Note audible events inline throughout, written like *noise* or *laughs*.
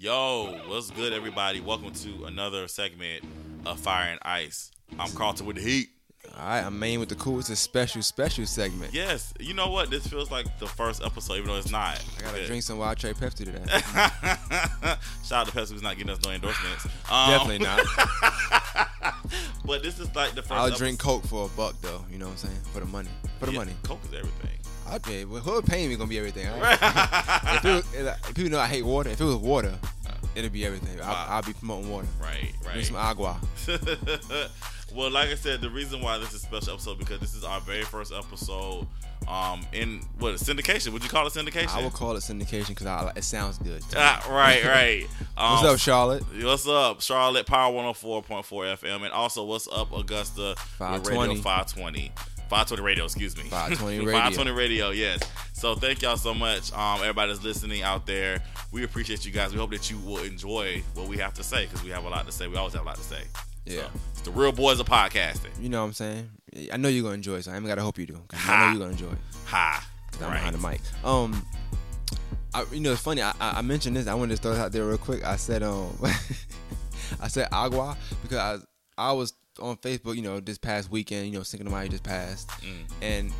Yo, what's good, everybody? Welcome to another segment of Fire and Ice. I'm Carlton with the Heat. All right, I'm main with the cool. It's a special, special segment. Yes, you know what? This feels like the first episode, even though it's not. I gotta drink some Wild Cherry Pepsi today. *laughs* Shout out to Pepsi who's not getting us no endorsements. Um, Definitely not. *laughs* but this is like the first. I'll episode. drink Coke for a buck though. You know what I'm saying? For the money. For the yeah, money. Coke is everything. Okay, well, who paying me gonna be everything. Right? *laughs* if, it was, if people know I hate water. If it was water, it'll be everything. I'll, I'll, be promoting water. Right, right. Drink some agua. *laughs* well, like I said, the reason why this is a special episode because this is our very first episode um in what syndication would you call it syndication i would call it syndication because it sounds good ah, right *laughs* right um, what's up charlotte what's up charlotte power 104.4 fm and also what's up augusta 520 radio 520 520 radio, excuse me. 520 *laughs* radio. 520 radio, yes. So thank y'all so much, um, everybody that's listening out there. We appreciate you guys. We hope that you will enjoy what we have to say because we have a lot to say. We always have a lot to say. Yeah. So, it's the real boys of podcasting. You know what I'm saying? I know you're gonna enjoy it, so I ain't gotta hope you do. I know you're gonna enjoy it. Ha. Cause I'm right. behind the mic. Um, I, you know, it's funny. I, I, mentioned this. I wanted to throw it out there real quick. I said, um, *laughs* I said agua because I, I was on Facebook, you know, this past weekend, you know, Cinco de Mayo just passed, mm. and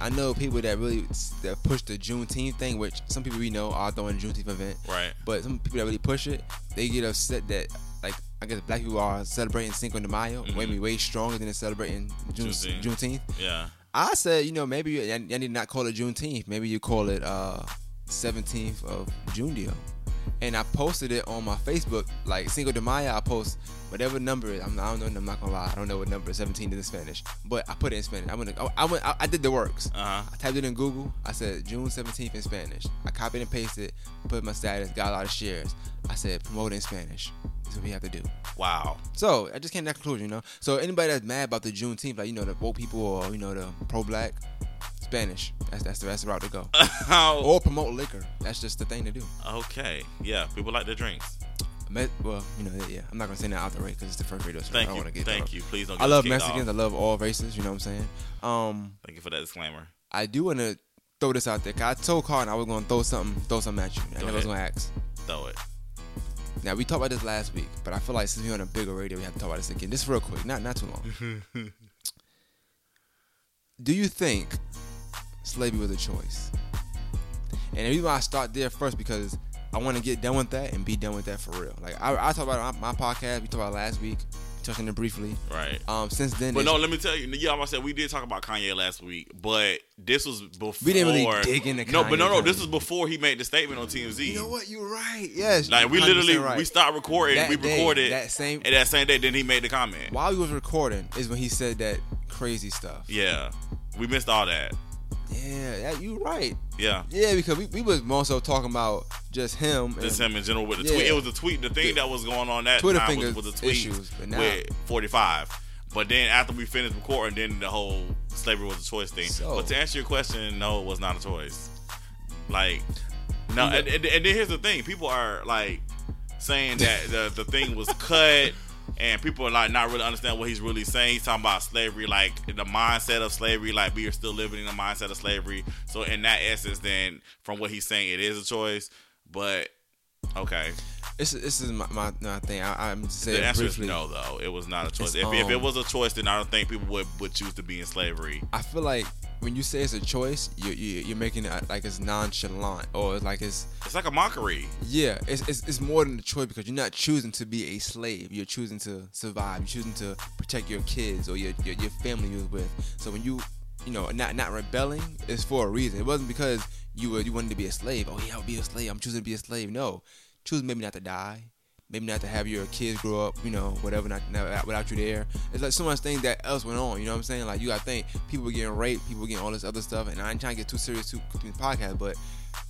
I know people that really that push the Juneteenth thing, which some people we know are throwing a Juneteenth event, right? But some people that really push it, they get upset that like I guess black people are celebrating Cinco de Mayo mm-hmm. way way stronger than they're celebrating June, Juneteenth. Juneteenth. Yeah. I said, you know, maybe you, you need not call it Juneteenth. Maybe you call it uh 17th of June deal and I posted it on my Facebook. Like Cinco de Mayo, I post whatever number is. I'm, I don't know. I'm not gonna lie. I don't know what number 17 is in Spanish, but I put it in Spanish. I went. I went. I, I did the works. Uh-huh. I typed it in Google. I said June 17th in Spanish. I copied and pasted. Put my status. Got a lot of shares. I said promote in Spanish. That's what we have to do. Wow. So I just came to that conclusion. You know. So anybody that's mad about the Juneteenth, like you know the woke people or you know the pro-black, Spanish. That's that's the best route to go. *laughs* or promote liquor. That's just the thing to do. Okay. Yeah. People like their drinks. Well, you know, yeah. I'm not gonna say that out the way because it's the first radio show. Thank I you. Get Thank you. Please don't. I love Mexicans. Off. I love all races. You know what I'm saying? Um, Thank you for that disclaimer. I do want to throw this out there. Cause I told Carl I was gonna throw something, throw something at you. I never was gonna ask. Throw it. Now we talked about this last week, but I feel like since we're on a bigger radio, we have to talk about this again. Just real quick, not not too long. *laughs* do you think slavery was a choice. And the reason why I start there first because I want to get done with that and be done with that for real. Like I, I talked about my, my podcast. We talked about last week, touching it briefly. Right. Um. Since then, but no, let me tell you. Yeah, I said we did talk about Kanye last week, but this was before. We didn't really dig into Kanye. No, but no, no. This was before he made the statement on TMZ. You know what? You're right. Yes. Like we literally right. we stopped recording. That we day, recorded that same and that same day. Then he made the comment. While he was recording is when he said that crazy stuff. Yeah, we missed all that. Yeah, you right. Yeah. Yeah, because we, we was more so talking about just him. Just him in general with the yeah. tweet. It was the tweet. The thing the, that was going on that Twitter time was, was the tweet issues, now, with 45. But then after we finished recording, then the whole slavery was a choice thing. So, but to answer your question, no, it was not a choice. Like, no. And, and, and then here's the thing: people are like saying that the the thing was cut and people are like not really understand what he's really saying. He's talking about slavery, like the mindset of slavery, like we are still living in the mindset of slavery. So in that essence, then from what he's saying, it is a choice. But okay, this, this is my, my, my thing. I, am saying the answer briefly, is no, though it was not a choice. If, um, if, it um, was a choice, then I don't think people would, would choose to be in slavery. I feel like when you say it's a choice, you, you you're making it uh, like it's nonchalant or it's like it's it's like a mockery. Yeah, it's, it's it's more than a choice because you're not choosing to be a slave. You're choosing to survive. You're choosing to protect your kids or your your, your family you're with. So when you you know not not rebelling, it's for a reason. It wasn't because you were you wanted to be a slave. Oh yeah, I'll be a slave. I'm choosing to be a slave. No, choose maybe not to die, maybe not to have your kids grow up, you know, whatever, not, not, without you there. It's like so much things that else went on. You know what I'm saying? Like you got to think people were getting raped, people were getting all this other stuff, and I ain't trying to get too serious too in the podcast, but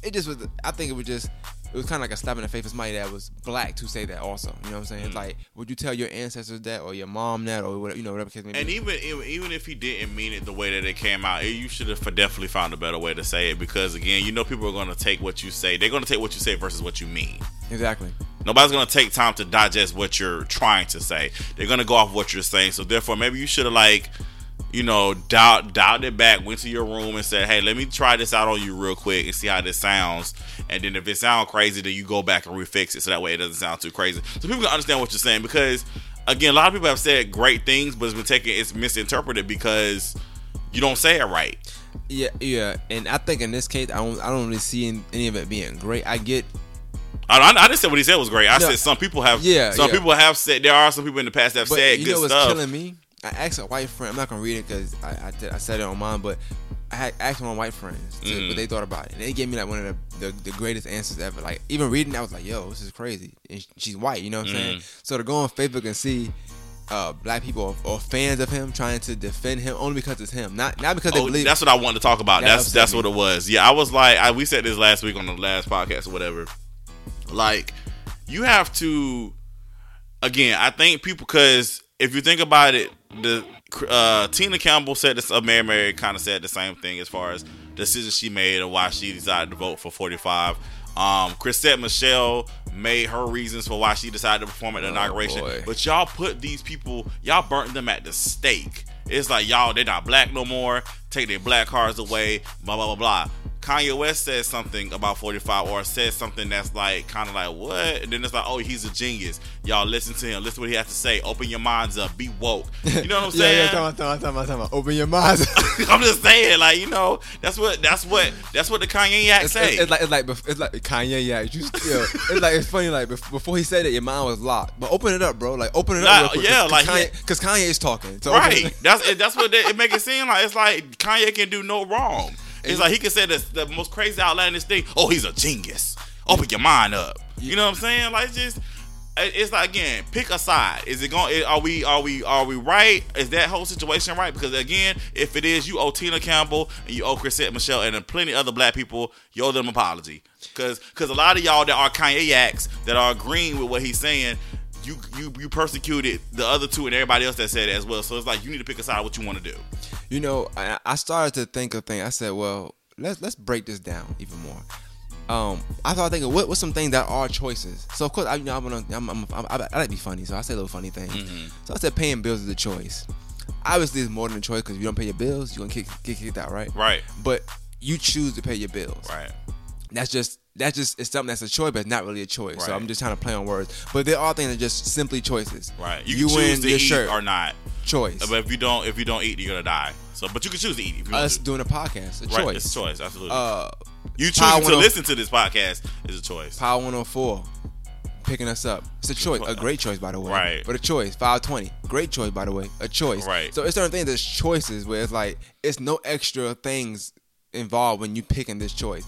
it just was. I think it was just. It was kind of like a slap in the face of somebody that was black to say that also. You know what I'm saying? Mm. Like, would you tell your ancestors that or your mom that or whatever, you know, whatever case may be? And even even if he didn't mean it the way that it came out, you should have definitely found a better way to say it because again, you know, people are going to take what you say. They're going to take what you say versus what you mean. Exactly. Nobody's gonna take time to digest what you're trying to say. They're gonna go off what you're saying. So therefore, maybe you should have like you know, dialed, dialed it back, went to your room and said, hey, let me try this out on you real quick and see how this sounds. And then if it sounds crazy, then you go back and refix it so that way it doesn't sound too crazy. So people can understand what you're saying because, again, a lot of people have said great things, but it's been taken, it's misinterpreted because you don't say it right. Yeah, yeah, and I think in this case, I don't, I don't really see any of it being great. I get I, I, didn't say what he said was great. I no, said some people have. Yeah. Some yeah. people have said there are some people in the past that have but said you good know what's stuff. killing me? I asked a white friend. I'm not gonna read it because I, I, I, said it on mine, but I had asked my white friends to, mm. what they thought about it, and they gave me like one of the, the, the, greatest answers ever. Like even reading, I was like, "Yo, this is crazy." And she's white, you know what I'm mm. saying? So to go on Facebook and see uh, black people or, or, fans of him trying to defend him only because it's him, not not because they oh, believe. That's what I wanted to talk about. that's that's me. what it was. Yeah, I was like, I, we said this last week on the last podcast or whatever. Like, you have to. Again, I think people because if you think about it, the uh, Tina Campbell said this. Uh, Mary Mary kind of said the same thing as far as the decision she made and why she decided to vote for 45. Um, Chrisette Michele made her reasons for why she decided to perform at the oh, inauguration. Boy. But y'all put these people, y'all burnt them at the stake. It's like y'all, they're not black no more. Take their black cards away. Blah blah blah blah. Kanye West says something about 45 or says something that's like kind of like what? And then it's like oh he's a genius. Y'all listen to him. Listen to what he has to say. Open your minds up. Be woke. *laughs* You know what I'm saying? yeah yeah talking about, talking about, talking about, open your minds *laughs* I'm just saying like you know that's what that's what that's what the Kanye act it's, say. it's, it's, like it's like it's like Kanye act. You still it's like it's funny like before he said it your mind was locked. But open it up bro. Like open it up quick, yeah cause, like because Kanye, is talking so right. that's that's what they, it make it seem like it's like Kanye can do no wrong it's like he can say the, the most crazy outlandish thing. Oh, he's a genius. Open your mind up. You know what I'm saying? Like just it's like again, pick a side. Is it going? Are we? Are we? Are we right? Is that whole situation right? Because again, if it is, you owe Tina Campbell and you owe Chrisette Michele and plenty other black people, you owe them apology. Because because a lot of y'all that are Kanye acts that are agreeing with what he's saying, you you you persecuted the other two and everybody else that said it as well. So it's like you need to pick a side what you want to do. You know, I, I started to think of things. I said, well, let's let's break this down even more. Um, I thought thinking what what's some things that are choices. So of course I you know I'm gonna I'm, I'm, I'm, i like to be funny, so I say little funny things. Mm-hmm. So I said paying bills is a choice. Obviously, it's more than a choice because if you don't pay your bills, you're gonna kick, get kicked out, right? Right. But you choose to pay your bills. Right. That's just that's just it's something that's a choice, but it's not really a choice. Right. So I'm just trying to play on words. But there are things that are just simply choices. Right. You, you win your shirt or not. Choice. But if you don't if you don't eat, you're gonna die. So, but you can choose to eat. If you Us doing a podcast, a right, choice. It's a choice, absolutely. Uh, you choosing to listen to this podcast is a choice. Power 104 picking us up. It's a choice, a great choice, by the way. Right. But a choice. 520, great choice, by the way. A choice. Right. So it's certain things that's choices where it's like it's no extra things involved when you picking this choice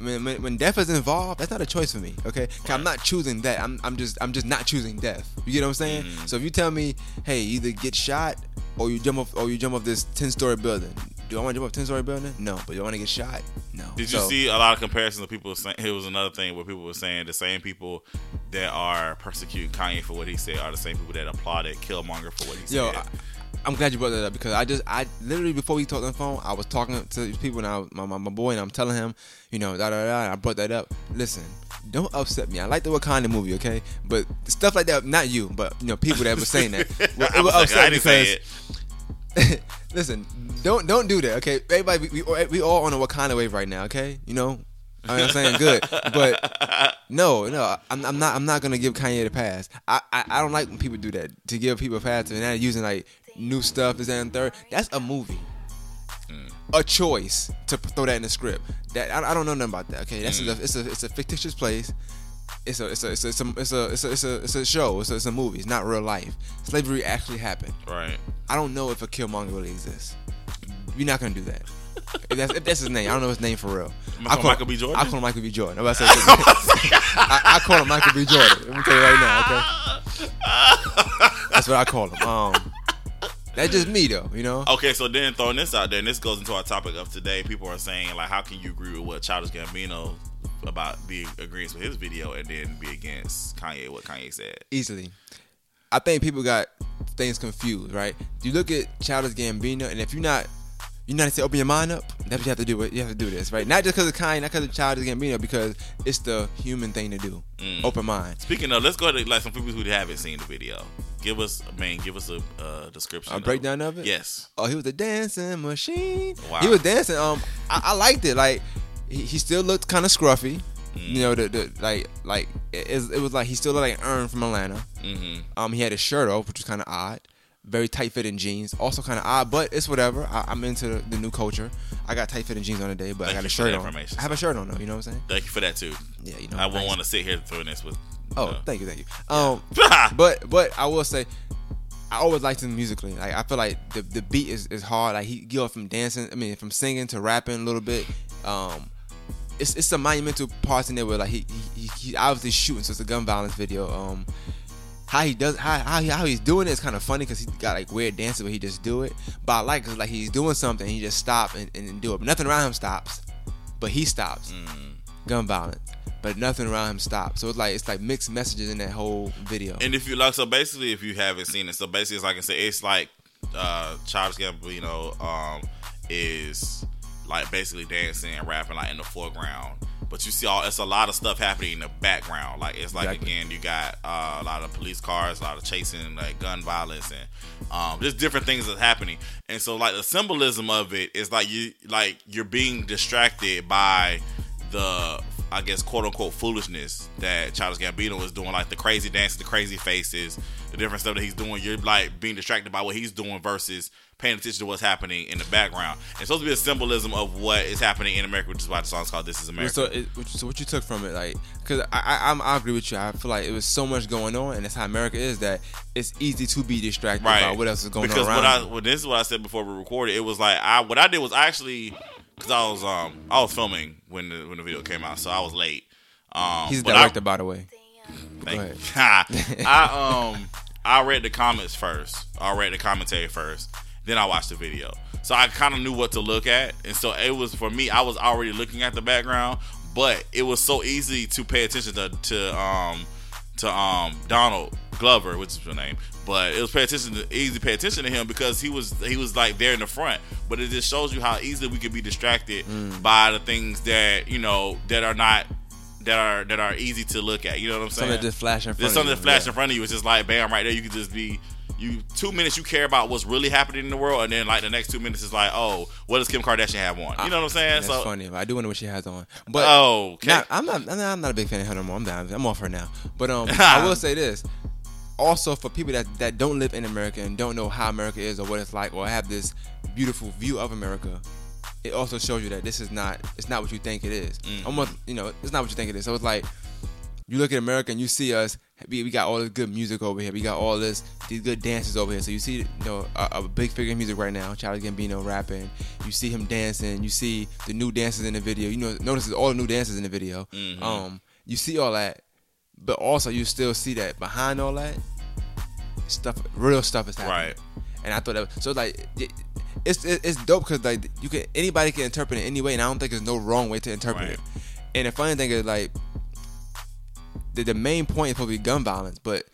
when, when, when, death is involved, that's not a choice for me. Okay, right. I'm not choosing that. I'm, I'm just I'm just not choosing death. You get what I'm saying? Mm-hmm. So if you tell me, hey, either get shot or you jump off or you jump off this ten story building. Do I want to jump off ten story building? No. But you want to get shot? No. Did you see a lot of comparisons of people saying? It was another thing where people were saying the same people that are persecuting Kanye for what he said are the same people that applauded Killmonger for what he Yo, said. I, I'm glad you brought that up because I just I literally before we talked on the phone, I was talking to these people and I my, my, my boy and I'm telling him, you know, da da da. I brought that up. Listen, don't upset me. I like the Wakanda movie, okay, but stuff like that, not you, but you know, people that were saying that, *laughs* well, it was upset because. *laughs* listen, don't don't do that, okay? Everybody, we, we, we all on a Wakanda wave right now, okay? You know, I'm saying good, but *laughs* no, no, I'm, I'm, not. I'm not gonna give Kanye the pass. I, I, I don't like when people do that to give people a pass and they're using like new stuff, this and third. That's a movie. Mm. A choice to throw that in the script. That I, I don't know nothing about that. Okay, that's mm. a, it's a it's a fictitious place. It's a it's a it's a it's a it's a it's a, it's a, it's a show. It's a, it's a movie. It's not real life. Slavery actually happened. Right. I don't know if a Killmonger really exists. You're not gonna do that. if, that's, if that's his name, I don't know his name for real. I call Michael B. Jordan. I call him Michael B. Jordan. Say, I, I call him Michael B. Jordan. Let me tell you right now. Okay. That's what I call him. Um, that's just me though, you know. Okay, so then throwing this out there, and this goes into our topic of today. People are saying like, how can you agree with what Childish Gambino about being agreeing with his video, and then be against Kanye what Kanye said? Easily, I think people got things confused. Right? You look at Childish Gambino, and if you're not you know how to say open your mind up. That's what you have to do. You have to do this, right? Not just because of kind, not because the Childish Gambino, because it's the human thing to do. Mm. Open mind. Speaking of, let's go to like some people who haven't seen the video. Give us, man, give us a uh, description. A breakdown of it. Yes. Oh, he was a dancing machine. Wow. He was dancing. Um, I, I liked it. Like he, he still looked kind of scruffy. Mm. You know, the, the like like it, it, was like he still looked like Earn from Atlanta. Mm-hmm. Um, he had his shirt off, which was kind of odd very tight fitting jeans. Also kind of odd, but it's whatever. I, am into the, the, new culture. I got tight fitting jeans on today, but Thank I got a shirt on. I have a shirt on though. You know what I'm saying? Thank you for that too. Yeah, you know. I wouldn't want to sit here throwing this with. Oh, know. thank you, thank you. Um, *laughs* but but I will say. I always liked him musically. Like I feel like the the beat is, is hard. Like he go from dancing, I mean from singing to rapping a little bit. Um, it's it's some monumental parts in there where like he he, he obviously shooting, so it's a gun violence video. Um, how he does how how, how he's doing it is kind of funny because he got like weird dances but he just do it. But I like cause like he's doing something he just stop and, and do it. But nothing around him stops, but he stops. Mm. Gun violence, but nothing around him stops. So it's like it's like mixed messages in that whole video. And if you like, so basically, if you haven't seen it, so basically, it's like I say, it's like uh Childish Gambino um is like basically dancing and rapping like in the foreground but you see all it's a lot of stuff happening in the background. Like it's like exactly. again, you got uh, a lot of police cars, a lot of chasing, like gun violence, and um, just different things that's happening. And so like the symbolism of it is like you like you're being distracted by the I guess quote unquote foolishness that Childish Gambino is doing, like the crazy dances, the crazy faces, the different stuff that he's doing. You're like being distracted by what he's doing versus paying attention to what's happening in the background. It's supposed to be a symbolism of what is happening in America, which is why the song's called "This Is America." So, it, so what you took from it, like, because I, I, I agree with you. I feel like it was so much going on, and that's how America is. That it's easy to be distracted right. by what else is going because on. Because what I, well, this is what I said before we recorded. It was like I, what I did was I actually, because I was, um, I was filming when the when the video came out, so I was late. Um, He's the director, I, by the way. Thank *laughs* *laughs* I um I read the comments first. I read the commentary first. Then I watched the video. So I kind of knew what to look at. And so it was for me, I was already looking at the background, but it was so easy to pay attention to to um to um Donald Glover, which is your name. But it was pay attention to easy to pay attention to him because he was he was like there in the front. But it just shows you how easily we could be distracted mm. by the things that, you know, that are not that are that are easy to look at. You know what I'm saying? Something just flash in front. There's something that flash yeah. in front of you. It's just like bam, right there. You can just be you two minutes you care about what's really happening in the world, and then like the next two minutes is like, oh, what does Kim Kardashian have on? You know what I'm saying? That's so funny. I do wonder what she has on. But oh, okay. Not, I'm not. I'm not a big fan of her no more. I'm down. I'm off her now. But um, *laughs* I will say this. Also, for people that, that don't live in America and don't know how America is or what it's like, or have this beautiful view of America, it also shows you that this is not it's not what you think it is. Mm. Almost, you know, it's not what you think it is. So it's like you look at America and you see us. We, we got all this good music over here. We got all this these good dances over here. So you see, you know, a, a big figure in music right now. Charlie Gambino rapping. You see him dancing. You see the new dances in the video. You know, notice all the new dances in the video. Mm-hmm. Um, you see all that, but also you still see that behind all that stuff, real stuff is happening. Right. And I thought that so like. It's, it's dope because like you can anybody can interpret it any way, and I don't think there's no wrong way to interpret right. it. And the funny thing is like the, the main point is probably gun violence, but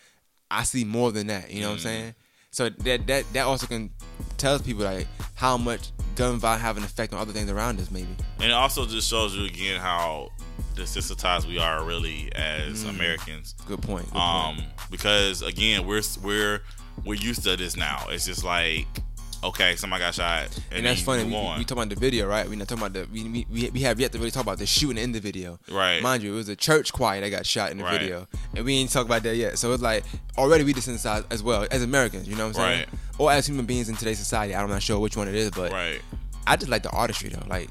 I see more than that. You know what I'm mm-hmm. saying? So that that that also can tell people like how much gun violence have an effect on other things around us, maybe. And it also just shows you again how desensitized we are really as mm. Americans. Good point. Good um, point. because again, we're we're we're used to this now. It's just like okay, somebody got shot, and, and that's funny. We, we talking about the video, right? We not talking about the we, we we have yet to really talk about the shooting in the video, right? Mind you, it was a church choir that got shot in the right. video, and we ain't talk about that yet. So it's like already we desensitized as well as Americans, you know what I'm saying? Right. Or as human beings in today's society. I'm not sure which one it is, but right. I just like the artistry though, like.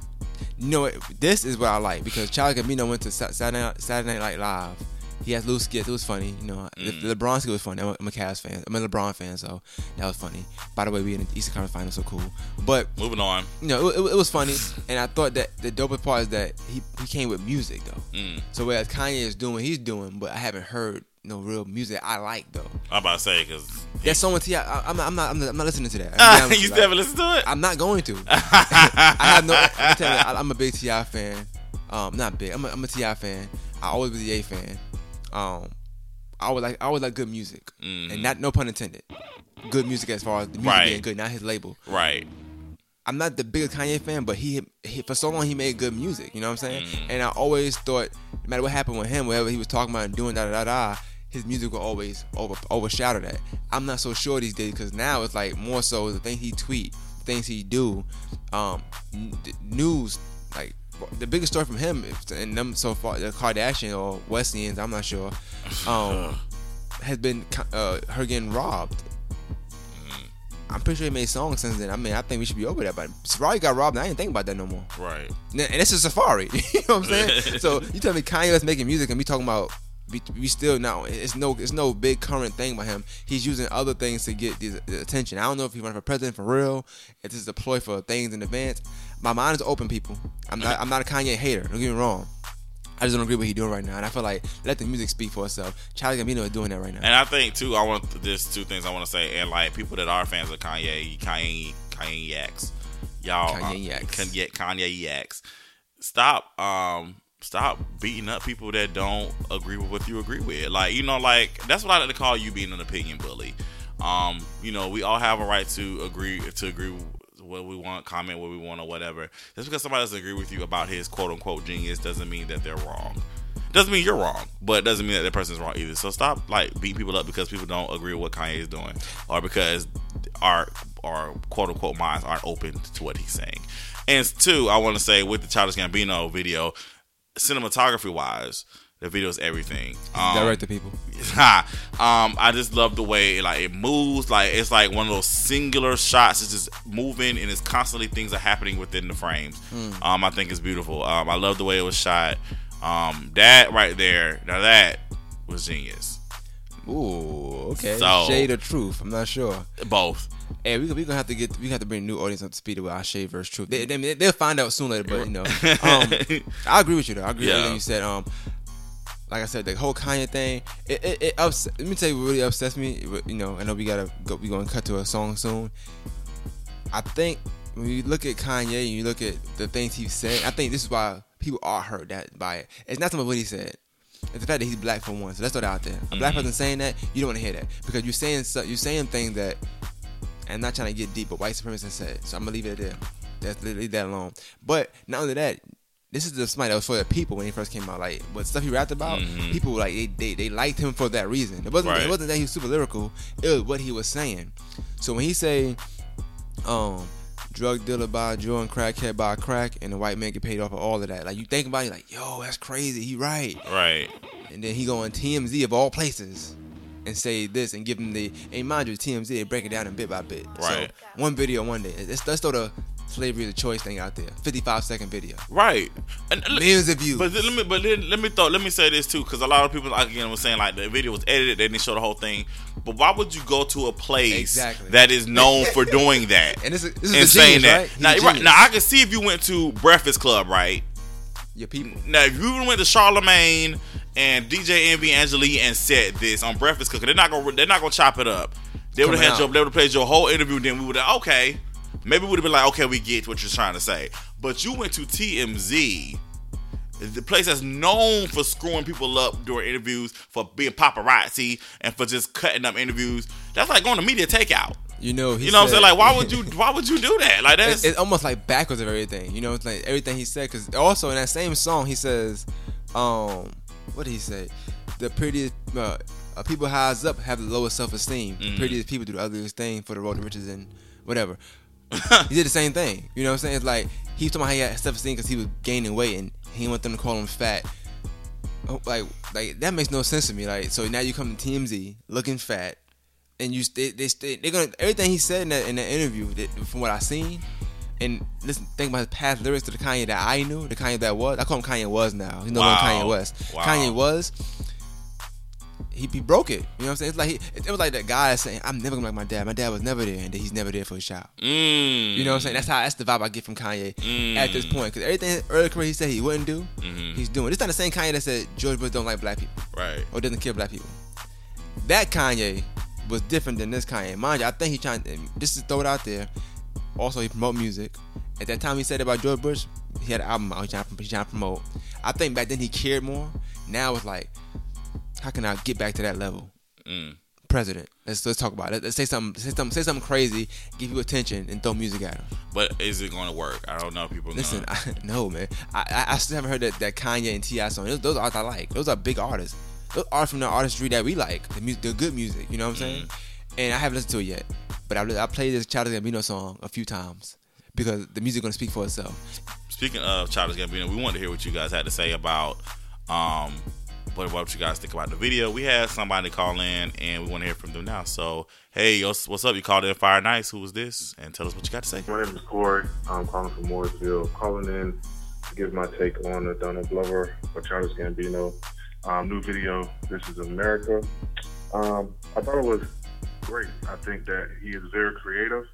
You know, this is what I like because Charlie Gambino went to Saturday Night, Saturday Night Live he has loose skits. It was funny, you know. Mm. The, LeBron skit was funny. I'm a, I'm a Cavs fan. I'm a LeBron fan, so that was funny. By the way, we in the Eastern Conference Finals, so cool. But moving on, you know, it, it, it was funny, and I thought that the dopest part is that he he came with music though. Mm. So whereas Kanye is doing what he's doing, but I haven't heard no real music I like though. I'm about to say because that song with T. I, I'm not, I'm not, I'm not, I'm not listening to that. *laughs* you still haven't listened to it? I'm not going to. *laughs* I have no. I'm, you, I'm a big T.I. fan. Um, not big. I'm a, I'm a T.I. fan. I always was a Ye fan. Um, I would like I would like good music, mm-hmm. and not no pun intended. Good music as far as the music right. being good, not his label. Right. I'm not the biggest Kanye fan, but he, he, for so long he made good music. You know what I'm saying? Mm. And I always thought, no matter what happened with him, whatever he was talking about and doing, da da da da, his music will always over overshadow that. I'm not so sure these days because now it's like more so the things he tweet, things he do, um, news like the biggest story from him and them so far the Kardashian or Westians, I'm not sure, um, *laughs* has been uh, her getting robbed I'm pretty sure he made songs since then. I mean, I think we should be over that. But Safaree got robbed, and I didn't think about that no more. Right. And it's a Safari. *laughs* you know what I'm saying? *laughs* so you tell me Kanye is making music, and we talking about we, we still now it's no it's no big current thing by him. He's using other things to get the, the attention. I don't know if he running for president for real. If this is a ploy for things in advance. My mind is open, people. I'm not I'm not a Kanye hater. Don't get me wrong. I just don't agree with what he's doing right now, and I feel like let the music speak for itself. Childish Gambino is doing that right now. And I think too, I want there's two things I want to say, and like people that are fans of Kanye, Kanye, Kanye yaks, y'all, Kanye yaks, Kanye, Kanye yaks. Stop, um, stop beating up people that don't agree with what you agree with. Like you know, like that's what I like to call you being an opinion bully. Um, you know, we all have a right to agree to agree what we want, comment what we want, or whatever. Just because somebody doesn't agree with you about his quote unquote genius doesn't mean that they're wrong. Doesn't mean you're wrong, but doesn't mean that that person's wrong either. So stop like beating people up because people don't agree with what Kanye is doing, or because our our quote unquote minds aren't open to what he's saying. And two, I want to say with the Childish Gambino video, cinematography wise, the video is everything. Um, Direct the people. *laughs* um, I just love the way like it moves. Like it's like one of those singular shots. It's just moving, and it's constantly things are happening within the frames. Mm. Um, I think it's beautiful. Um, I love the way it was shot. Um, that right there, now that was genius. Ooh, okay. So, Shade of truth. I'm not sure. Both. Hey, we we gonna have to get we have to bring new audience up to speed with our shade versus truth. They, they will find out soon later, but you know, *laughs* um, I agree with you though. I agree yeah. with everything you said. Um, like I said, the whole Kanye thing, it, it, it ups, Let me tell you what really upsets me. You know, I know we gotta go. We gonna cut to a song soon. I think when you look at Kanye and you look at the things he's saying, I think this is why people are hurt that by it. It's not something what he said. It's the fact that he's black for one. So let's throw that out there. A mm-hmm. black person saying that, you don't want to hear that because you're saying you're saying things that. I'm not trying to get deep, but white supremacists said. So I'm gonna leave it there. Let's leave that alone. But not only that, this is the somebody that was for the people when he first came out. Like what stuff he rapped about, mm-hmm. people like they, they, they liked him for that reason. It wasn't right. it wasn't that he was super lyrical. It was what he was saying. So when he say, um, drug dealer buy joint, crackhead buy crack, and the white man get paid off of all of that. Like you think about it, like yo, that's crazy. He right. Right. And then he go on TMZ of all places and say this and give them the and mind you TMZ they break it down in bit by bit. Right. So one video one day. Let's, let's throw the slavery the choice thing out there. 55 second video. Right. And millions of views. But let me but then, let me thought let me say this too cuz a lot of people like again was saying like the video was edited they didn't show the whole thing. But why would you go to a place exactly. that is known for doing that? *laughs* and this is, this is and saying genius, that. Right? Now, right, now I can see if you went to Breakfast Club, right? Your people. Now if you went to Charlemagne and DJ Envy Angela Yee and said this on Breakfast Club, they're not gonna they're not gonna chop it up. They would have had your they would have played your whole interview. Then we would have okay maybe we would have been like, okay, we get what you're trying to say. But you went to TMZ, the place that's known for screwing people up during interviews, for being paparazzi, and for just cutting up interviews. That's like going to media takeout. You know, you know said, what I'm saying? Like, why would you? Why would you do that? Like, that's it's, almost like backwards of everything. You know, it's like everything he said. Because also in that same song, he says, um, what did he say? The prettiest uh, uh, people highs up have the lowest self esteem. Mm-hmm. The prettiest people do the ugliest thing for the road to riches and whatever. *laughs* he did the same thing. You know what I'm saying? It's like he was talking about how he had self esteem because he was gaining weight and he want them to call him fat. Oh, like, like that makes no sense to me. Like, so now you come to TMZ looking fat, and you they they they're gonna everything he said in that in that interview that, from what I seen. And listen, think about his past lyrics to the Kanye that I knew, the Kanye that was. I call him Kanye was now. He's no wow. longer Kanye West. Wow. Kanye was he, he broke it. You know what I'm saying? It's like he, it, was like that guy saying, "I'm never gonna like my dad. My dad was never there, and he's never there for his child." Mm. You know what I'm saying? That's how that's the vibe I get from Kanye mm. at this point. Because everything earlier career he said he wouldn't do, mm-hmm. he's doing. It's not the same Kanye that said George Bush don't like black people, right? Or doesn't kill black people. That Kanye was different than this Kanye. Mind you, I think he trying. Just to throw it out there. Also, he promote music. At that time, he said about George Bush, he had an album out. He trying, he trying to promote. I think back then he cared more. Now it's like, how can I get back to that level? Mm. President. Let's let's talk about it. Let's say something. Say something. Say something crazy. Give you attention and throw music at him. But is it going to work? I don't know. People listen. Gonna... *laughs* I, no, man. I, I still haven't heard that, that Kanye and T.I. song. Those, those artists I like. Those are big artists. Those are from the artistry that we like. The, music, the good music. You know what I'm saying? Mm. And I haven't listened to it yet. But I, I played this Childish Gambino song a few times because the music gonna speak for itself. Speaking of Childish Gambino, we wanted to hear what you guys had to say about um, what what you guys think about the video. We had somebody call in, and we want to hear from them now. So, hey, what's up? You called in Fire and Ice. Who was this? And tell us what you got to say. My name is Corey. I'm calling from Mooresville. Calling in to give my take on the Donald Glover or Charles Gambino um, new video. This is America. Um, I thought it was great. I think that he is very creative,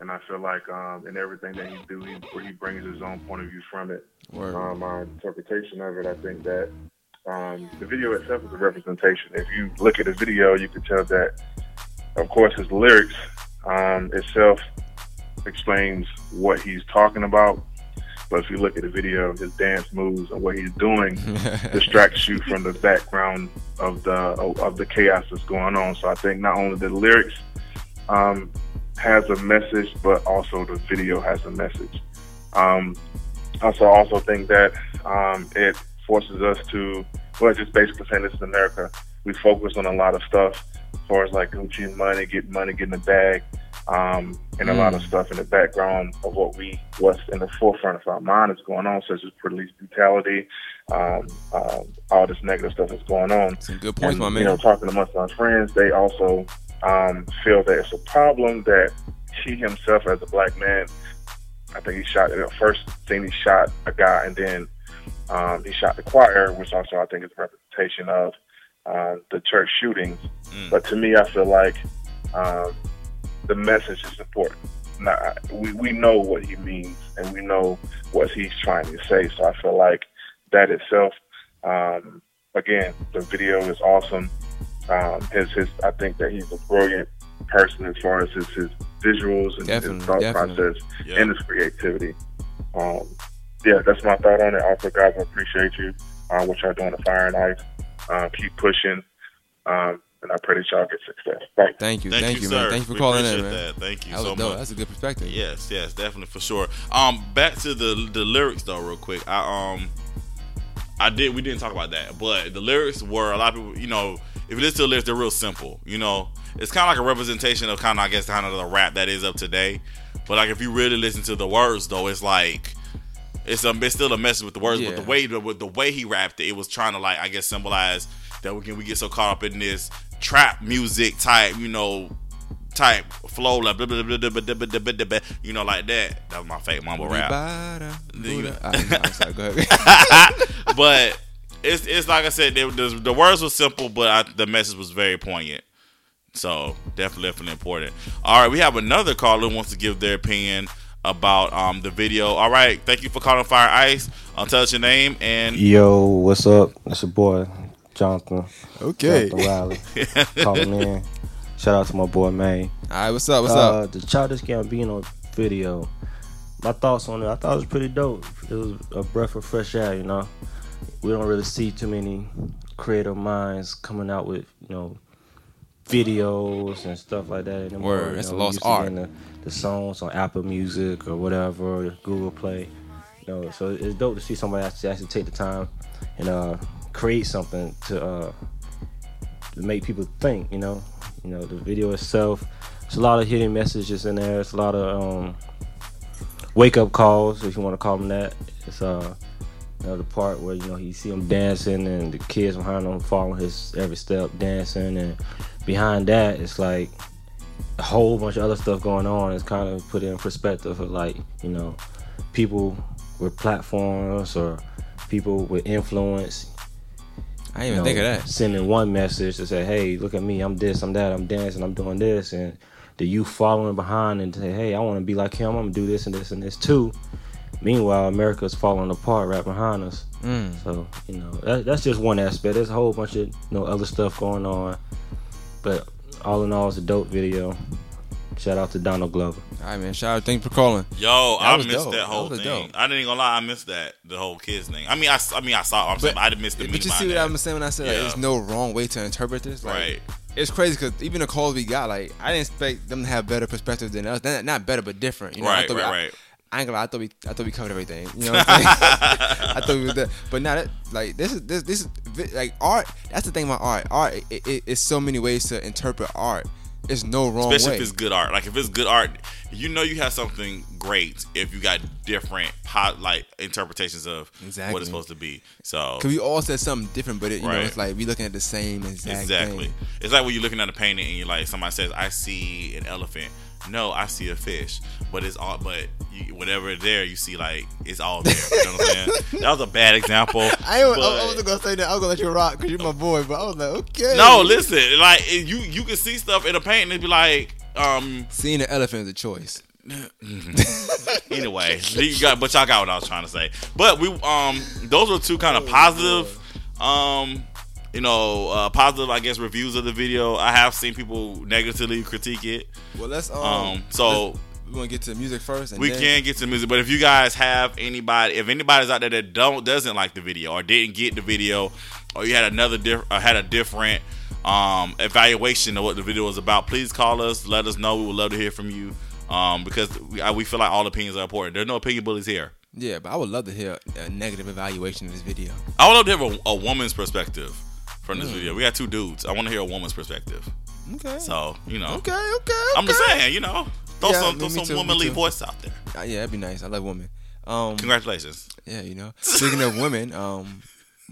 and I feel like um, in everything that he do, he, he brings his own point of view from it. Um, my interpretation of it, I think that um, the video itself is a representation. If you look at the video, you can tell that, of course, his lyrics um, itself explains what he's talking about. But if you look at the video, his dance moves and what he's doing *laughs* distracts you from the background of the of the chaos that's going on. So I think not only the lyrics um, has a message, but also the video has a message. Um, also, also think that um, it forces us to, well, just basically saying this is America. We focus on a lot of stuff as far as like Gucci money, get money, get in the bag um, and a lot of mm. stuff in the background of what we what's in the forefront of our mind is going on, such as police brutality, um, um, all this negative stuff that's going on. Some good points, and, my man. You know, talking amongst my friends, they also um, feel that it's a problem that he himself, as a black man, I think he shot. The first thing he shot a guy, and then um, he shot the choir, which also I think is a representation of uh, the church shootings. Mm. But to me, I feel like um, the message is important. Now, we, we know what he means and we know what he's trying to say. So I feel like that itself, um, again, the video is awesome. Um, his, his, I think that he's a brilliant person as far as his, his visuals and definitely, his thought definitely. process yeah. and his creativity. Um, yeah, that's my thought on it. Also, guys, I appreciate you, uh, what y'all doing at Fire and Ice. Uh, keep pushing. Um, and I pray that y'all get success. Thank, Thank you, thank, thank you, you man. Thank you for we calling in, man. That. Thank you that so much. That's a good perspective. Yes, yes, definitely for sure. Um, back to the the lyrics though, real quick. I um, I did we didn't talk about that, but the lyrics were a lot of people. You know, if you listen to the lyrics, they're real simple. You know, it's kind of like a representation of kind of I guess kind of the rap that is up today. But like if you really listen to the words though, it's like it's a it's still a message with the words, yeah. but the way the, with the way he rapped it, it was trying to like I guess symbolize that we can we get so caught up in this trap music type, you know, type flow, like blah, blah, blah, blah, blah, blah, blah, blah, blah, you know, like that. That was my fake mumble rap. *laughs* *laughs* but it's it's like I said, the, the, the words were simple, but I, the message was very poignant. So definitely, definitely important. All right, we have another caller who wants to give their opinion about um the video. All right, thank you for calling Fire Ice. I'll tell us your name and yo, what's up? It's your boy Jonathan. Okay. Jonathan Riley. *laughs* calling in. Shout out to my boy May. All right, what's up? What's uh, up? The Childish Gambino video. My thoughts on it. I thought it was pretty dope. It was a breath of fresh air. You know, we don't really see too many creative minds coming out with you know videos and stuff like that anymore. Word, you it's know, a lost art. The, the songs on Apple Music or whatever, Google Play. You know, so it's dope to see somebody actually, actually take the time and uh, create something to uh, to make people think. You know, you know the video itself. There's a lot of hidden messages in there. It's a lot of um, wake up calls, if you want to call them that. It's uh, you know, the part where you know you see him dancing and the kids behind him following his every step, dancing, and behind that it's like a whole bunch of other stuff going on. It's kind of put in perspective of like you know people with platforms or people with influence I didn't even know, think of that. Sending one message to say, "Hey, look at me. I'm this. I'm that. I'm dancing. I'm doing this," and the youth following behind and say, "Hey, I want to be like him. I'm gonna do this and this and this too." Meanwhile, America's falling apart right behind us. Mm. So you know that, that's just one aspect. There's a whole bunch of you know other stuff going on, but all in all, it's a dope video. Shout out to Donald Glover. All right, man. Shout out. Thanks for calling. Yo, that I missed dope. that whole that thing. Dope. I didn't gonna lie. I missed that the whole kids thing. I mean, I, I mean, I saw. I'm but, saying, I didn't miss the. But you see what I'm saying when I said yeah. like, there's no wrong way to interpret this. Like, right. it's crazy because even the calls we got, like I didn't expect them to have better perspective than us. Not better, but different. You know, right, right, we, right. I, I ain't gonna lie, I thought we, I thought we covered everything. You know what I'm saying? *laughs* I thought we were there, but now that like this is this this is like art. That's the thing about art. Art, it, it, it's so many ways to interpret art. It's no wrong Especially way. if it's good art. Like if it's good art, you know you have something great if you got different hot like interpretations of exactly. what it's supposed to be. So because we all said something different, but it, you right. know it's like we looking at the same exact exactly. Thing. It's like when you're looking at a painting and you're like somebody says, "I see an elephant." No, I see a fish, but it's all. But you, whatever there, you see like it's all there. You know what I'm saying? *laughs* That was a bad example. *laughs* I, but, I, wasn't gonna say that. I was gonna let you rock because you're my boy. But I was like, okay. No, listen. Like you, you can see stuff in a painting and be like, um, seeing an elephant is a choice. *laughs* anyway, you got, but y'all got what I was trying to say. But we, um, those were two kind of positive, um, you know, uh, positive, I guess, reviews of the video. I have seen people negatively critique it. Well, let's um, um so. we want to get to music first. we then... can get to music, but if you guys have anybody, if anybody's out there that don't doesn't like the video or didn't get the video, or you had another diff- or had a different um, evaluation of what the video was about, please call us. Let us know. We would love to hear from you um, because we, we feel like all opinions are important. There's no opinion bullies here. Yeah, but I would love to hear a negative evaluation of this video. I would love to hear a, a woman's perspective from this mm. video. We got two dudes. I want to hear a woman's perspective. Okay. So you know. Okay. Okay. okay. I'm just saying, you know, throw yeah, some throw some too, womanly voice out there. Uh, yeah, that'd be nice. I love women. Um, Congratulations. Yeah, you know. *laughs* Speaking of women, um,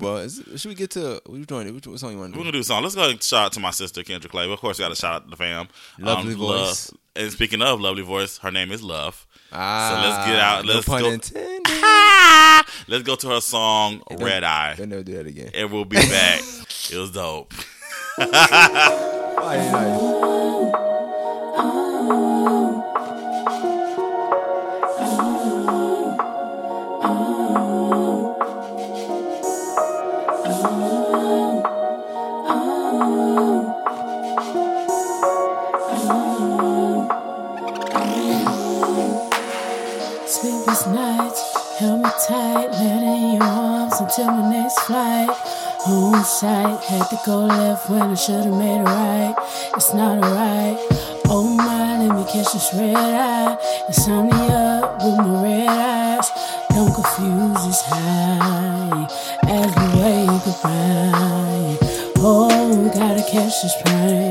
well, is, should we get to what you doing? What song you want to do? We're gonna do a song. Let's go ahead and shout out to my sister Kendra Clay. Of course, we got to shout out to the fam. Lovely um, voice. Love. And speaking of lovely voice, her name is Love. Ah, so let's get out. Let's no pun go. Intended. Let's go to her song Red Eye. Don't never do that again. And we'll be back. it was dope. *laughs* until my next flight. Home sight, had to go left when I should've made it right. It's not alright. Oh my, let me catch this red eye. Insomnia up with my red eyes. Don't confuse this high as we wave goodbye. Oh, we gotta catch this plane,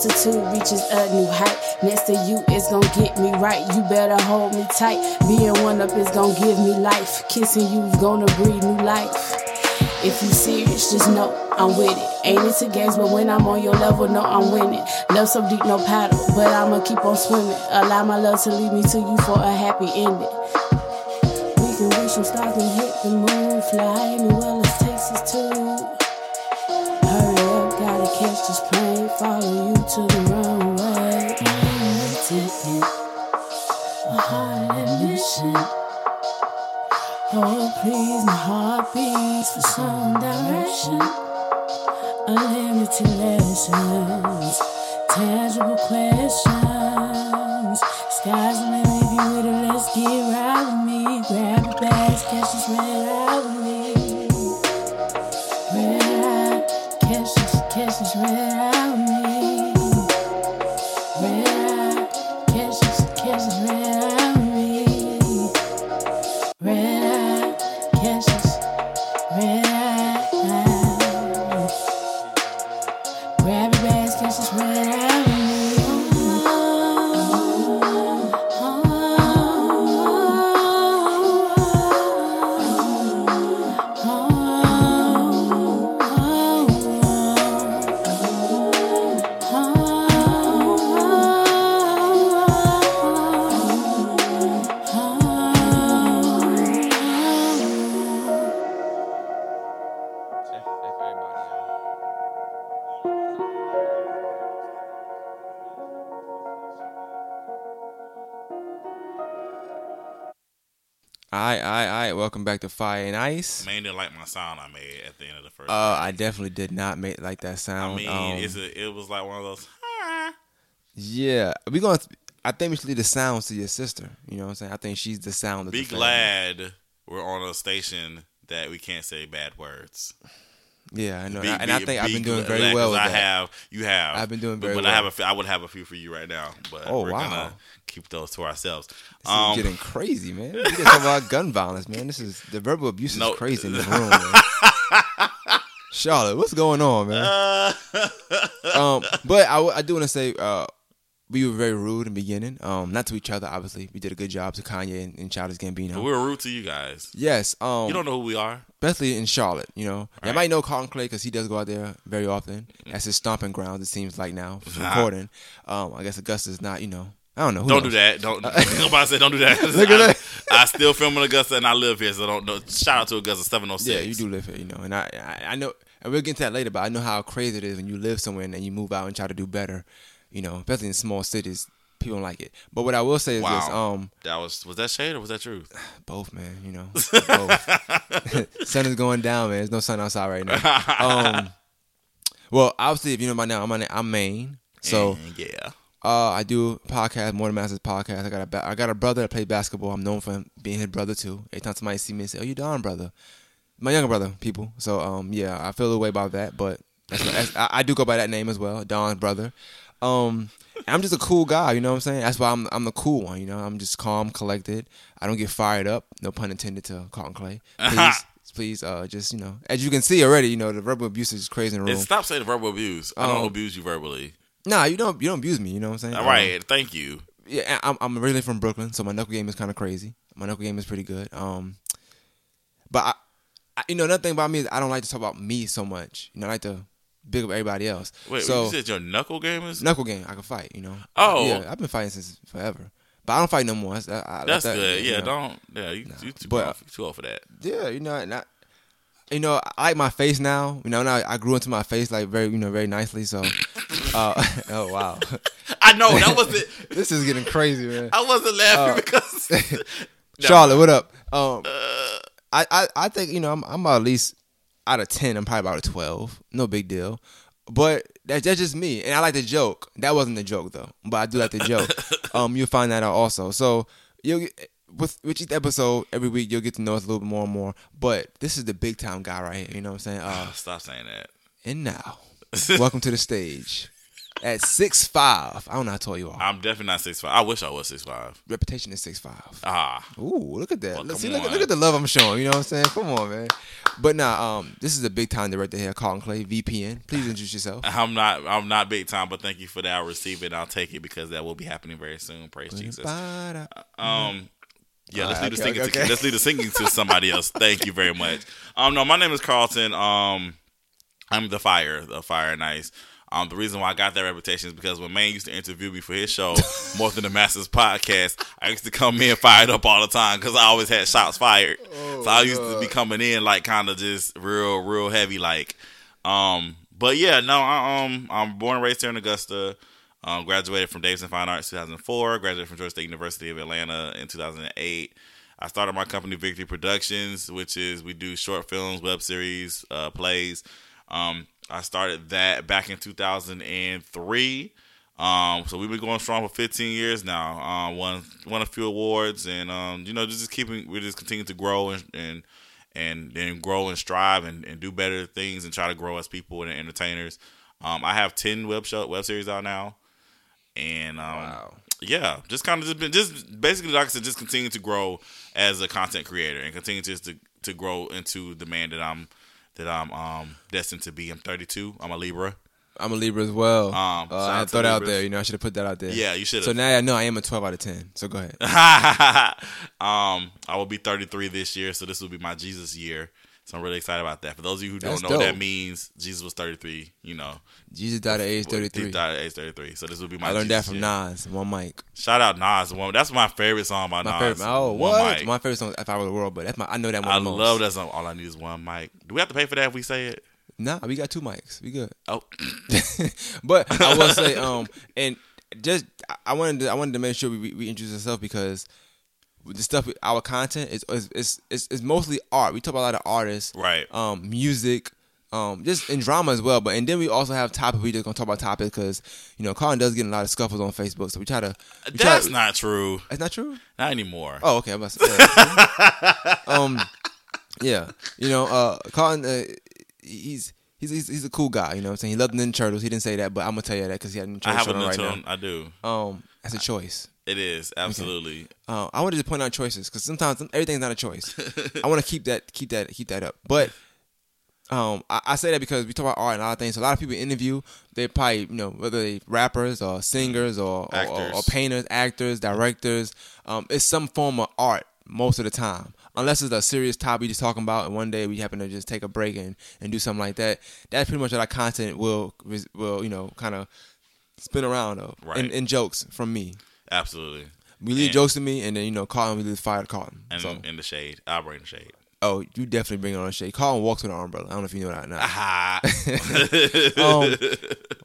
altitude reaches a new height. Next to you is gonna get me right. You better hold me tight. Being one up is gonna give me life. Kissing you's gonna breathe new life. If you serious, just know I'm with it. Ain't it to games, but when I'm on your level, no, I'm winning. Love so deep, no paddle, but I'ma keep on swimming. Allow my love to lead me to you for a happy ending. We can reach some stars and hit the moon, fly anywhere, let's Texas too. Hurry up, gotta catch this plane, follow you to the runway. I'm Ticket, a heart mission. Oh, please, my heart beats for some direction. Unlimited lessons, tangible questions. Sky's the limit, if you with it, let's get right with me. Grab your bags, catch this red eye with me. Red eye, catch this, catch this red eye Welcome back to Fire and Ice. Man didn't like my sound I made at the end of the first. Uh, I definitely did not make like that sound. I mean, um, a, it was like one of those. Yeah, we gonna. I think we should leave the sounds to your sister. You know what I'm saying? I think she's the sound. Of Be glad we're on a station that we can't say bad words. Yeah, I know, be, and be, I think I've been doing very well. I that. have, you have. I've been doing very but, well. I have a, I would have a few for you right now, but oh we're wow. gonna keep those to ourselves. This um, is getting crazy, man. We just *laughs* talk about gun violence, man. This is the verbal abuse no, is crazy in this *laughs* room, man. Charlotte, what's going on, man? Uh, *laughs* um, but I, I do want to say, uh, we were very rude in the beginning. Um, not to each other, obviously. We did a good job to Kanye and, and Childish Gambino. we were rude to you guys. Yes. Um, you don't know who we are. Especially in Charlotte, you know. Right. might know Carlton Clay because he does go out there very often. That's his stomping ground. It seems like now *laughs* for recording. Um, I guess Augusta's not, you know. I don't know. Who Don't knows? do that. Don't. *laughs* nobody said don't do that. *laughs* Look at that. I, I still film in Augusta and I live here, so don't. don't shout out to Augusta seven oh six. Yeah, you do live here, you know, and I, I, I know, and we'll get into that later. But I know how crazy it is when you live somewhere and then you move out and try to do better. You know, especially in small cities people don't like it. But what I will say is wow. this: um, that was was that shade or was that truth? *sighs* Both, man. You know, *laughs* both. *laughs* sun is going down, man. There's no sun outside right now. Um, *laughs* well, obviously, if you know by now, I'm on, I'm Maine, so and yeah. Uh, I do podcast, More Than Masters podcast. I got a ba- I got a brother that plays basketball. I'm known for him being his brother too. Every time somebody see me, and say, "Oh, you Don brother," my younger brother. People, so um, yeah, I feel the way about that, but that's, that's, I, I do go by that name as well, Don's brother. Um, I'm just a cool guy, you know what I'm saying? That's why I'm I'm the cool one, you know. I'm just calm, collected. I don't get fired up. No pun intended to Carlton Clay. *laughs* Please, please, uh, just you know, as you can see already, you know, the verbal abuse is crazy in the room. And stop saying the verbal abuse. I don't um, abuse you verbally. Nah, you don't. You don't abuse me. You know what I'm saying? All right. Um, thank you. Yeah, I'm I'm originally from Brooklyn, so my knuckle game is kind of crazy. My knuckle game is pretty good. Um, but I, I, you know, another thing about me is I don't like to talk about me so much. You know, I like to big up everybody else. Wait, so, you said your knuckle game is knuckle game. I can fight. You know. Oh, yeah. I've been fighting since forever, but I don't fight no more. I, I That's that, good. Yeah, know. don't. Yeah, you, you too, but, old, too old for that. Yeah, you know, not. You know, I like my face now. You know, now I grew into my face like very, you know, very nicely. So, *laughs* uh, *laughs* oh wow, *laughs* I know that was it. this is getting crazy, man. I wasn't laughing uh, because Charlotte, what up? Um, uh, I, I, I think you know I'm, I'm at least out of ten, I'm probably about a twelve. No big deal. But that's, that's just me, and I like to joke. That wasn't a joke though, but I do like to joke. *laughs* um, you'll find that out also. So you'll with with each episode every week, you'll get to know us a little bit more and more. But this is the big time guy right here. You know what I'm saying? Uh, *sighs* Stop saying that. And now, *laughs* welcome to the stage at six five. I don't know how tall you are. I'm definitely not six five. I wish I was six five. Reputation is six five. Ah. Ooh, look at that. Well, See, look, look, at the love I'm showing. You know what I'm saying? Come on, man. But now, um, this is a big time director here, Carlton Clay, VPN. Please introduce yourself. *laughs* I'm not. I'm not big time, but thank you for that. I'll receive it. I'll take it because that will be happening very soon. Praise Jesus. Uh, um. Yeah, let's leave okay, the singing. Okay. To, let's leave the singing to somebody else. *laughs* Thank you very much. Um, no, my name is Carlton. Um, I'm the fire, the fire nice. Um, the reason why I got that reputation is because when Maine used to interview me for his show, *laughs* More Than the Masters podcast, I used to come in fired up all the time because I always had shots fired. Oh, so I used God. to be coming in like kind of just real, real heavy, like. Um, but yeah, no, I, um, I'm born and raised here in Augusta. Um, graduated from Davidson Fine Arts 2004. Graduated from Georgia State University of Atlanta in 2008. I started my company Victory Productions, which is we do short films, web series, uh, plays. Um, I started that back in 2003. Um, so we've been going strong for 15 years now. Um, won won a few awards, and um, you know, just keeping we just continue to grow and and and then grow and strive and, and do better things and try to grow as people and entertainers. Um, I have 10 web show web series out now, and um, wow. yeah, just kind of just been just basically like I said, just continue to grow as a content creator and continue just to to grow into the man that I'm that I'm um, destined to be. I'm 32. I'm a Libra. I'm a Libra as well. Um, uh, I thought out there. You know, I should have put that out there. Yeah, you should. So now I know I am a 12 out of 10. So go ahead. *laughs* um, I will be 33 this year, so this will be my Jesus year. So I'm really excited about that. For those of you who That's don't know dope. what that means, Jesus was 33. You know, Jesus died at age 33. He died at age 33. So this will be my. I learned Jesus that from year. Nas. One mic. Shout out Nas. One. That's my favorite song by my Nas. Favorite, oh, one what? Mic. My favorite song, "If I Ruled the World," but that's my. I know that one. I love that song. All I need is one mic. Do we have to pay for that if we say it? Nah, we got two mics. We good. Oh, *laughs* but I will say, *laughs* um, and just I wanted to I wanted to make sure we we introduce ourselves because the stuff our content is is, is is mostly art. We talk about a lot of artists, right? Um, music, um, just in drama as well. But and then we also have topics. We just gonna talk about topics because you know Colin does get a lot of scuffles on Facebook, so we try to. We That's try to, not true. It's not true. Not anymore. Oh, okay. I'm about to say, *laughs* um, yeah, you know, uh, Colin, uh, he's. He's, he's, he's a cool guy, you know what I'm saying? He loved Ninja Turtles. He didn't say that, but I'm gonna tell you that because he had Ninja Turtles I have a right now. I do. Um, that's a choice. It is absolutely. Okay. Uh, I wanted to point out choices because sometimes everything's not a choice. *laughs* I want to keep that keep that keep that up. But um, I, I, say that because we talk about art and a lot of things. So a lot of people interview, they probably, you know, whether they rappers or singers or, or, or, painters, actors, directors, um, it's some form of art most of the time. Unless it's a serious topic you're just talking about, and one day we happen to just take a break and, and do something like that. That's pretty much what our content will will you know kind of spin around of right. in, in jokes from me. Absolutely. We leave and, jokes to me, and then you know, Carlton we leave fire to Carlton. And so. in the shade, I'll bring the shade. Oh, you definitely bring it on the shade. Carlton walks with an umbrella. I don't know if you know that or not. *laughs* um,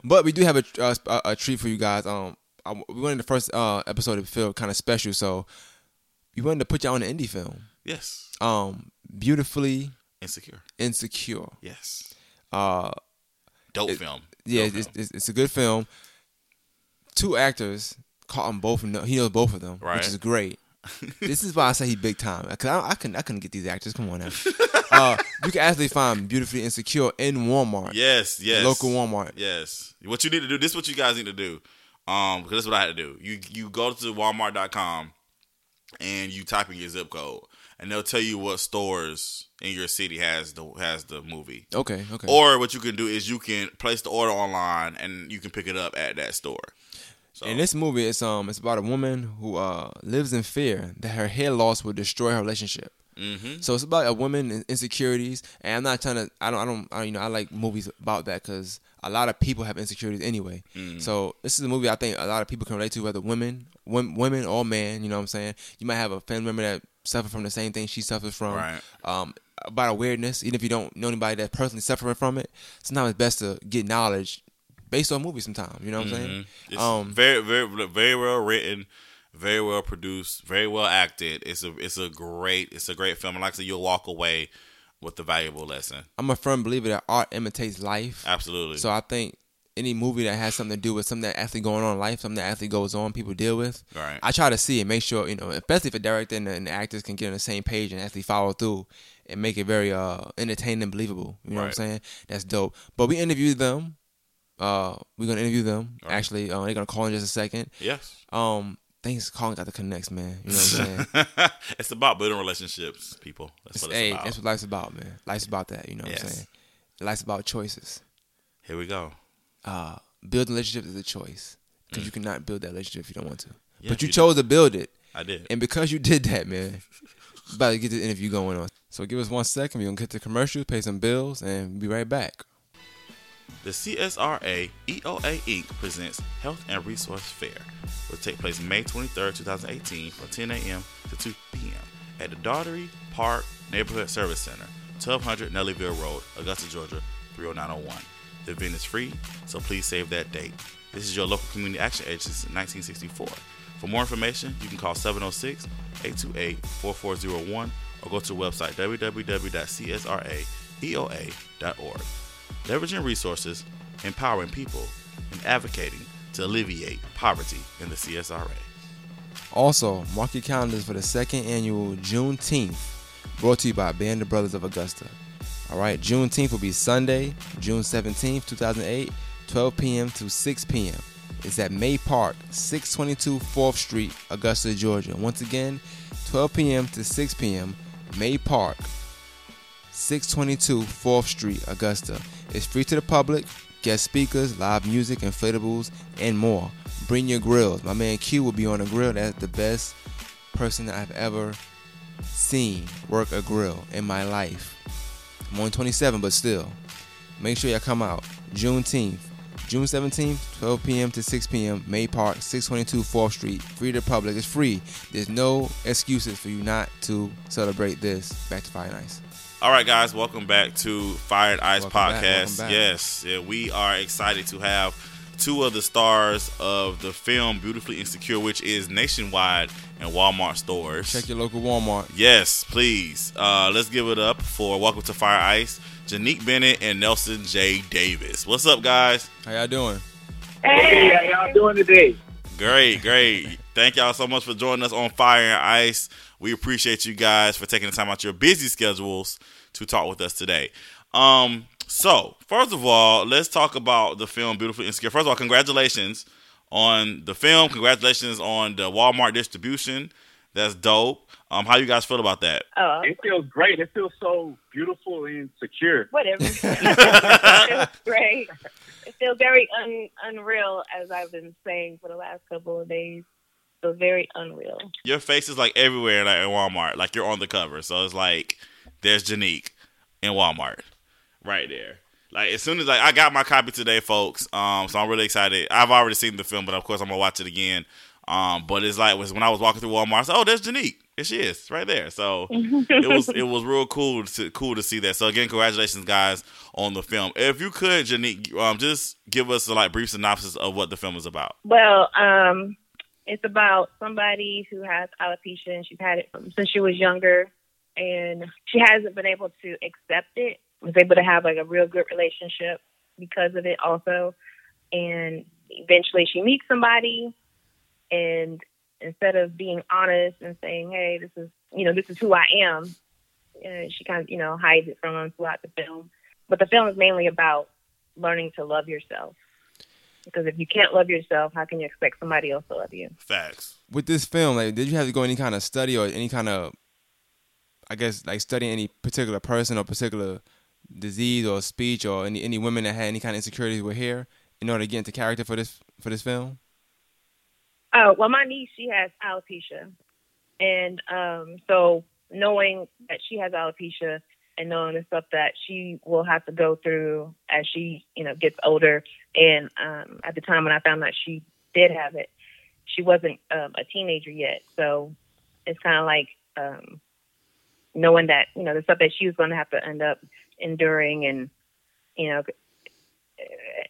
but we do have a, a, a treat for you guys. Um, I, we wanted the first uh, episode to feel kind of special, so we wanted to put you on an indie film. Yes. Um, beautifully insecure. Insecure. Yes. Uh, dope it, film. Yeah, dope it's, film. It's, it's, a good film. Two actors caught them both. He knows both of them, right. which is great. *laughs* this is why I say he's big time. Cause I, I couldn't, I couldn't get these actors. Come on now. *laughs* uh, you can actually find beautifully insecure in Walmart. Yes, yes, local Walmart. Yes. What you need to do. This is what you guys need to do. Um, because this is what I had to do. You you go to Walmart.com and you type in your zip code, and they'll tell you what stores in your city has the has the movie. Okay, okay. Or what you can do is you can place the order online and you can pick it up at that store. So. In this movie, it's um it's about a woman who uh lives in fear that her hair loss will destroy her relationship. Mm-hmm. So it's about a woman and insecurities, and I'm not trying to. I don't. I don't. I, you know, I like movies about that because a lot of people have insecurities anyway. Mm. So this is a movie I think a lot of people can relate to, whether women, women or men. You know what I'm saying? You might have a family member that suffer from the same thing she suffers from. Right. Um, about a weirdness, even if you don't know anybody that's personally suffering from it, sometimes it's best to get knowledge based on movies. Sometimes, you know what mm-hmm. I'm saying? Mm-hmm. It's um, very, very, very well written, very well produced, very well acted. It's a, it's a great, it's a great film. And like I said, you'll walk away with a valuable lesson. I'm a firm believer that art imitates life. Absolutely. So I think any movie that has something to do with something that actually going on in life, something that actually goes on, people deal with. Right. I try to see and make sure, you know, especially if a director and the, and the actors can get on the same page and actually follow through and make it very uh entertaining and believable. You know right. what I'm saying? That's dope. But we interviewed them. Uh, we're gonna interview them. Right. Actually, uh, they're gonna call in just a second. Yes. Um, things calling got the connects, man. You know what I'm saying? *laughs* it's about building relationships, people. That's what it's hey, about. That's what life's about, man. Life's about that. You know yes. what I'm saying? Life's about choices. Here we go. Uh, building relationships is a choice because mm. you cannot build that relationship if you don't want to. Yes, but you, you chose did. to build it. I did. And because you did that, man, about to get the interview going on. So give us one second. We're gonna get the commercials, pay some bills, and be right back. The CSRA EOA Inc. presents Health and Resource Fair, will take place May 23, 2018, from 10 a.m. to 2 p.m. at the Daugherty Park Neighborhood Service Center, 1200 Nellieville Road, Augusta, Georgia 30901. The event is free, so please save that date. This is your local community action agency since 1964. For more information, you can call 706 828 4401 or go to the website www.csraeoa.org. Leveraging resources, empowering people, and advocating to alleviate poverty in the CSRA. Also, mark your calendars for the second annual Juneteenth, brought to you by Band of Brothers of Augusta. All right, Juneteenth will be Sunday, June 17th, 2008, 12 p.m. to 6 p.m. It's at May Park, 622 4th Street, Augusta, Georgia. Once again, 12 p.m. to 6 p.m., May Park, 622 4th Street, Augusta. It's free to the public, guest speakers, live music, inflatables, and more. Bring your grills. My man Q will be on the grill. That's the best person I've ever seen work a grill in my life. I'm only 27, but still. Make sure y'all come out. Juneteenth, June 17th, 12 p.m. to 6 p.m. May Park, 622 4th Street. Free to the public. It's free. There's no excuses for you not to celebrate this. Back to Fire and Ice. All right, guys, welcome back to Fire and Ice welcome Podcast. Back, back. Yes, yeah, we are excited to have two of the stars of the film Beautifully Insecure, which is nationwide in Walmart stores. Check your local Walmart. Yes, please. Uh, let's give it up for Welcome to Fire Ice, Janique Bennett and Nelson J. Davis. What's up, guys? How y'all doing? Hey, how y'all doing today? Great, great. Thank y'all so much for joining us on Fire and Ice. We appreciate you guys for taking the time out your busy schedules to talk with us today. Um, so first of all, let's talk about the film Beautiful and Insecure. First of all, congratulations on the film. Congratulations on the Walmart distribution. That's dope. Um, how you guys feel about that? Oh, it feels great. It feels so beautiful and secure. Whatever. *laughs* *laughs* it feels great. It feels very un- unreal, as I've been saying for the last couple of days. So very unreal. Your face is like everywhere, like in Walmart. Like you're on the cover, so it's like there's Janique in Walmart, right there. Like as soon as I, I got my copy today, folks. Um, so I'm really excited. I've already seen the film, but of course I'm gonna watch it again. Um, but it's like when I was walking through Walmart, I said, "Oh, there's Janique. There she is, right there." So *laughs* it was it was real cool to cool to see that. So again, congratulations, guys, on the film. If you could, Janique, um, just give us a like brief synopsis of what the film is about. Well, um, it's about somebody who has alopecia and she's had it since she was younger, and she hasn't been able to accept it. Was able to have like a real good relationship because of it, also, and eventually she meets somebody and instead of being honest and saying, "Hey, this is you know this is who I am," uh, she kind of you know hides it from them throughout the film. But the film is mainly about learning to love yourself. Because if you can't love yourself, how can you expect somebody else to love you? Facts. With this film, like, did you have to go any kind of study or any kind of, I guess, like study any particular person or particular disease or speech or any any women that had any kind of insecurities were here in order to get into character for this for this film? Oh well, my niece she has alopecia, and um, so knowing that she has alopecia and knowing the stuff that she will have to go through as she you know gets older, and um, at the time when I found out she did have it, she wasn't um, a teenager yet, so it's kind of like um, knowing that you know the stuff that she was going to have to end up enduring, and you know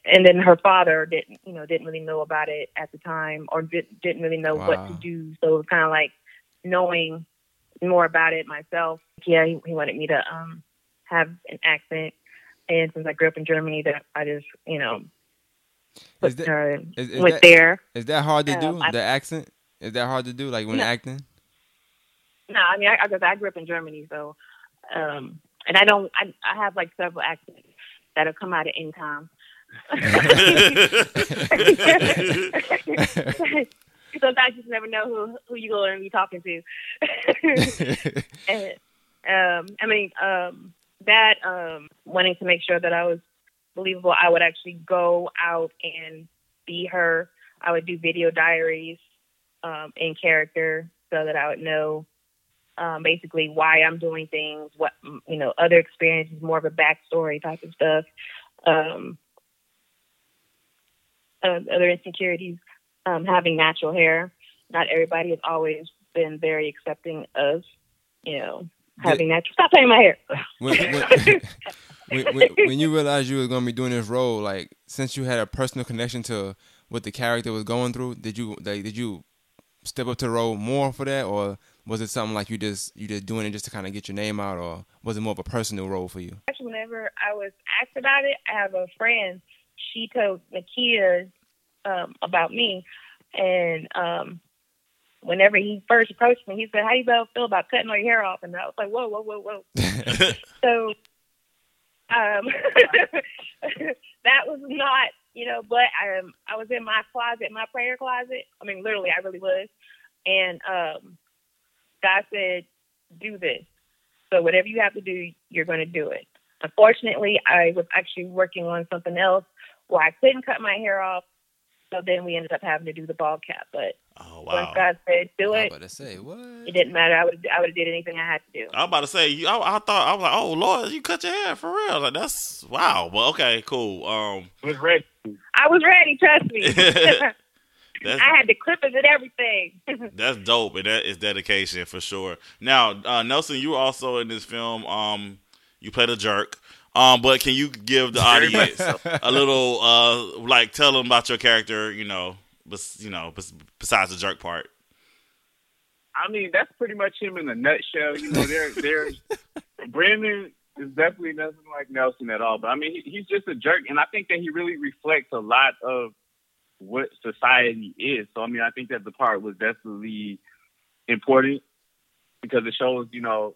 and then her father didn't you know didn't really know about it at the time or did, didn't really know wow. what to do. So it was kind of like knowing more about it myself. Yeah he, he wanted me to um have an accent. And since i grew up in germany that i just you know is that, uh, is, is went that, there. is that hard to do I, the accent? Is that hard to do like when no, acting? No i mean i I, I grew up in germany so um and i don't i, I have like several accents that have come out at any time Sometimes you just never know who who you going to be talking to. *laughs* and, um, I mean, um, that um, wanting to make sure that I was believable, I would actually go out and be her. I would do video diaries um, in character so that I would know um, basically why I'm doing things, what you know, other experiences, more of a backstory type of stuff. Um, uh, other insecurities, um, having natural hair. Not everybody has always been very accepting of, you know, having natural. Stop playing my hair. *laughs* when, *laughs* when, when, when, you realized you were going to be doing this role, like since you had a personal connection to what the character was going through, did you like did you step up to the role more for that, or was it something like you just you just doing it just to kind of get your name out, or was it more of a personal role for you? Actually, whenever I was asked about it, I have a friend. She told Nakia um, about me, and um, whenever he first approached me, he said, "How you feel about cutting all your hair off?" And I was like, "Whoa, whoa, whoa, whoa!" *laughs* so um, *laughs* that was not, you know, but I, um, I was in my closet, my prayer closet. I mean, literally, I really was, and um, God said, "Do this." So whatever you have to do, you're going to do it. Unfortunately, I was actually working on something else where I couldn't cut my hair off so then we ended up having to do the ball cap. But oh, wow. once God said do it, about to say what it didn't matter. I would I would have did anything I had to do. I was about to say you. I, I, thought I was like, oh Lord, you cut your hair for real? Like that's wow. Well, okay, cool. Um, I was ready. I was ready. Trust me. *laughs* I had the clippers and everything. *laughs* that's dope, and that is dedication for sure. Now, uh, Nelson, you were also in this film. Um, you played a jerk. Um, but can you give the audience a little, uh, like, tell them about your character? You know, bes- you know, bes- besides the jerk part. I mean, that's pretty much him in a nutshell. You know, there, there's Brandon is definitely nothing like Nelson at all. But I mean, he, he's just a jerk, and I think that he really reflects a lot of what society is. So I mean, I think that the part was definitely important because it shows, you know,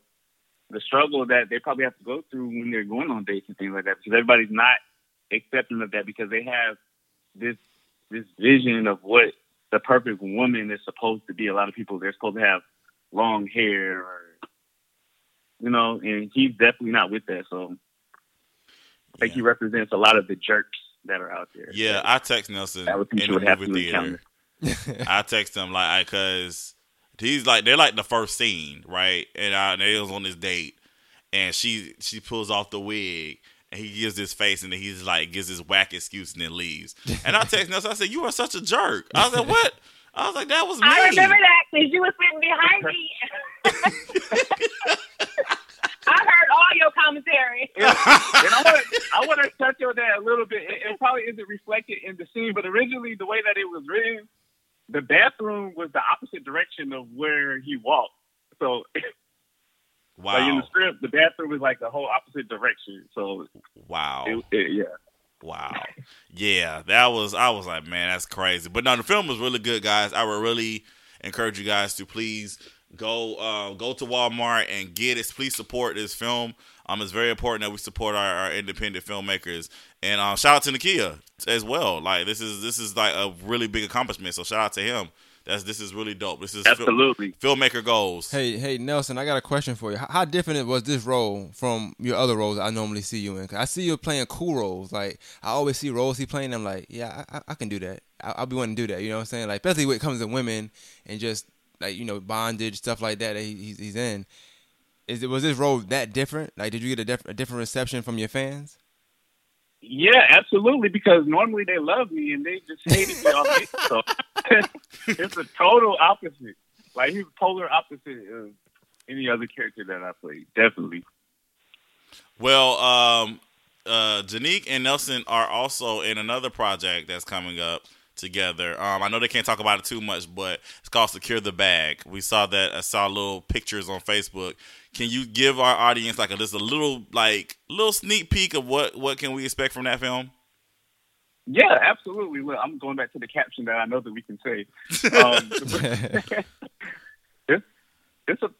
the struggle that they probably have to go through when they're going on dates and things like that. Because everybody's not accepting of that because they have this this vision of what the perfect woman is supposed to be. A lot of people they're supposed to have long hair or you know, and he's definitely not with that. So I think yeah. he represents a lot of the jerks that are out there. Yeah, I text Nelson in the movie theater. I text him like because he's like they're like the first scene, right? And I, they was on this date, and she she pulls off the wig. And he gives his face, and then he's like gives his whack excuse, and then leaves. And I text Nelson. I said, "You are such a jerk." I was like, "What?" I was like, "That was me." I remember that because you were sitting behind me. *laughs* I heard all your commentary. *laughs* and I want to I want to touch on that a little bit. It, it, probably isn't reflected in the scene, but originally the way that it was written, the bathroom was the opposite direction of where he walked. So, wow. *laughs* Like in the script, the bathroom was like the whole opposite direction. So, wow. It, it, yeah. Wow. Yeah, that was I was like, man, that's crazy. But no, the film was really good, guys. I would really encourage you guys to please go uh, go to Walmart and get it. Please support this film. Um, it's very important that we support our, our independent filmmakers. And um, shout out to Nakia as well. Like this is this is like a really big accomplishment. So shout out to him. That's this is really dope. This is absolutely fil- filmmaker goals. Hey, hey, Nelson, I got a question for you. How, how different was this role from your other roles I normally see you in? I see you playing cool roles. Like I always see roles he playing. I'm like, yeah, I, I can do that. I, will be wanting to do that. You know what I'm saying? Like especially when it comes to women and just like you know bondage stuff like that that he, he's, he's in. Is it was this role that different? Like, did you get a, diff- a different reception from your fans? Yeah, absolutely. Because normally they love me and they just hated me all day. So *laughs* it's a total opposite. Like he's polar opposite of any other character that I played. Definitely. Well, um, uh, Janique and Nelson are also in another project that's coming up together. Um, I know they can't talk about it too much, but it's called Secure the Bag. We saw that. I saw little pictures on Facebook. Can you give our audience like a, just a little like little sneak peek of what what can we expect from that film? Yeah, absolutely. Look, I'm going back to the caption that I know that we can say. Um, *laughs* *laughs* it's it's a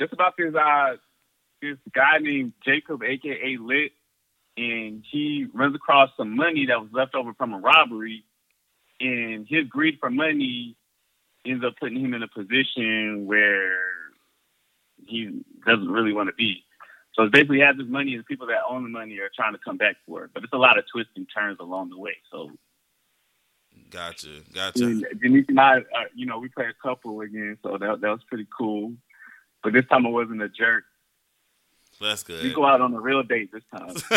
it's about this uh this guy named Jacob, aka Lit, and he runs across some money that was left over from a robbery and his greed for money ends up putting him in a position where he doesn't really want to be. So it's basically has his money and the people that own the money are trying to come back for it. But it's a lot of twists and turns along the way. So Gotcha, gotcha. Denise and I, uh, you know, we played a couple again, so that that was pretty cool. But this time I wasn't a jerk. That's good. We go out on a real date this time. *laughs*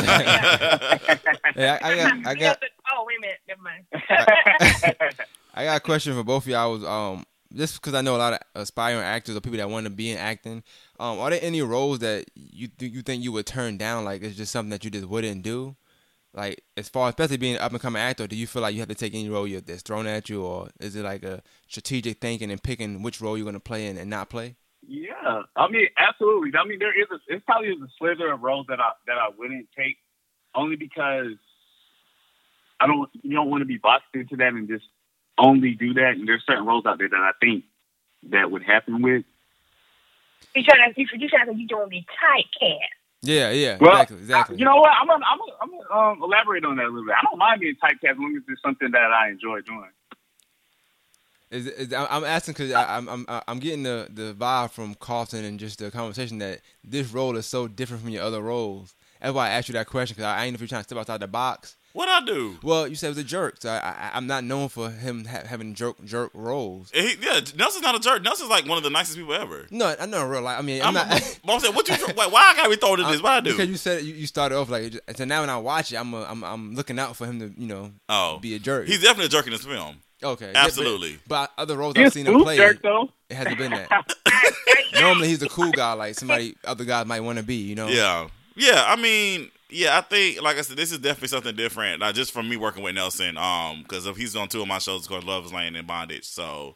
yeah, I, I got, I got. Wait a minute, never mind. *laughs* I, got a question for both of y'all. Was um just because I know a lot of aspiring actors or people that want to be in acting. Um, are there any roles that you th- you think you would turn down? Like it's just something that you just wouldn't do. Like as far, especially being an up and coming actor, do you feel like you have to take any role that's thrown at you, or is it like a strategic thinking and picking which role you're going to play in and not play? Yeah, I mean, absolutely. I mean, there is a, it's probably is a slither of roles that I that I wouldn't take, only because I don't you don't want to be boxed into that and just only do that. And there's certain roles out there that I think that would happen with. You trying to you, you trying to you doing the typecast. Yeah, yeah, well, exactly, exactly. I, you know what? I'm gonna I'm gonna, I'm gonna um, elaborate on that a little bit. I don't mind being typecast as long as it's something that I enjoy doing. Is, is, I'm asking because I'm I'm I'm getting the the vibe from Carlton and just the conversation that this role is so different from your other roles. That's why I asked you that question because I, I ain't know if you're trying to step outside the box. What I do? Well, you said it was a jerk. So I, am not known for him ha- having jerk jerk roles. He, yeah, Nelson's not a jerk. Nelson's like one of the nicest people ever. No, I know in real life. I mean, I'm, I'm not. Mom *laughs* said, "What you? why, why I gotta be thrown in this? What I do?" Because you said you, you started off like so. Now when I watch it, I'm a, I'm I'm looking out for him to you know oh be a jerk. He's definitely a jerk in this film. Okay, absolutely. but, but, other roles I've seen him play, jerk, though. it hasn't been that. *laughs* Normally he's a cool guy, like somebody other guys might want to be. You know? Yeah, yeah. I mean, Yeah, I think, like I said, this is definitely something different. Like just from me working with Nelson, um, because if he's on two of my shows called Love's Lane and Bondage, so,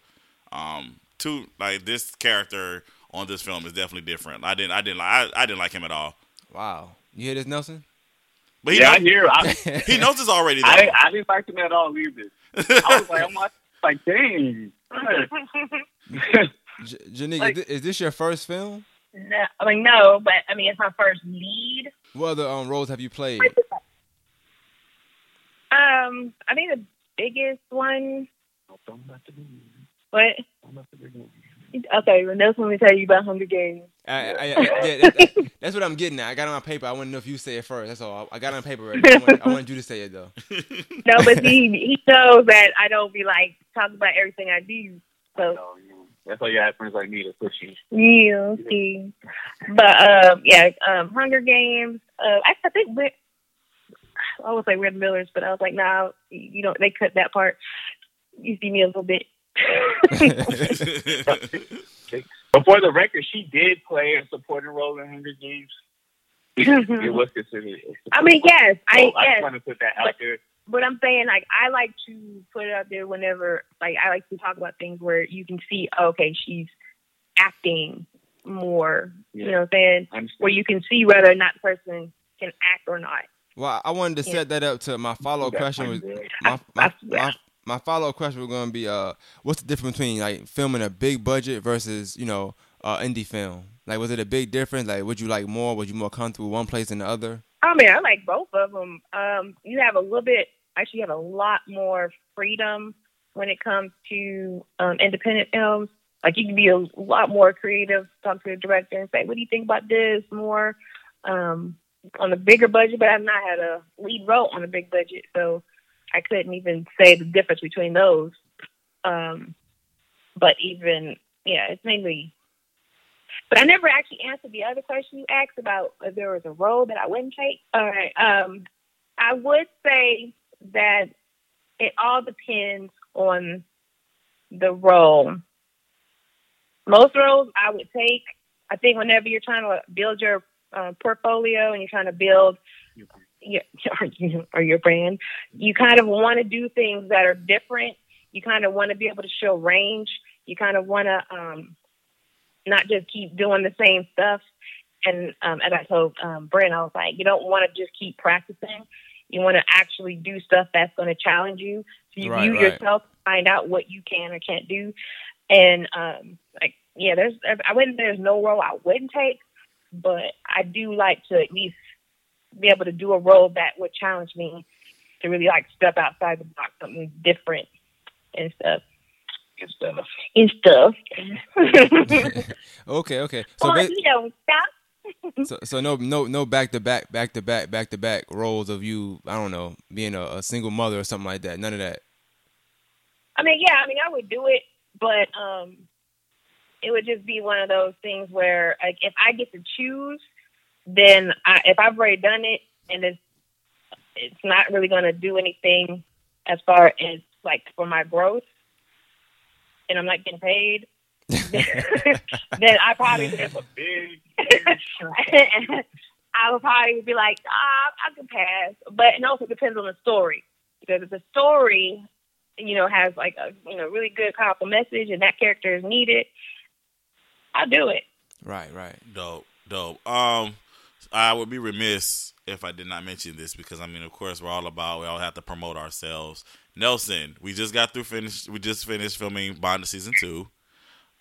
um, two like this character on this film is definitely different. I didn't, I didn't, I, I didn't like him at all. Wow, you hear this, Nelson? But he yeah, knows, I hear. I, he knows this already. Though. I, I didn't like him at all either. I was like, I'm like, dang. J- Janique, like, is this your first film? No, I mean no, but I mean it's my first lead. What other um, roles have you played? Um, I think the biggest one. What? Okay, well, that's when we tell you about Hunger Games. I, I, I, *laughs* yeah, that's, that's, what I'm getting at. I got it on paper. I want to know if you say it first. That's all. I got it on paper already. I, want, I wanted you to say it though. *laughs* no, but he he knows that I don't be like talking about everything I do. So that's why you have friends like me to push you. Yeah, see. But um, yeah, um, Hunger Games. Uh, I, I think we I would say Red Millers, but I was like, nah, you know, they cut that part. You see me a little bit. *laughs* Before the record, she did play a supporting role in Hunger Games. *laughs* it was considered. I mean, yes, I, so yes, I just want to put that out but, there but I'm saying like I like to put it out there whenever like I like to talk about things where you can see oh, okay she's acting more yeah. you know what I'm saying where you can see whether or not the person can act or not. Well, I wanted to yeah. set that up to my follow up question was my my, my, my follow up question was going to be uh what's the difference between like filming a big budget versus you know uh indie film like was it a big difference like would you like more would you more comfortable one place than the other I mean, I like both of them. Um, you have a little bit, actually, have a lot more freedom when it comes to um, independent films. Like you can be a lot more creative, talk to the director and say, "What do you think about this?" More um, on a bigger budget, but I've not had a lead role on a big budget, so I couldn't even say the difference between those. Um, but even yeah, it's mainly but I never actually answered the other question you asked about if there was a role that I wouldn't take. All right. Um, I would say that it all depends on the role. Most roles I would take. I think whenever you're trying to build your uh, portfolio and you're trying to build your, your, *laughs* or your brand, you kind of want to do things that are different. You kind of want to be able to show range. You kind of want to um, not just keep doing the same stuff. And um, as I told um, Brent, I was like, you don't want to just keep practicing. You want to actually do stuff that's going to challenge you. So you right, view right. yourself, find out what you can or can't do. And um, like, yeah, there's I wouldn't there's no role I wouldn't take, but I do like to at least be able to do a role that would challenge me to really like step outside the box, something different and stuff and stuff. And stuff. *laughs* *laughs* okay, okay. So well, you don't stop. So, so no, no, no back to back, back to back, back to back roles of you. I don't know, being a, a, single mother or something like that. None of that. I mean, yeah, I mean, I would do it, but um, it would just be one of those things where, like, if I get to choose, then I, if I've already done it and it's it's not really going to do anything as far as like for my growth, and I'm not getting paid, *laughs* then I probably would have a big. I would probably be like, ah, I can pass. But no, it also depends on the story because if the story, you know, has like a you know really good powerful message and that character is needed, I'll do it. Right, right. Dope, dope. Um, I would be remiss if I did not mention this because I mean, of course, we're all about we all have to promote ourselves. Nelson, we just got through finished. We just finished filming Bond season two.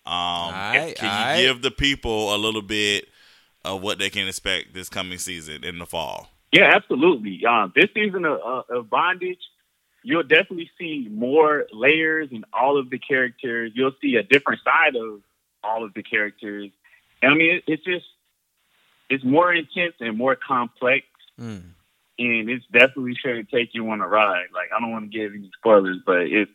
Um, can you right. give the people a little bit of what they can expect this coming season in the fall? Yeah, absolutely. Um, this season of, uh, of Bondage, you'll definitely see more layers in all of the characters. You'll see a different side of all of the characters. And I mean, it, it's just it's more intense and more complex. Mm and it's definitely sure to take you on a ride. Like I don't want to give any spoilers, but if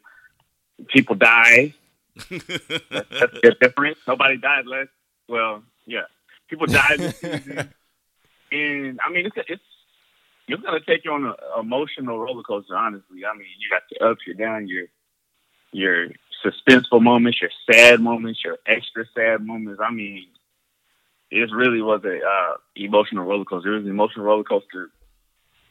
people die, that's, different. Nobody died less. Well, yeah, people died *laughs* and I mean it's it's you're gonna take you on an emotional roller coaster. Honestly, I mean you got your ups, your downs, your your suspenseful moments, your sad moments, your extra sad moments. I mean, it really was a uh, emotional roller coaster. It was an emotional roller coaster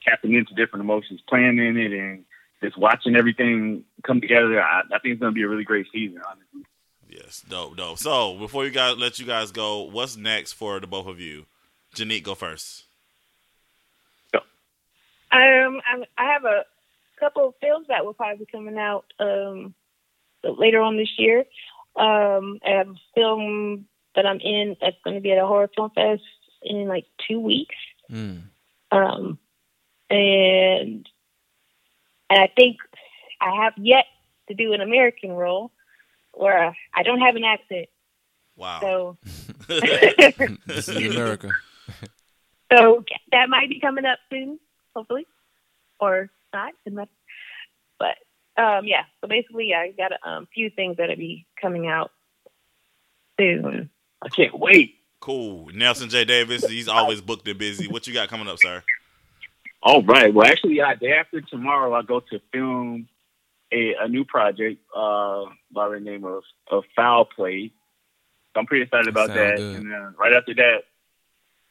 tapping into different emotions, playing in it, and just watching everything come together. I, I think it's going to be a really great season, honestly. Yes, dope, dope. So before you guys let you guys go, what's next for the both of you? Janique, go first. Um, I'm, I have a couple of films that will probably be coming out um, later on this year. Um, I have a film that I'm in that's going to be at a horror film fest in like two weeks. Mm. Um, and and I think I have yet to do an American role where I don't have an accent. Wow. So *laughs* *laughs* this is America. so that might be coming up soon, hopefully, or not. But um, yeah. So basically, I got a um, few things that'll be coming out soon. I can't wait. Cool. Nelson J. Davis, he's always booked and busy. What you got coming up, sir? All right. Well, actually, yeah, day after tomorrow, I go to film a, a new project uh, by the name of, of Foul Play. So I'm pretty excited about that. Good. And uh, right after that,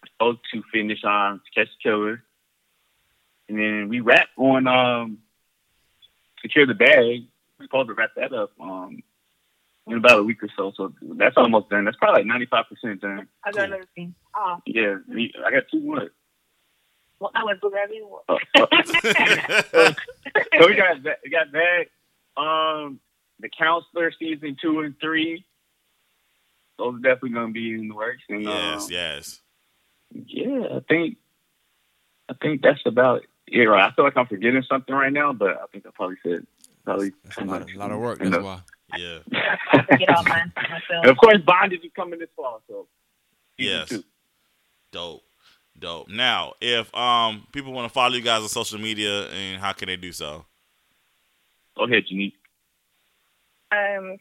I go to finish on Catch Killer. And then we wrap on um, Secure the Bag. We're supposed to wrap that up um, in about a week or so. So that's almost done. That's probably like 95% done. I got another thing. Oh. Yeah, I got two more. Well, I would grab you one. *laughs* so we got that. We got that. Um, the counselor season two and three. Those are definitely going to be in the works. And, yes, um, yes. Yeah, I think I think that's about it. Right. I feel like I'm forgetting something right now, but I think I probably said probably a lot, of, a lot of work. That's why. Yeah. *laughs* Get all mine myself. And of course, Bondage is coming this fall, so yes, dope. Dope. Now, if um people want to follow you guys on social media, and how can they do so? Go ahead, Janique. Um,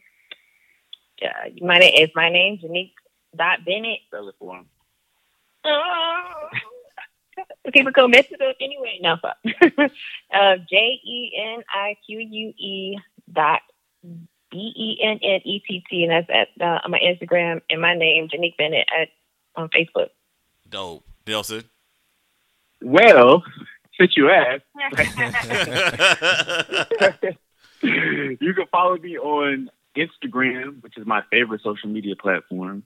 yeah, my name is my name Janique dot Bennett. Spell it for him. Oh, *laughs* people go mess it up anyway. No, fuck. *laughs* uh, J E N I Q U E dot B E N N E T T, and that's at uh, on my Instagram and my name Janique Bennett at on Facebook. Dope. Nelson? Well, since you asked, *laughs* *laughs* you can follow me on Instagram, which is my favorite social media platform,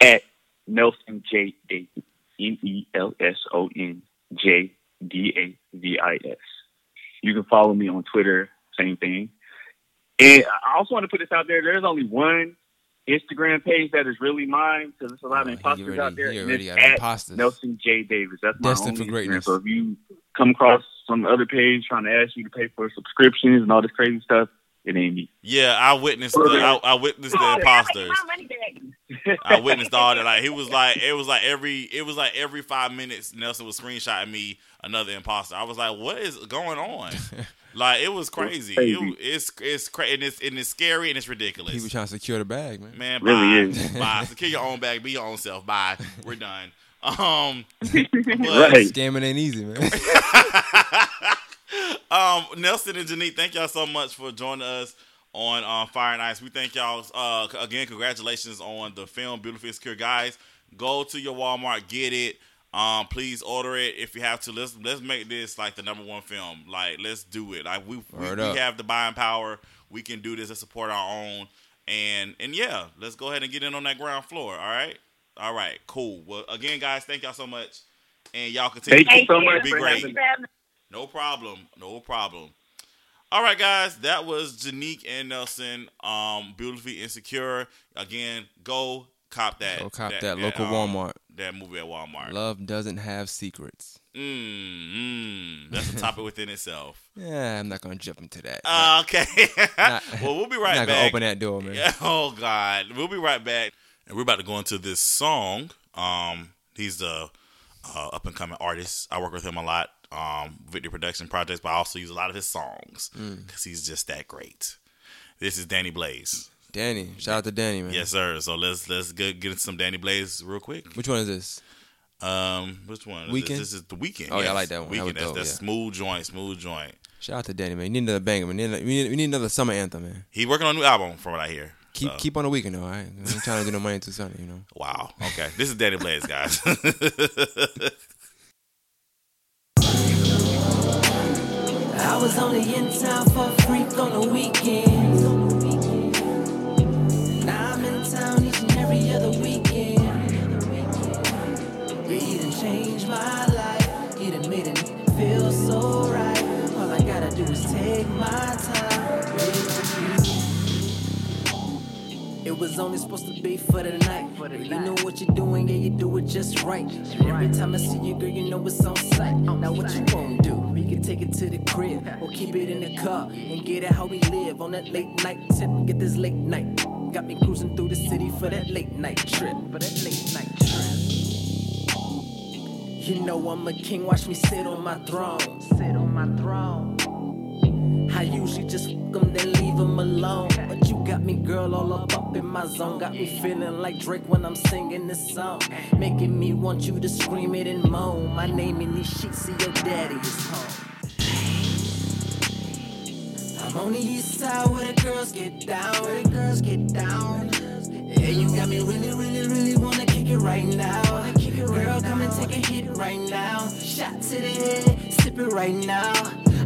at Nelson J Davis. N E L S O N J D A V I S. You can follow me on Twitter, same thing. And I also want to put this out there. There's only one Instagram page that is really mine because there's a lot of imposters already, out there. And it's at imposters. Nelson J Davis. That's my Destined only for greatness. Instagram. So if you come across some other page trying to ask you to pay for subscriptions and all this crazy stuff, it ain't me. Yeah, I witnessed the I, I witnessed the imposters. I witnessed all that. Like he was like it was like every it was like every five minutes Nelson was screenshotting me another imposter. I was like, what is going on? *laughs* Like it was crazy. It, it's it's crazy and it's and it's scary and it's ridiculous. People trying to secure the bag, man. Man, bye. really is. bye. Secure your own bag. Be your own self. Bye. We're done. Um, *laughs* but, right. Scamming ain't easy, man. *laughs* *laughs* um, Nelson and Janique, thank y'all so much for joining us on uh, Fire and Ice. We thank y'all uh, again. Congratulations on the film Beautiful Beautifully Secure, guys. Go to your Walmart, get it. Um, please order it if you have to. Let's let's make this like the number one film. Like let's do it. Like we we, we have the buying power. We can do this and support our own. And and yeah, let's go ahead and get in on that ground floor. All right, all right, cool. Well, again, guys, thank y'all so much, and y'all continue. Thank you so much. Be great. No problem. No problem. All right, guys, that was Janique and Nelson. Um, beautifully insecure. Again, go cop that. Go cop that, that, that local um, Walmart that movie at Walmart. Love doesn't have secrets. Mm, mm, that's a topic within itself. *laughs* Yeah, I'm not gonna jump into that. Uh, okay. not, *laughs* well, we'll be right back. not back. Gonna open that door, man. *laughs* Oh God, we'll be right back, and we're about to go into this song. Um, he's the uh, up and coming artist. I work with him a lot. Um, video production projects, but I also use a lot of his songs because mm. he's just that great. This is Danny Blaze. Danny, shout out to Danny, man. Yes, sir. So let's let's get get into some Danny Blaze real quick. Which one is this? Um, which one? Weeknd. This? this is the Weeknd. Oh yes. yeah, I like that one. Weeknd. That that's dope, that yeah. smooth joint, smooth joint. Shout out to Danny, man. We need another banger, man. We need, we need, we need another summer anthem, man. He working on a new album, from what I hear. Keep so. keep on the weekend though, all right? I'm trying to do no money too sunny, you know. Wow. Okay. this is Danny Blaze, guys. *laughs* I was only in town for a freak on the weekend. Now I'm in town each and every other weekend. He done changed my life. He done made it feel so right. All I gotta do is take my time. It was only supposed to be for the night. For you know what you're doing, yeah, you do it just right. Every time I see you, girl, you know it's on sight. Now what you won't do? We can take it to the crib or keep it in the car and get it how we live on that late night tip. Get this late night. Got me cruising through the city for that late night trip. For that late night trip. You know I'm a king, watch me sit on my throne. Sit on my throne. I usually just fuck them, then leave them alone. Got me, girl, all up up in my zone. Got me feeling like Drake when I'm singing this song. Making me want you to scream it and moan. My name in these sheets, see your daddy is home. I'm on the east side where the girls get down, where the girls get down. Yeah, you got me really, really, really wanna kick it right now. Girl, come and take a hit right now. Shot to the head, sip it right now.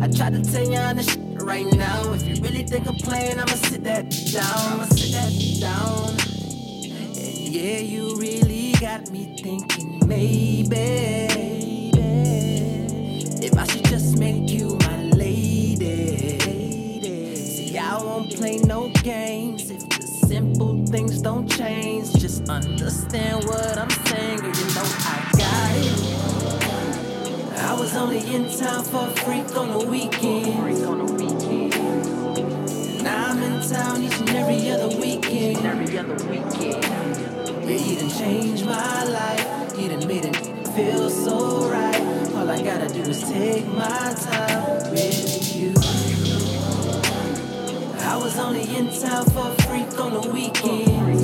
I tried to tell you on the right now. If you really think I'm playing, I'ma sit that down. I'ma sit that down. And yeah, you really got me thinking maybe if I should just make you my lady. See, I won't play no games if the simple things don't change. Just understand what I'm saying, girl. You know I got it. I was only in town for a freak on the weekend. Now I'm in town each and every other weekend. Every other weekend. Yeah, he done changed my life. He done made it feel so right. All I gotta do is take my time with you. I was only in town for a freak on the weekend.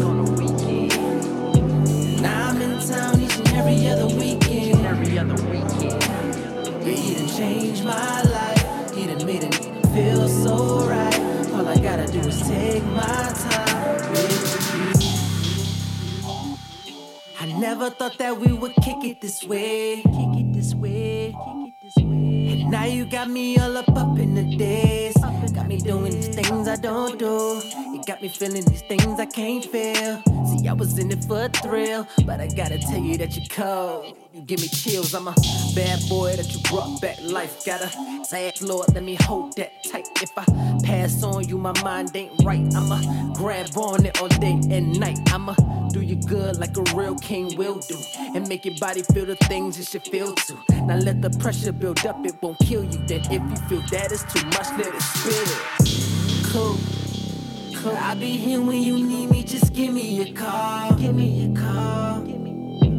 Now I'm in town each and every other weekend. Every other weekend. Yeah, he done changed my life. He done made it feel so right. All I gotta do is take my time with you. I never thought that we would kick it this way. Kick it this way. Kick it this way. And now you got me all up up in the days. Got me doing these things I don't do. You got me feeling these things I can't feel. See, I was in it for a thrill, but I gotta tell you that you're cold. You give me chills. I'm a bad boy that you brought back life. Gotta say, Lord, let me hold that tight. If I pass on you, my mind ain't right. I'ma grab on it all day and night. I'ma do you good like a real king will do, and make your body feel the things it should feel too. Now let the pressure build up, it won't kill you. Then if you feel that it's too much, let it spill. Cool. Cool. I'll be here when you need me. Just give me a call. Give me a call.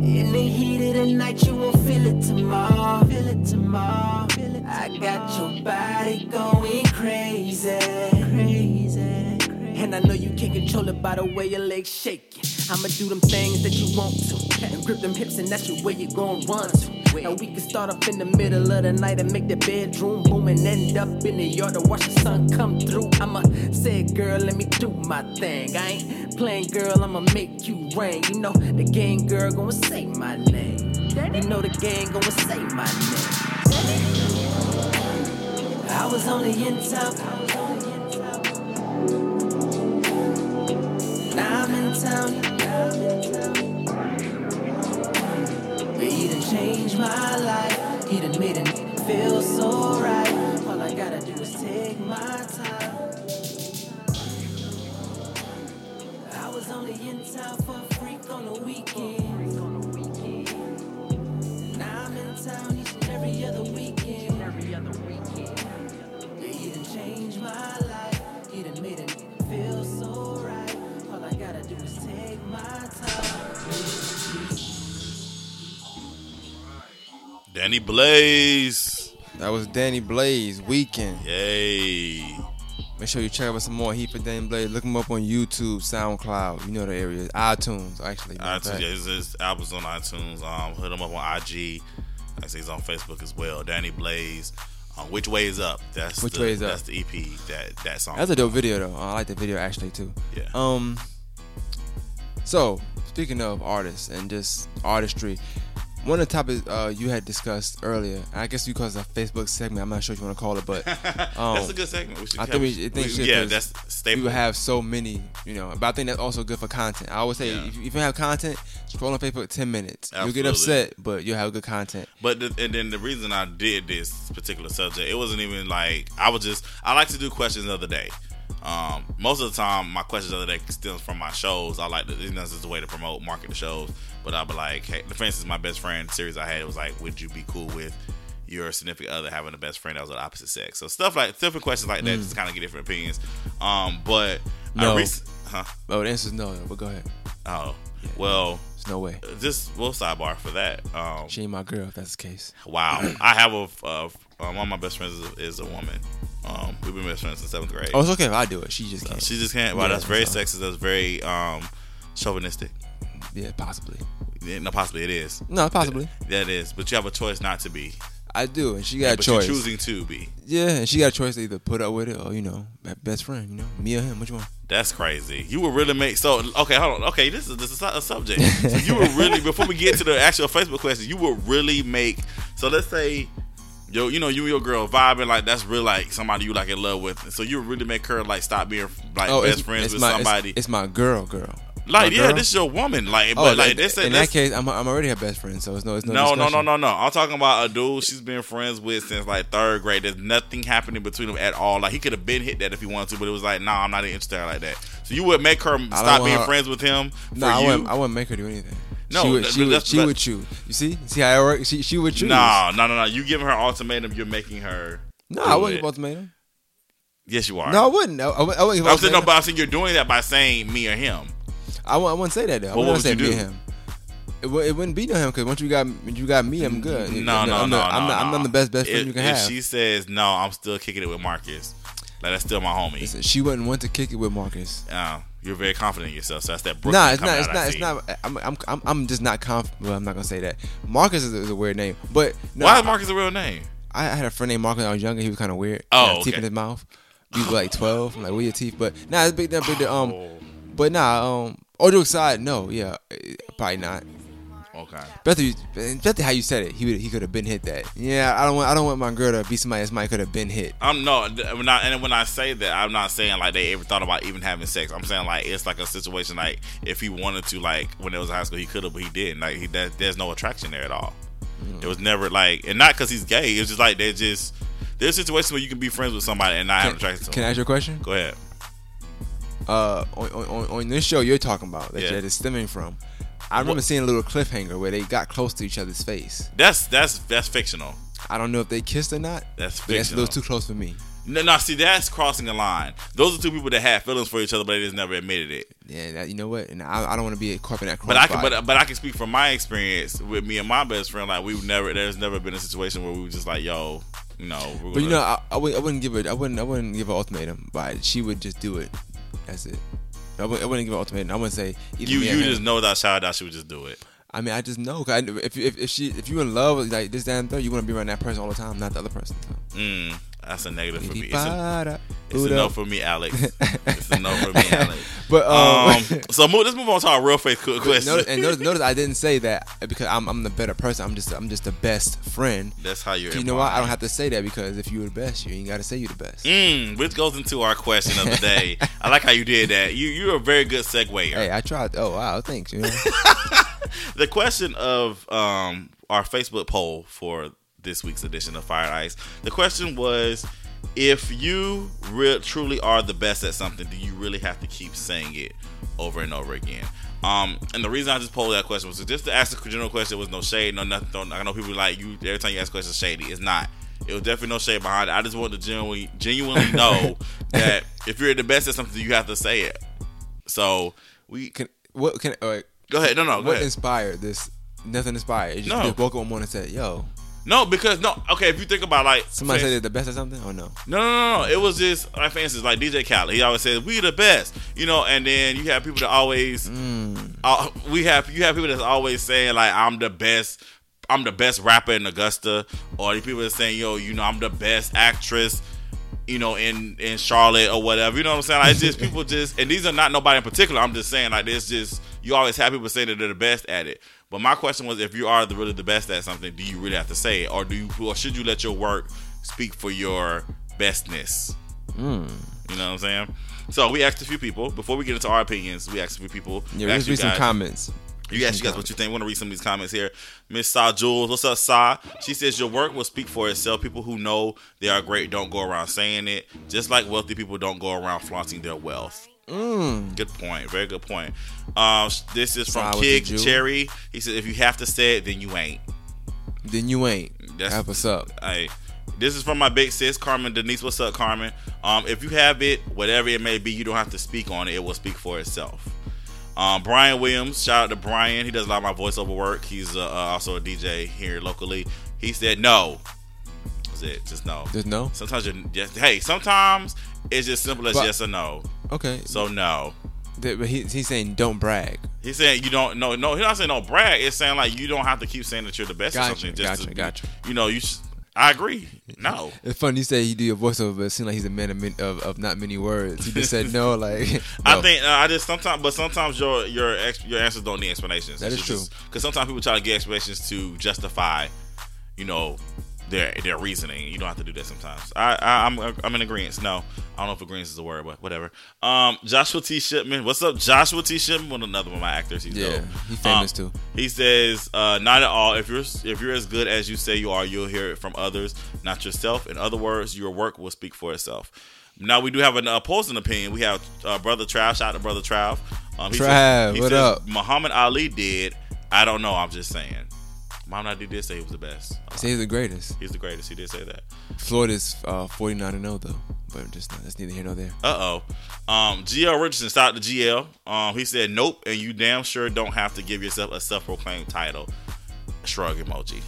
In the heat of the night, you won't feel it tomorrow. Feel it tomorrow. I got your body going crazy. Crazy. And I know you can't control it by the way your legs shaking. I'ma do them things that you want to. And grip them hips, and that's the way you gon' run to. And we can start up in the middle of the night and make the bedroom boom and end up in the yard to watch the sun come through. I'ma say, girl, let me do my thing. I ain't playing, girl, I'ma make you rain. You know, the gang girl gonna say my name. You know, the gang gonna say my name. I was only in town. Now I'm in town. Yeah, he done changed my life. He done made it feel so right. All I gotta do is take my time. The weekend. Now I'm in town each and every other weekend. Every other weekend. He done changed my life. He done made it feel so right. All I gotta do is take my time. Danny Blaze. That was Danny Blaze weekend. Yay. Make sure you check out some more Heat for Danny Blaze. Look him up on YouTube, SoundCloud. You know the area. iTunes, actually. iTunes, yeah, his, his album's on iTunes. Um, hit him up on IG. I say he's on Facebook as well. Danny Blaze. Um, Which way is up? That's Which the, way is up? That's the EP. That that song. That's a dope video though. I like the video actually too. Yeah. Um. So speaking of artists and just artistry, one of the topics uh, you had discussed earlier, I guess because of Facebook segment, I'm not sure what you want to call it, but um, *laughs* that's a good segment. We should I think we, I think we, yeah, that's stable. We would have so many, you know, but I think that's also good for content. I always say yeah. if, if, you have content, scroll on Facebook 10 minutes. Absolutely. You'll get upset, but you'll have good content. But the, and then the reason I did this particular subject, it wasn't even like I was just I like to do questions of the day. Um, most of the time, my questions of the day stems from my shows. I like to, you know, this is a way to promote, market the shows. But I'll be like, hey, for instance, my best friend series I had, it was like, would you be cool with your significant other having a best friend that was of the opposite sex? So stuff like, different questions like that, mm. just kind of get different opinions. Um, but no. Rec- huh? Oh, the answer is no, but go ahead. Oh, yeah. well. There's no way. Just, we'll sidebar for that. Um, she ain't my girl if that's the case. Wow. *clears throat* I have a, uh, one of my best friends is a, is a woman. Um, we've been best friends since seventh grade. Oh, it's okay if I do it. She just can't. She just can't. Wow, yeah, that's very so. sexist. That's very um, chauvinistic. Yeah, possibly. Yeah, no, possibly it is. No, possibly. That is, but you have a choice not to be. I do, and she got yeah, a choice. choosing to be. Yeah, and she got a choice to either put up with it or you know, best friend. You know, me or him. Which one? That's crazy. You would really make so. Okay, hold on. Okay, this is this is a subject. *laughs* so you would really before we get to the actual Facebook question, you would really make. So let's say yo, you know, you and your girl vibing like that's really like somebody you like in love with. So you would really make her like stop being like oh, best friends with my, somebody. It's, it's, my girl, girl. Like yeah, this is your woman. Like, oh, but like this, in that case, I'm, I'm already her best friend, so it's no, it's no. No, no, no, no, no. I'm talking about a dude she's been friends with since like third grade. There's nothing happening between them at all. Like he could have been hit that if he wanted to, but it was like, nah, I'm not interested like that. So you would make her stop being her, friends with him. No, nah, I wouldn't, I wouldn't make her do anything. No, she would, she would, she would chew. You see, see how it works. She she would choose. No, no, no, no. You giving her ultimatum. You're making her. No, I wouldn't give ultimatum. Yes, you are. No, I wouldn't. I, I, I wouldn't. I'm saying no, but I'm saying you're doing that by saying me or him. I, I wouldn't say that though. Well, I wouldn't say me or him. It, it wouldn't be no him because once you got you got me, I'm good. No, no, I'm no, the, I'm, no, I'm not the best best friend if, you can if have. If she says no, I'm still kicking it with Marcus. Like that's still my homie. Listen, she wouldn't want to kick it with Marcus. Uh, you're very confident in yourself. So that's that. Brooklyn nah, it's not. It's not. It's not. I'm, I'm. I'm. I'm just not confident. Well, I'm not gonna say that. Marcus is a, is a weird name, but no, why is Marcus a real name? I, I had a friend named Marcus when I was younger. He was kind of weird. Oh, he teeth in his mouth. He was like 12. I'm like, where your teeth? But nah, it's big. That big. Um, oh. but nah. Um, all jokes aside, no. Yeah, probably not. Okay. Better, better how you said it. He would, he could have been hit that. Yeah, I don't want I don't want my girl to be somebody that might could have been hit. I'm no, when I, and when I say that, I'm not saying like they ever thought about even having sex. I'm saying like it's like a situation like if he wanted to, like when it was high school, he could have, but he didn't. Like he, that, there's no attraction there at all. Mm. It was never like, and not because he's gay. It's just like there's just there's situations where you can be friends with somebody and not can, have attraction. Can I ask you a question? Go ahead. Uh, on, on, on this show you're talking about that, yeah. that is stemming from I remember what? seeing a little cliffhanger where they got close to each other's face. That's that's that's fictional. I don't know if they kissed or not. That's fictional. That's a little too close for me. No, no, see, that's crossing a line. Those are two people that had feelings for each other, but they just never admitted it. Yeah, that, you know what? And I, I don't want to be caught in that. But I can, but, but I can speak from my experience with me and my best friend. Like we've never, there's never been a situation where we were just like, yo, you know. But you know, I, I, would, I wouldn't give it. I wouldn't, I wouldn't give an ultimatum. But she would just do it. That's it. I wouldn't, I wouldn't give an ultimatum. I wouldn't say. You, you just know that child that she would just do it. I mean, I just know. Cause if, if if she if you in love with like this damn thing, you want to be around that person all the time, not the other person. So. Mm. That's a negative for me. It's a, it's a no for me, Alex. It's a no for me, *laughs* Alex. but um, um so move, let's move on to our real face question. Notice, and notice, notice, I didn't say that because I'm, I'm the better person. I'm just I'm just the best friend. That's how you're. You know why I don't have to say that because if you're the best, you ain't got to say you're the best. Mm, which goes into our question of the day. I like how you did that. You you're a very good segue. Hey, I tried. Oh wow, thanks. You know? *laughs* the question of um our Facebook poll for this week's edition of Fire Ice. The question was if you re- truly are the best at something, do you really have to keep saying it over and over again? Um, and the reason I just posed that question was just to ask a general question. There was no shade, no nothing. Don't, I know people like you every time you ask questions shady. It's not. It was definitely no shade behind it. I just want to genuinely, genuinely *laughs* know that if you're the best at something, you have to say it. So we can. What can? Go ahead. No, no. what ahead. inspired this? Nothing inspired. You just, no. just woke up one morning and said, "Yo, no, because no. Okay, if you think about like somebody say they're the best at something, or no? No, no, no, no. It was just like for instance, like DJ Khaled. He always says we the best, you know. And then you have people that always, mm. uh, we have you have people that's always saying like I'm the best. I'm the best rapper in Augusta, or people that saying, "Yo, you know, I'm the best actress." you know, in in Charlotte or whatever. You know what I'm saying? Like, it's just *laughs* people just, and these are not nobody in particular. I'm just saying like there's just you always have people saying that they're the best at it. But my question was, if you are the, really the best at something, do you really have to say it, or do you, or should you let your work speak for your bestness? Mm. You know what I'm saying? So we asked a few people before we get into our opinions. We asked a few people. Yeah, let's read some comments. You ask you guys what you think. Want to read some of these comments here. Miss Sa Jules, what's up, Sa? She says your work will speak for itself. People who know they are great don't go around saying it. Just like wealthy people don't go around flaunting their wealth. Mm. Good point. Very good point. Um, this is from Kig Cherry. He said, "If you have to say it, then you ain't. Then you ain't. That's what's up. Hey, this is from my big sis, Carmen Denise. What's up, Carmen? Um, if you have it, whatever it may be, you don't have to speak on it. It will speak for itself. Um, Brian Williams, shout out to Brian. He does a lot of my voiceover work. He's uh, uh also a DJ here locally. He said no. That's it. Just no. Just no. Sometimes you're just hey. Sometimes it's just simple as but, yes or no. Okay. So no. But he, he's saying don't brag. He's saying you don't no no. He's not saying don't brag. It's saying like you don't have to keep saying that you're the best gotcha, or something. Just gotcha, to, gotcha. You know you. I agree. No, it's funny you say he do your voiceover, but it seems like he's a man of, of, of, not many words. He just said *laughs* no, like. No. I think uh, I just sometimes, but sometimes your your ex, your answers don't need explanations. That it's is true. Because sometimes people try to get explanations to justify, you know, their their reasoning. You don't have to do that sometimes. I, I am I'm, I'm in agreement. No, I don't know if agreement is a word, but whatever. Um, Joshua T Shipman, what's up, Joshua T Shipman? One another one of my actors. He's yeah, dope. he's famous um, too. He says, uh, not at all. If you're if you're as good as you say you are, you'll hear it from others, not yourself. In other words, your work will speak for itself. Now we do have an opposing opinion. We have uh, brother Trav. Shout out to brother Trav. Um, Trav, says, what says, up? Muhammad Ali did. I don't know. I'm just saying. Muhammad Ali did say he was the best. Uh, say he's the greatest. He's the greatest. He did say that. Floyd's uh, 49 and 0 though, but just that's neither here nor there. Uh oh. Um, GL Richardson stopped the GL. Um, he said nope, and you damn sure don't have to give yourself a self-proclaimed title. Shrug emoji.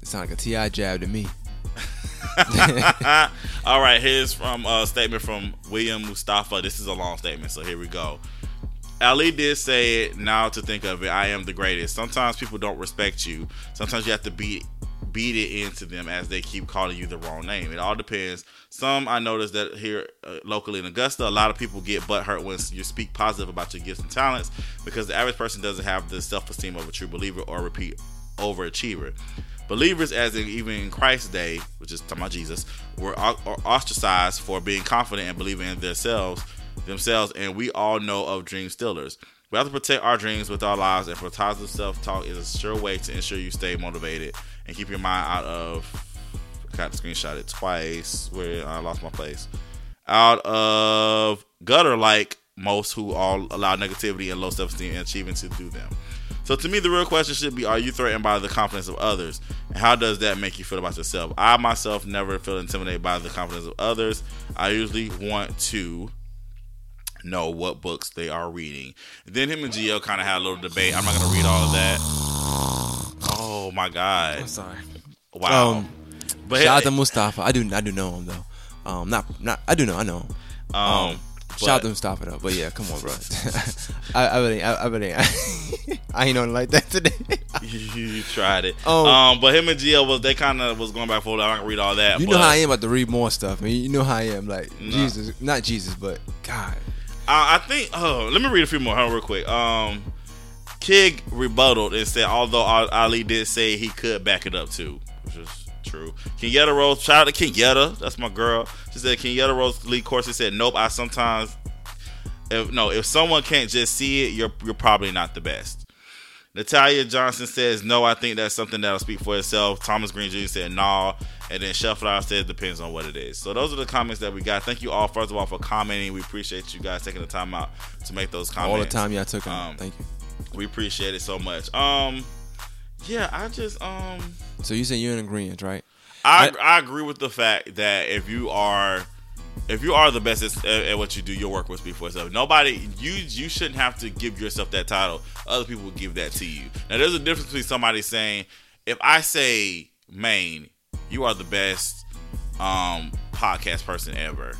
It sounds like a Ti jab to me. *laughs* All right, here's from a uh, statement from William Mustafa. This is a long statement, so here we go. Ali did say it. Now to think of it, I am the greatest. Sometimes people don't respect you. Sometimes you have to beat beat it into them as they keep calling you the wrong name. It all depends. Some I noticed that here uh, locally in Augusta, a lot of people get butt hurt when you speak positive about your gifts and talents because the average person doesn't have the self esteem of a true believer or repeat overachiever. Believers, as in even in Christ's day, which is talking about Jesus, were ostracized for being confident and believing in themselves themselves, and we all know of dream stealers. We have to protect our dreams with our lives, and for positive self talk is a sure way to ensure you stay motivated and keep your mind out of. I got to screenshot it twice where I lost my place. Out of gutter, like most who all allow negativity and low self esteem and achieving to do them. So to me, the real question should be: Are you threatened by the confidence of others, and how does that make you feel about yourself? I myself never feel intimidated by the confidence of others. I usually want to know what books they are reading. Then him and GL kind of had a little debate. I'm not gonna read all of that. Oh my god! I'm sorry. Wow. Um, but shout hey, out to Mustafa. I do I do know him though. Um, not not I do know I know him. Um, um shout out to Mustafa though. But yeah, come on, bro. *laughs* I, I really I, I really I, *laughs* I ain't on like that today. *laughs* you, tried it. Um, um, but him and GL was they kind of was going back forth. I'm not gonna read all that. You know how I am about to read more stuff. I mean, you know how I am. Like nah. Jesus, not Jesus, but God. I think. Oh, let me read a few more. Real quick. Um, Kig rebutted and said, although Ali did say he could back it up too, which is true. Kenyatta Rose, shout out to Kenyatta. That's my girl. She said Kenyatta Rose lead course. He said, nope. I sometimes, if, no, if someone can't just see it, you're you're probably not the best. Natalia Johnson says, no, I think that's something that'll speak for itself. Thomas Green Jr. said, nah. And then Chef Flower said, depends on what it is. So those are the comments that we got. Thank you all, first of all, for commenting. We appreciate you guys taking the time out to make those comments. All the time y'all took um, Thank you. We appreciate it so much. Um, yeah, I just um. So you say you're in agreement, right? I I agree with the fact that if you are if you are the best at, at, what you do, your work will speak for itself. Nobody, you you shouldn't have to give yourself that title. Other people will give that to you. Now, there's a difference between somebody saying, if I say, Maine, you are the best um, podcast person ever,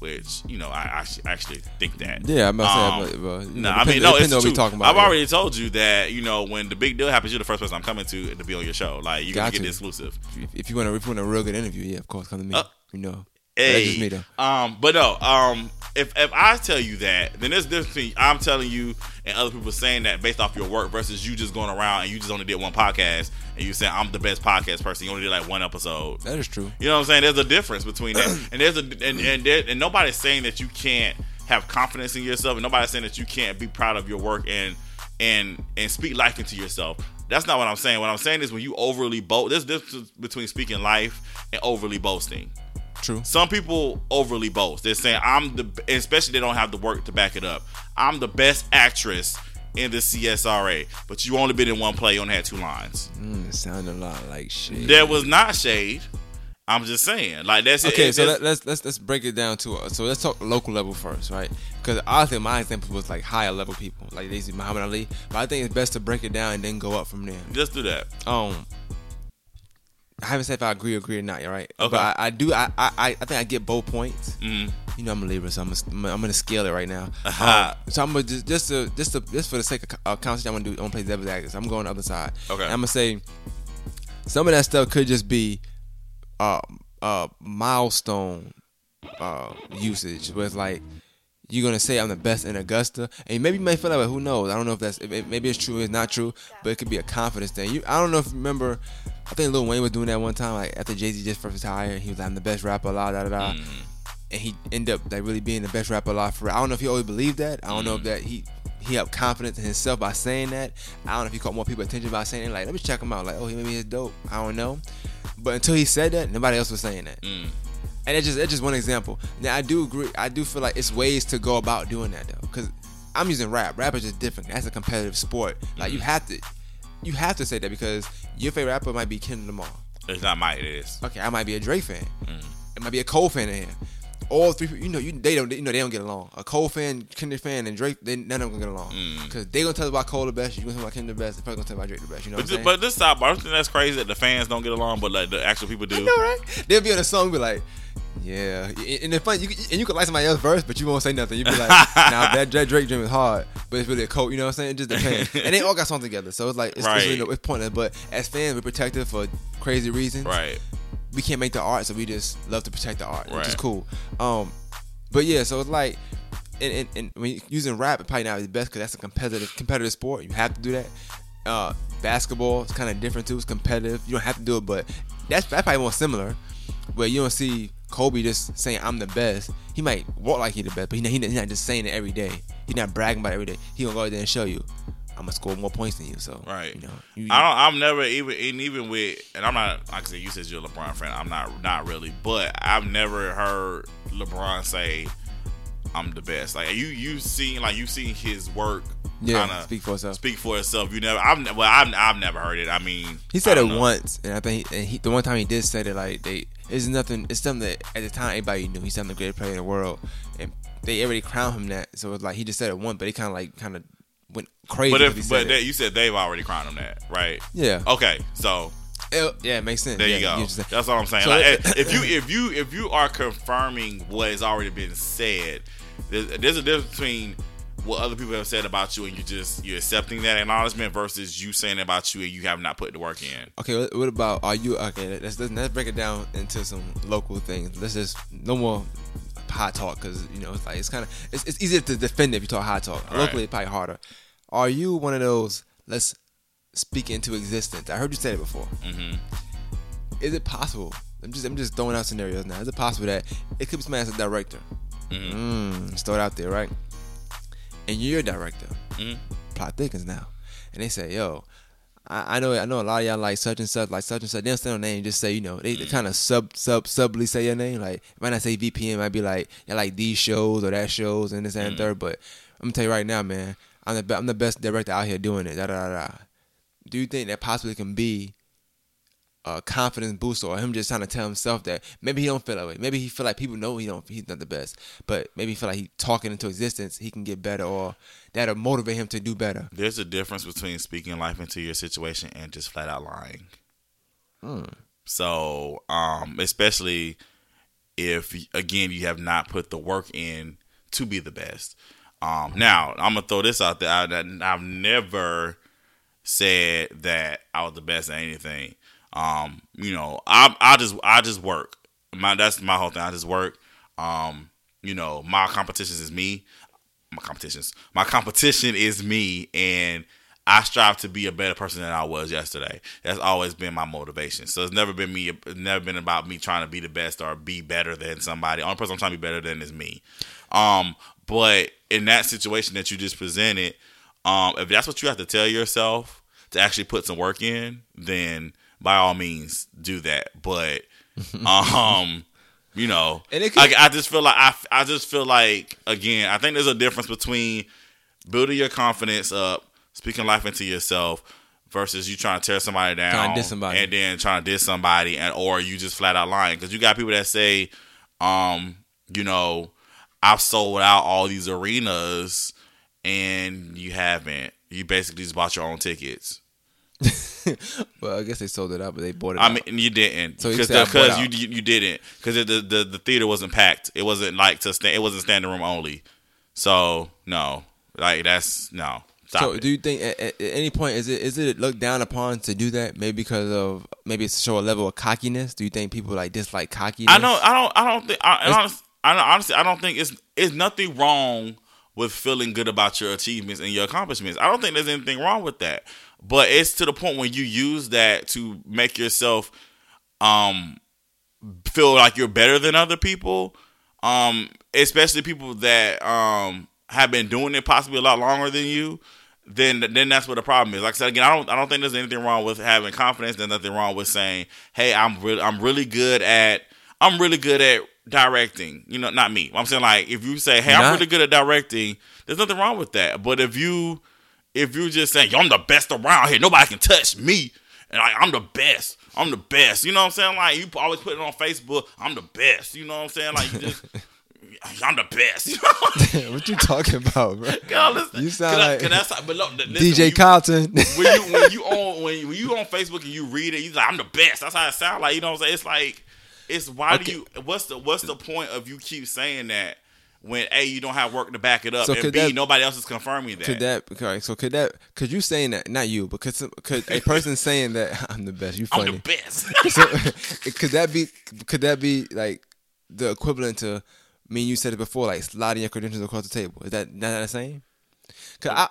which you know I actually, actually think that. Yeah, I'm about to say, um, but, no, I mean no, it's true. Talking about, I've yeah. already told you that you know when the big deal happens, you're the first person I'm coming to to be on your show. Like you're gonna get the exclusive. If you want to, if you want a real good interview, yeah, of course, come to me. Uh, you know. Hey, me though. Um, but no, um, if if I tell you that, then there's difference between I'm telling you and other people saying that based off your work versus you just going around and you just only did one podcast and you saying I'm the best podcast person. You only did like one episode. That is true. You know what I'm saying? There's a difference between that, *clears throat* and there's a and and, there, and nobody's saying that you can't have confidence in yourself, and nobody's saying that you can't be proud of your work and and and speak life into yourself. That's not what I'm saying. What I'm saying is when you overly boast. There's difference between speaking life and overly boasting. True. Some people overly boast. They're saying I'm the, especially they don't have the work to back it up. I'm the best actress in the CSRA, but you only been in one play. You only had two lines. Mm, it sounded a lot like shade. There was not shade. I'm just saying, like that's okay. It, so let, us let's let's break it down to uh, so let's talk local level first, right? Because honestly, my example was like higher level people, like they see Muhammad Ali. But I think it's best to break it down and then go up from there. Just do that. Um, I haven't said if I agree or agree or not. You're right. Okay. But I, I do. I, I I think I get both points. Mm. You know I'm a Libra, so I'm gonna, I'm gonna scale it right now. Uh-huh. Um, so I'm gonna just just to, just to, just for the sake of uh, conversation, I'm gonna do. I'm gonna play devil's advocate. I'm going the other side. Okay. I'm gonna say some of that stuff could just be uh uh milestone uh usage it's like you're gonna say I'm the best in Augusta, and maybe you may feel that way. Who knows? I don't know if that's if it, maybe it's true, it's not true, but it could be a confidence thing. You, I don't know if you remember. I think Lil Wayne was doing that one time, like after Jay Z just first retired, he was like, "I'm the best rapper alive," da da da, mm. and he ended up like really being the best rapper alive for. I don't know if he always believed that. I don't mm. know if mm. that he he had confidence in himself by saying that. I don't know if he caught more people attention by saying it. Like, let me check him out. Like, oh, he maybe he's dope. I don't know. But until he said that, nobody else was saying that. Mm. And it's just it's just one example. Now I do agree. I do feel like it's ways to go about doing that though, because I'm using rap. Rap is just different. That's a competitive sport. Like mm-hmm. you have to, you have to say that because your favorite rapper might be Kendrick Lamar. It's not my. It is. Okay, I might be a Drake fan. Mm. It might be a Cole fan in here all three you know you they don't you know they don't get along. A Cole fan, Kendrick fan, and Drake they none of them gonna get along because mm. they gonna tell about Cole the best. You gonna tell about Kendrick the best. They probably gonna tell about Drake the best. You know. But, this, but this side, I think that's crazy that the fans don't get along, but like the actual people do. I know, right? They'll be on a song, be like. Yeah, and it's funny, you, and you could like somebody else's verse, but you won't say nothing. You be like, *laughs* "Now that, that Drake dream is hard, but it's really a coat." You know what I'm saying? It just depends. *laughs* and they all got something together, so it's like it's, right. it's, really, it's pointless. But as fans, we're protected for crazy reasons. Right. We can't make the art, so we just love to protect the art, right. which is cool. Um, but yeah, so it's like, and, and, and when using rap, it probably not the best because that's a competitive competitive sport. You have to do that. Uh, basketball is kind of different too. It's competitive. You don't have to do it, but that's that's probably more similar. Where you don't see Kobe just saying I'm the best. He might walk like he's the best, but he, he, he's not just saying it every day. He's not bragging about it every day. He gonna go out there and show you. I'm gonna score more points than you. So right, you know, you, I don't. I'm never even even with, and I'm not like I said. You said you're a LeBron fan. I'm not not really, but I've never heard LeBron say I'm the best. Like you you seen like you seen his work. Yeah, speak for itself. Speak for itself. You never. I've well, I've, I've never heard it. I mean, he said it know. once, and I think he, and he, the one time he did say it, like they, it's nothing. It's something that at the time everybody knew. He's something the greatest player in the world, and they already crowned him that. So it's like he just said it once, but he kind of like kind of went crazy. But if but that, you said they've already crowned him that, right? Yeah. Okay, so it, yeah, it makes sense. There yeah, you go. That's all I'm saying. So like, if you if you if you are confirming what has already been said, there's, there's a difference between what other people have said about you and you just you're accepting that acknowledgement versus you saying about you and you have not put the work in. Okay, what about are you okay? Let's let's break it down into some local things. Let's just no more hot talk because you know it's like it's kind of it's, it's easier to defend if you talk hot talk. Right. Locally, it's probably harder. Are you one of those? Let's speak into existence. I heard you say it before. Mm-hmm. Is it possible? I'm just I'm just throwing out scenarios now. Is it possible that it could be somebody as a director? Mm-hmm. Mm, start out there, right? And you're a director. Mm-hmm. Plot thickens now, and they say, "Yo, I, I, know I know a lot of y'all like such and such, like such and such. They don't say no name, just say you know they, they kind of sub sub subly say your name. Like might not say VPN, might be like yeah, like these shows or that shows and this and mm-hmm. third. But I'm gonna tell you right now, man, I'm the I'm the best director out here doing it. Da da da. da. Do you think that possibly can be a confidence booster or him just trying to tell himself that maybe he don't feel that way. Maybe he feel like people know he don't he's not the best. But maybe he feel like he talking into existence he can get better or that'll motivate him to do better. There's a difference between speaking life into your situation and just flat out lying. Hmm. So, um, especially if again you have not put the work in to be the best. Um, now I'm gonna throw this out there. I, I've never said that I was the best at anything. Um, you know, I I just I just work. my that's my whole thing. I just work. Um, you know, my competitions is me. My competitions. My competition is me, and I strive to be a better person than I was yesterday. That's always been my motivation. So it's never been me. Never been about me trying to be the best or be better than somebody. The only person I'm trying to be better than is me. Um, but in that situation that you just presented, um, if that's what you have to tell yourself to actually put some work in, then by all means do that. But *laughs* um, you know, and it could, I, I just feel like I, I just feel like again, I think there's a difference between building your confidence up, speaking life into yourself, versus you trying to tear somebody down, somebody. and then trying to diss somebody, and or you just flat out lying because you got people that say, um, you know, I've sold out all these arenas, and you haven't. You basically just bought your own tickets. Well, I guess they sold it out, but they bought it. I out. mean, you didn't because because you, you, you didn't because the, the the theater wasn't packed. It wasn't like to stand. It wasn't standing room only. So no, like that's no. Stop so, it. do you think at, at, any point is it is it looked down upon to do that? Maybe because of maybe it's to show a level of cockiness. Do you think people like dislike cockiness? I know. I don't. I don't think. I, honestly, I, honestly, I don't think it's it's nothing wrong with feeling good about your achievements and your accomplishments. I don't think there's anything wrong with that. But it's to the point when you use that to make yourself um feel like you're better than other people. Um, especially people that um have been doing it possibly a lot longer than you, then then that's what the problem is. Like I said again, I don't I don't think there's anything wrong with having confidence. There's nothing wrong with saying, "Hey, I'm really I'm really good at I'm really good at directing." You know, not me. I'm saying like if you say, "Hey, I'm really good at directing," there's nothing wrong with that. But if you if you just saying, Yo, I'm the best around here, nobody can touch me. And like, I'm the best. I'm the best. You know what I'm saying? Like you always put it on Facebook, I'm the best. You know what I'm saying? Like you just *laughs* I'm the best. *laughs* You know? what you talking about, bro? *laughs* God, listen, you sound I, like that's but look, listen, DJ you, Carlton. when you when you on when, when you on Facebook and you read it, you like I'm the best. That's how it sounds like. You know what I'm saying? It's like it's why okay. do you? What's the what's the point of you keep saying that? When a you don't have work to back it up, so and b that, nobody else is confirming that. Could that okay? So could that? Could you saying that? Not you, but could, could a person saying that *laughs* I'm the best? You funny. I'm the best. *laughs* so, *laughs* could that be? Could that be like the equivalent to? I mean, you said it before, like sliding your credentials across the table. Is that not the same? Cause I.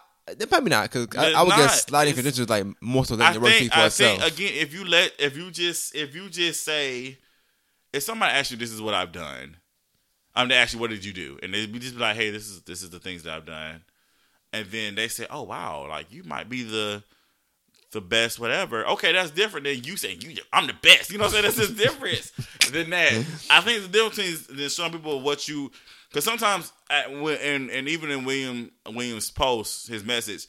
Probably not, because I, I, would not, guess sliding credentials like more so than I your work think, I itself. Think, again, if you let, if you just, if you just say, if somebody asks you, "This is what I've done," I'm to ask you, what did you do? And they'd be just be like, hey, this is this is the things that I've done. And then they say, oh wow, like you might be the the best, whatever. Okay, that's different than you saying you I'm the best. You know what I'm saying? That's a difference *laughs* than that. I think the difference between some people what you because sometimes at, and and even in William Williams' post, his message,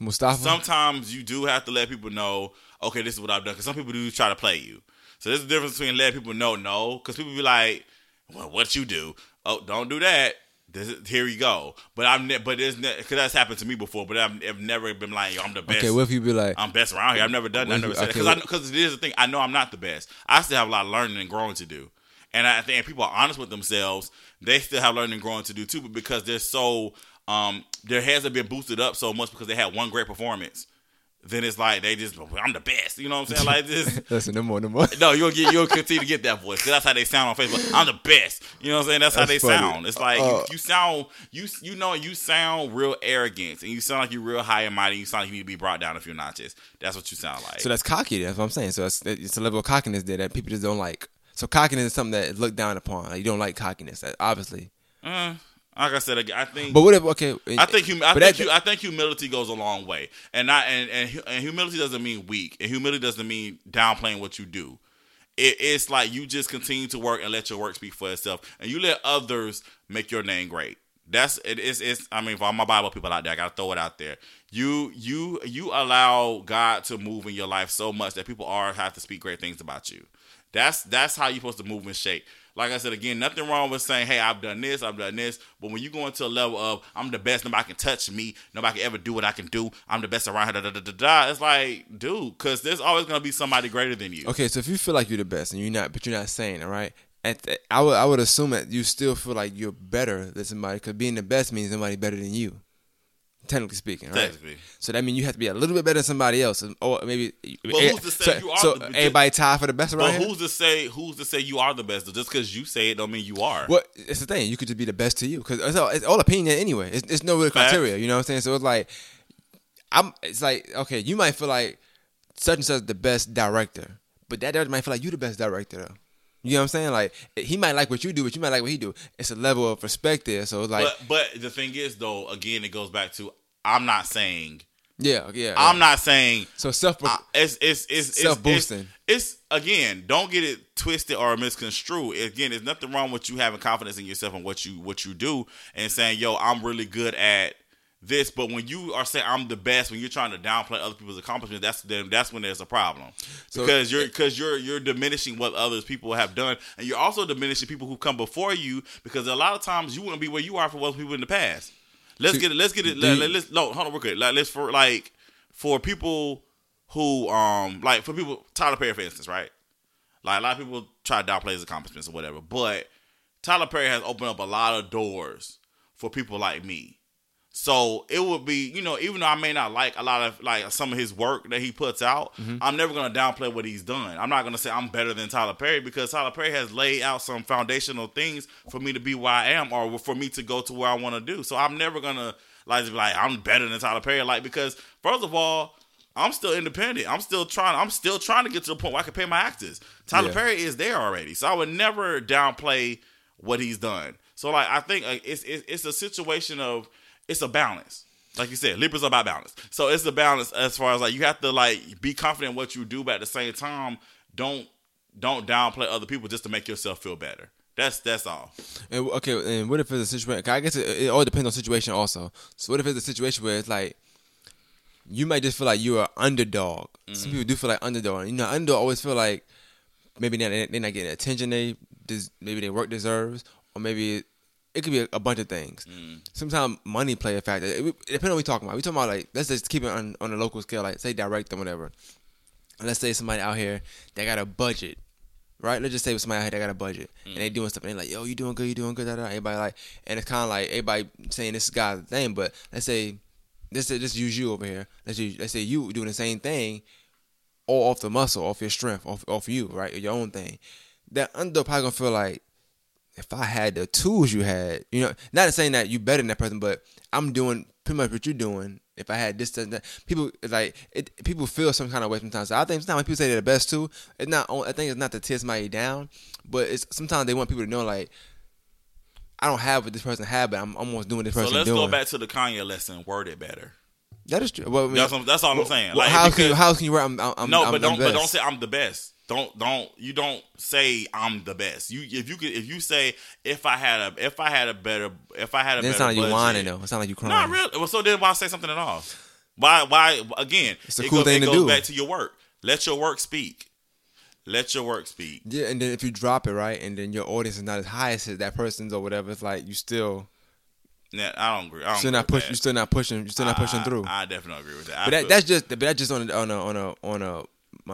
Mustafa. Sometimes you do have to let people know, okay, this is what I've done. Because some people do try to play you. So there's a difference between letting people know no, because people be like, well, what you do? Oh, don't do that. Here you go. But I'm, ne- but it's because ne- that's happened to me before. But I've, I've never been like, I'm the best. Okay, what if you be like, I'm best around here? I've never done that. I've never said because okay, because it is the thing. I know I'm not the best. I still have a lot of learning and growing to do. And I think people are honest with themselves. They still have learning and growing to do too. But because they're so, um, their heads have been boosted up so much because they had one great performance then it's like they just I'm the best. You know what I'm saying? Like this. *laughs* Listen, no more, no more. No, you'll get you'll continue to get that voice that's how they sound on Facebook. I'm the best. You know what I'm saying? That's, that's how they funny. sound. It's like uh, you, you, sound you you know you sound real arrogant and you sound like you're real high and mighty. You sound like you need to be brought down a few notches. That's what you sound like. So that's cocky. That's what I'm saying. So it's, it's a level of cockiness there that people just don't like. So cockiness is something that is looked down upon. Like you don't like cockiness, obviously. Uh, like I said, I think. But what if okay? I think hum- I think, that, I think humility goes a long way, and I and, and and humility doesn't mean weak, and humility doesn't mean downplaying what you do. It, it's like you just continue to work and let your work speak for itself, and you let others make your name great. That's it is it's I mean for all my Bible people out there, I gotta throw it out there. You you you allow God to move in your life so much that people are have to speak great things about you. That's that's how you're supposed to move and shake like I said again, nothing wrong with saying, "Hey, I've done this, I've done this." But when you go into a level of "I'm the best, nobody can touch me, nobody can ever do what I can do, I'm the best around here," da, da, da, da, it's like, dude, because there's always gonna be somebody greater than you. Okay, so if you feel like you're the best and you're not, but you're not saying it, right? At the, I would I would assume that you still feel like you're better than somebody because being the best means somebody better than you. Technically speaking, right? Technically. So that means you have to be a little bit better than somebody else, or maybe. But eh, who's to say so, you are? So the, everybody tied for the best around But who's to say? Who's to say you are the best? Just because you say it, don't mean you are. Well, it's the thing. You could just be the best to you because it's all, it's all opinion anyway. It's, it's no real criteria. You know what I'm saying? So it's like, I'm. It's like okay, you might feel like such and such the best director, but that director might feel like you the best director though. You know what I'm saying? Like he might like what you do, but you might like what he do. It's a level of respect there. So like, but, but the thing is, though, again, it goes back to I'm not saying. Yeah, yeah. I'm yeah. not saying. So self. it's it's it's self boosting. It's, it's, again. Don't get it twisted or misconstrued. Again, there's nothing wrong with you having confidence in yourself and what you what you do and saying, "Yo, I'm really good at." This, but when you are saying I'm the best, when you're trying to downplay other people's accomplishments, that's then that's when there's a problem so, because you're because you're you're diminishing what others people have done, and you're also diminishing people who come before you because a lot of times you wouldn't be where you are for other people in the past. Let's get it. Let's get it. Let, let, let's no hold on real quick. Like, let's for like for people who um like for people Tyler Perry for instance, right? Like a lot of people try to downplay his accomplishments or whatever, but Tyler Perry has opened up a lot of doors for people like me so it would be, you know, even though I may not like a lot of like some of his work that he puts out, mm-hmm. I'm never gonna downplay what he's done. I'm not gonna say I'm better than Tyler Perry because Tyler Perry has laid out some foundational things for me to be where I am or for me to go to where I want to do. So I'm never gonna like be like I'm better than Tyler Perry, like because first of all, I'm still independent. I'm still trying. I'm still trying to get to the point where I can pay my actors. Tyler yeah. Perry is there already, so I would never downplay what he's done. So like I think it's, it's it's a situation of it's a balance. Like you said, Libra's are about balance. So it's a balance as far as like you have to like be confident in what you do, but at the same time, don't don't downplay other people just to make yourself feel better. That's that's all. And okay, and what if it's a situation? I guess it, it all depends on situation also. So what if it's a situation where it's like you might just feel like you're an underdog. Mm-hmm. Some people do feel like underdog. You know, underdog always feel like maybe they're, they're not getting the attention they maybe their work deserves, or maybe it could be a, a bunch of things. Mm. Sometimes money play a factor. It, it depends on what we talking about. We talking about like let's just keep it on on a local scale, like say direct or whatever. And let's say somebody out here that got a budget, right? Let's just say somebody out here that got a budget mm. and they doing stuff and they like, yo, you doing good, you doing good, da, da. everybody like, and it's kind of like everybody saying this guy's the thing, but let's say this just use you over here. Let's use, let's say you doing the same thing, all off the muscle, off your strength, off off you, right? Your own thing. That under probably gonna feel like if I had the tools you had, you know, not saying that you better than that person, but I'm doing pretty much what you're doing. If I had this, that, that people like it, people feel some kind of way sometimes. So I think sometimes when people say they're the best too, it's not. I think it's not to tear somebody down, but it's sometimes they want people to know like I don't have what this person had, but I'm almost doing this person. So let's doing. go back to the Kanye lesson. Word it better. That is true. Well, I mean, that's, that's, all well, I'm saying. Like, how because, can you how can you I'm, I'm, no, I'm, but don't but don't say I'm the best. Don't don't you don't say I'm the best. You if you could if you say if I had a if I had a better if I had a then better. It's not like you whining though. It's not like you crying. Not really. Well, so then why say something at all? Why why again? It's a cool goes, thing to goes do. back to your work. Let your work speak. Let your work speak. Yeah, and then if you drop it right, and then your audience is not as high as that person's or whatever, it's like you still. Yeah, I don't agree. I don't still not push. You still not pushing. You still not pushing I, through. I definitely agree with that. But that, that's just. But that's just on a, on a on a on a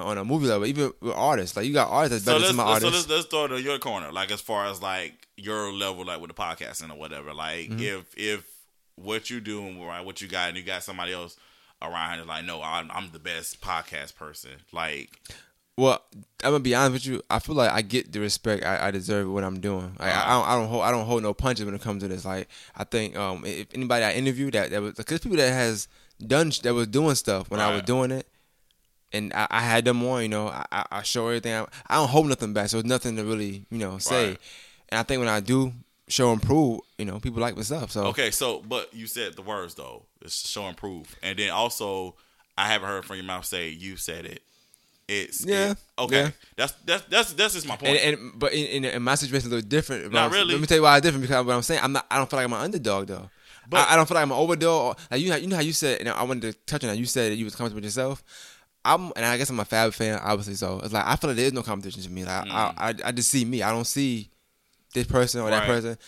on a movie level, even with artists. Like you got artists that's better than my artists. So let's, let's throw it in your corner, like as far as like your level, like with the podcasting or whatever. Like mm-hmm. if if what you doing right, what you got, and you got somebody else around is like, no, I'm, I'm the best podcast person. Like, well, I'm gonna be honest with you. I feel like I get the respect I, I deserve what I'm doing. Like, uh-huh. I, don't, I don't hold, I don't hold no punches when it comes to this. Like, I think um, if anybody I interviewed that that was because people that has done that was doing stuff when right. I was doing it, and I, I, had them on. You know, I, I show everything. I, I, don't hold nothing back, so it's nothing to really you know say. Right. And I think when I do show and prove, you know, people like my stuff. So okay, so but you said the words though, it's show and prove, and then also I haven't heard from your mouth say you said it. It's yeah. It, okay, yeah. that's that's that's that's just my point. And, and but in, in, in, my situation, a little different. Not really. Let me tell you why it's different because what I'm saying, I'm not. I don't feel like I'm an underdog though. But I, I don't feel like I'm an overdog. Like you, know, you know how you said. And I wanted to touch on that. You said that you was comfortable with yourself. I'm and I guess I'm a Fab fan, obviously. So it's like I feel like there is no competition to me. Like mm. I, I, I just see me. I don't see this person or right. that person.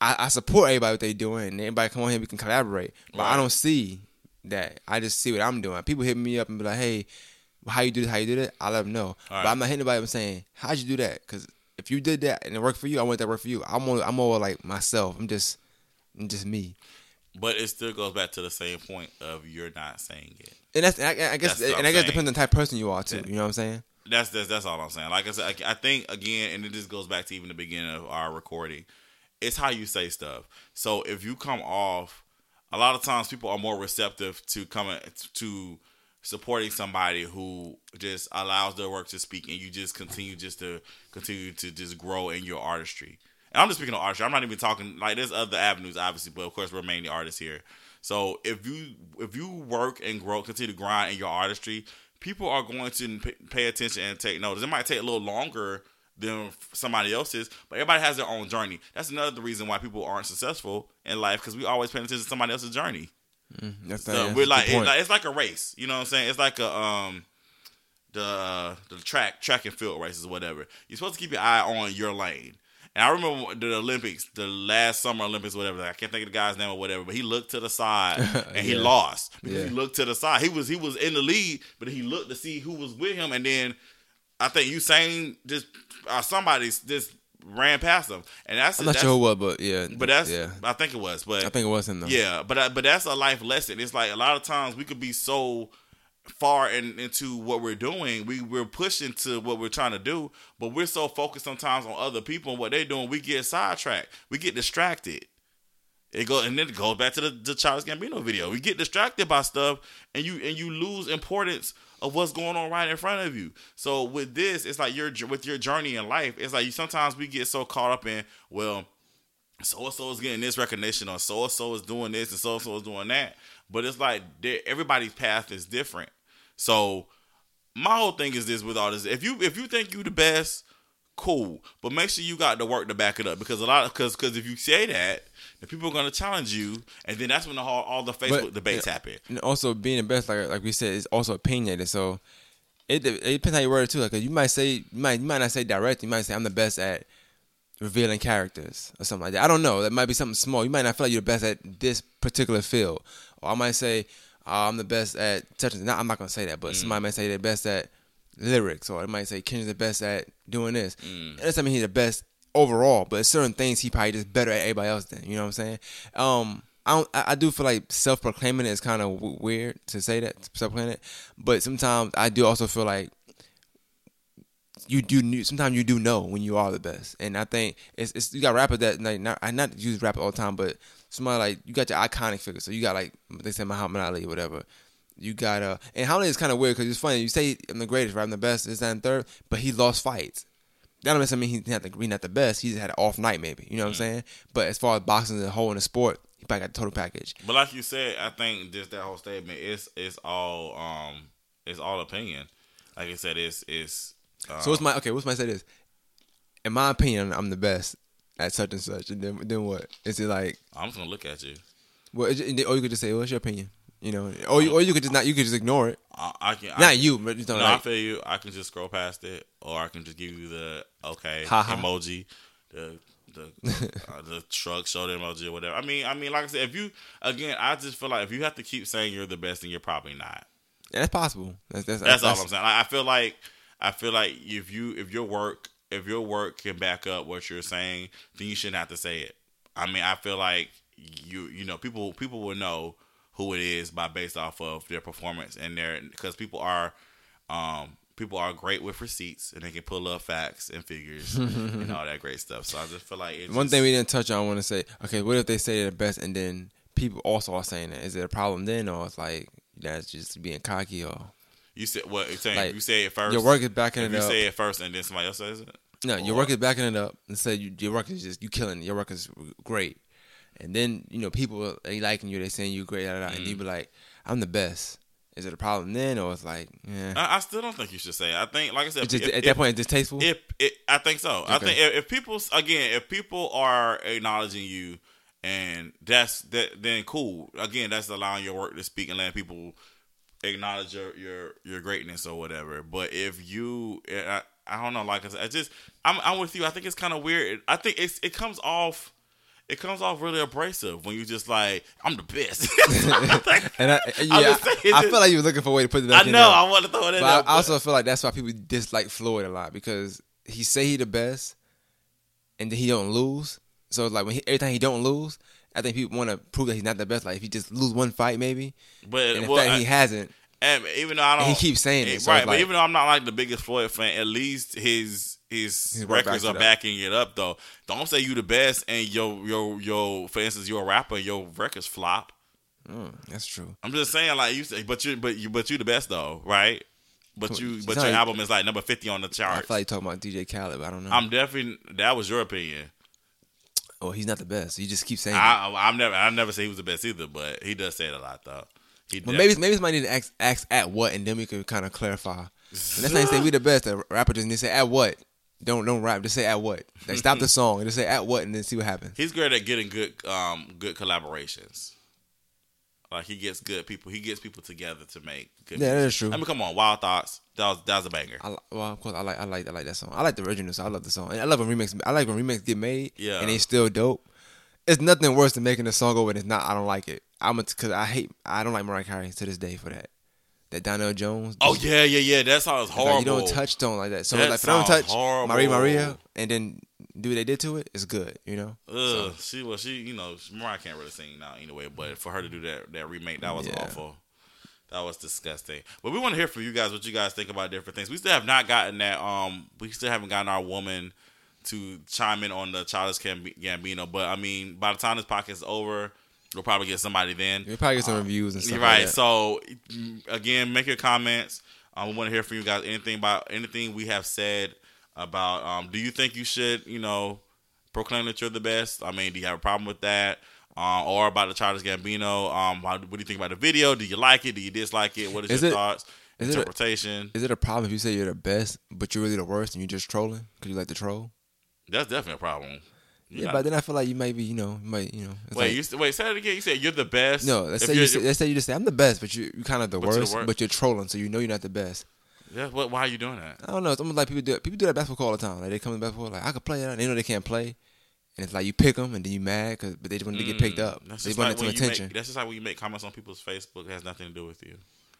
I, I support everybody what they doing. And everybody come on here, we can collaborate. But right. I don't see that. I just see what I'm doing. People hit me up and be like, "Hey, how you do this? How you do that?" I let them know. Right. But I'm not hitting anybody. I'm saying, "How'd you do that?" Because if you did that and it worked for you, I want that work for you. I'm more, I'm more like myself. I'm just, I'm just me. But it still goes back to the same point of you're not saying it. And that's I, I guess that's and I guess it depends on the type of person you are too. Yeah. You know what I'm saying? That's that's that's all I'm saying. Like I said, I, I think again, and it just goes back to even the beginning of our recording. It's how you say stuff. So if you come off, a lot of times people are more receptive to coming to supporting somebody who just allows their work to speak, and you just continue just to continue to just grow in your artistry. And I'm just speaking of artistry. I'm not even talking like there's other avenues, obviously, but of course we're mainly artists here. So if you if you work and grow, continue to grind in your artistry, people are going to pay attention and take notice. It might take a little longer than somebody else's, but everybody has their own journey. That's another reason why people aren't successful in life because we always pay attention to somebody else's journey. Mm, that's so we're like, it, like, it's like a race. You know what I'm saying? It's like a um the the track track and field races or whatever. You're supposed to keep your eye on your lane. And I remember the Olympics, the last summer Olympics, whatever. I can't think of the guy's name or whatever, but he looked to the side *laughs* and yeah. he lost because yeah. he looked to the side. He was he was in the lead, but he looked to see who was with him, and then I think Usain just uh, somebody just ran past him, and that's I'm not that's, sure what, but yeah, but that's yeah. I think it was, but I think it was him though. Yeah, but but that's a life lesson. It's like a lot of times we could be so far in, into what we're doing. We we're pushing to what we're trying to do, but we're so focused sometimes on other people and what they're doing. We get sidetracked. We get distracted. It go and then it goes back to the, the Childish Gambino video. We get distracted by stuff, and you and you lose importance of what's going on right in front of you. So with this, it's like your with your journey in life. It's like you sometimes we get so caught up in well, so and so is getting this recognition, or so and so is doing this, and so and so is doing that. But it's like everybody's path is different. So my whole thing is this with all this: if you if you think you the best, cool, but make sure you got the work to back it up because a lot of because because if you say that, the people are gonna challenge you, and then that's when the whole, all the Facebook but, debates yeah, happen. And also being the best, like like we said, is also opinionated. So it, it depends how you word it too. Like you might say you might you might not say direct. You might say I'm the best at revealing characters or something like that. I don't know. That might be something small. You might not feel like you're the best at this particular field. Or I might say uh, I'm the best at touching. Not, I'm not gonna say that, but mm. somebody might say they're best at lyrics, or it might say Kendrick's the best at doing this. Mm. That doesn't mean he's the best overall, but certain things he probably just better at everybody else than. You know what I'm saying? Um, I don't, I do feel like self proclaiming is kind of w- weird to say that self proclaiming it, but sometimes I do also feel like you do sometimes you do know when you are the best, and I think it's, it's you got rappers that like not I not use rap all the time, but somebody like you got your iconic figure. So you got like they say Muhammad Ali or whatever. You got uh and Muhammad is kind of weird because it's funny. You say I'm the greatest, right? I'm the best, is that and third, but he lost fights. That necessarily mean he's not the, not the best. He's had an off night, maybe. You know what mm. I'm saying? But as far as boxing as a whole in the sport, he probably got the total package. But like you said, I think just that whole statement is it's all um it's all opinion. Like I said, it's it's. Um, so what's my okay? What's my say this? In my opinion, I'm the best at such and such, and then then what? Is it like I'm just gonna look at you? Well, or you could just say, "What's your opinion?" You know, or you, or you could just not. You could just ignore it. I, I can not I, you, but you don't. No, like, I feel you. I can just scroll past it, or I can just give you the okay Ha-ha. emoji, the the *laughs* uh, the shrug shoulder emoji or whatever. I mean, I mean, like I said, if you again, I just feel like if you have to keep saying you're the best, then you're probably not. Yeah, that's possible. That's that's, that's, that's all I'm saying. Like, I feel like I feel like if you if your work if your work can back up what you're saying, then you shouldn't have to say it. I mean, I feel like you you know people people will know who it is by based off of their performance and their because people are um people are great with receipts and they can pull up facts and figures and *laughs* all that great stuff. So I just feel like one just, thing we didn't touch on. I want to say, okay, what if they say the best and then people also are saying that? Is it a problem then, or it's like that's just being cocky or? You said what? You're saying like, you say it first. Your work is backing it you up. You say it first, and then somebody else says it. No, your work is backing it up and say you, your work is just you killing. It. Your work is great, and then you know people they liking you. They saying you great, mm. and you be like, "I'm the best." Is it a problem then, or it's like, yeah? I, I still don't think you should say. It. I think, like I said, just, if, at that point, it's distasteful. If it, I think so. Okay. I think if, if people again, if people are acknowledging you, and that's that, then cool. Again, that's allowing your work to speak and letting people acknowledge your your your greatness or whatever. But if you, I, I don't know, like I said, I just I'm I'm with you. I think it's kind of weird. I think it's it comes off. It comes off really abrasive when you just like I'm the best. *laughs* and I, yeah, I, I, feel like you were looking for a way to put it. Back I know. I want to throw it in. But I also feel like that's why people dislike Floyd a lot because he say he the best, and then he don't lose. So like when he, every time he don't lose, I think people want to prove that he's not the best. Like if he just lose one fight, maybe. But and well, fact, I, he hasn't. And even though I don't, he keeps saying it, so right? Like, but even though I'm not like the biggest Floyd fan, at least his his, his records are backing it up. Though, don't say you the best and your your your for instance you're a rapper, your records flop. Mm, that's true. I'm just saying, like you say, but you but you but you the best though, right? But you but your like, album is like number fifty on the chart. I feel like talking about DJ Khaled. I don't know. I'm definitely that was your opinion. Oh, he's not the best. You just keep saying. I, I'm never. I never say he was the best either, but he does say it a lot though. He well, maybe maybe somebody need to ask, ask at what, and then we can kind of clarify. And that's not say *laughs* we the best. The rapper just need to say at what. Don't don't rap. Just say at what. Like stop the *laughs* song and just say at what, and then see what happens. He's great at getting good um good collaborations. Like he gets good people. He gets people together to make good. Yeah, that is true. I mean, come on, Wild Thoughts. That was that was a banger. I, well, of course, I like I like I like that song. I like the original, so I love the song. And I love when remix. I like when remix get made. Yeah, and they still dope. It's nothing worse than making a song over and it's not. I don't like it. I'm because I hate. I don't like Mariah Carey to this day for that. That Donell Jones. Oh yeah, yeah, yeah. That song is horrible. Like you don't touch tone like that. So that like, if I don't touch horrible. Maria Maria and then do what they did to it, it's good. You know. Ugh, so. she well, she you know Mariah can't really sing now anyway. But for her to do that that remake, that was yeah. awful. That was disgusting. But we want to hear from you guys what you guys think about different things. We still have not gotten that. Um, we still haven't gotten our woman to chime in on the Childish Gambino. But I mean, by the time this podcast is over, we'll probably get somebody then. We'll probably get some um, reviews and stuff. Right. Like so again, make your comments. Um, we want to hear from you guys. Anything about anything we have said about? Um, do you think you should, you know, proclaim that you're the best? I mean, do you have a problem with that? Uh, or about the Childish Gambino? Um, what do you think about the video? Do you like it? Do you dislike it? What is, is your it, thoughts? Is interpretation? It a, is it a problem if you say you're the best, but you're really the worst, and you're just trolling because you like to troll? That's definitely a problem. You're yeah, not, but then I feel like you might be, you know, you might, you know. Wait, like, you wait. Say it again. You said you're the best. No, let's say you, say, let's say you just say I'm the best, but you you kind of the worst, the worst, but you're trolling, so you know you're not the best. Yeah, what, why are you doing that? I don't know. It's almost like people do it. People do that basketball all the time. Like they come in basketball, like I could play that. They know they can't play, and it's like you pick them, and then you mad because but they just want to mm, get picked mm, up. They want like some attention. Make, that's just like when you make comments on people's Facebook. It has nothing to do with you.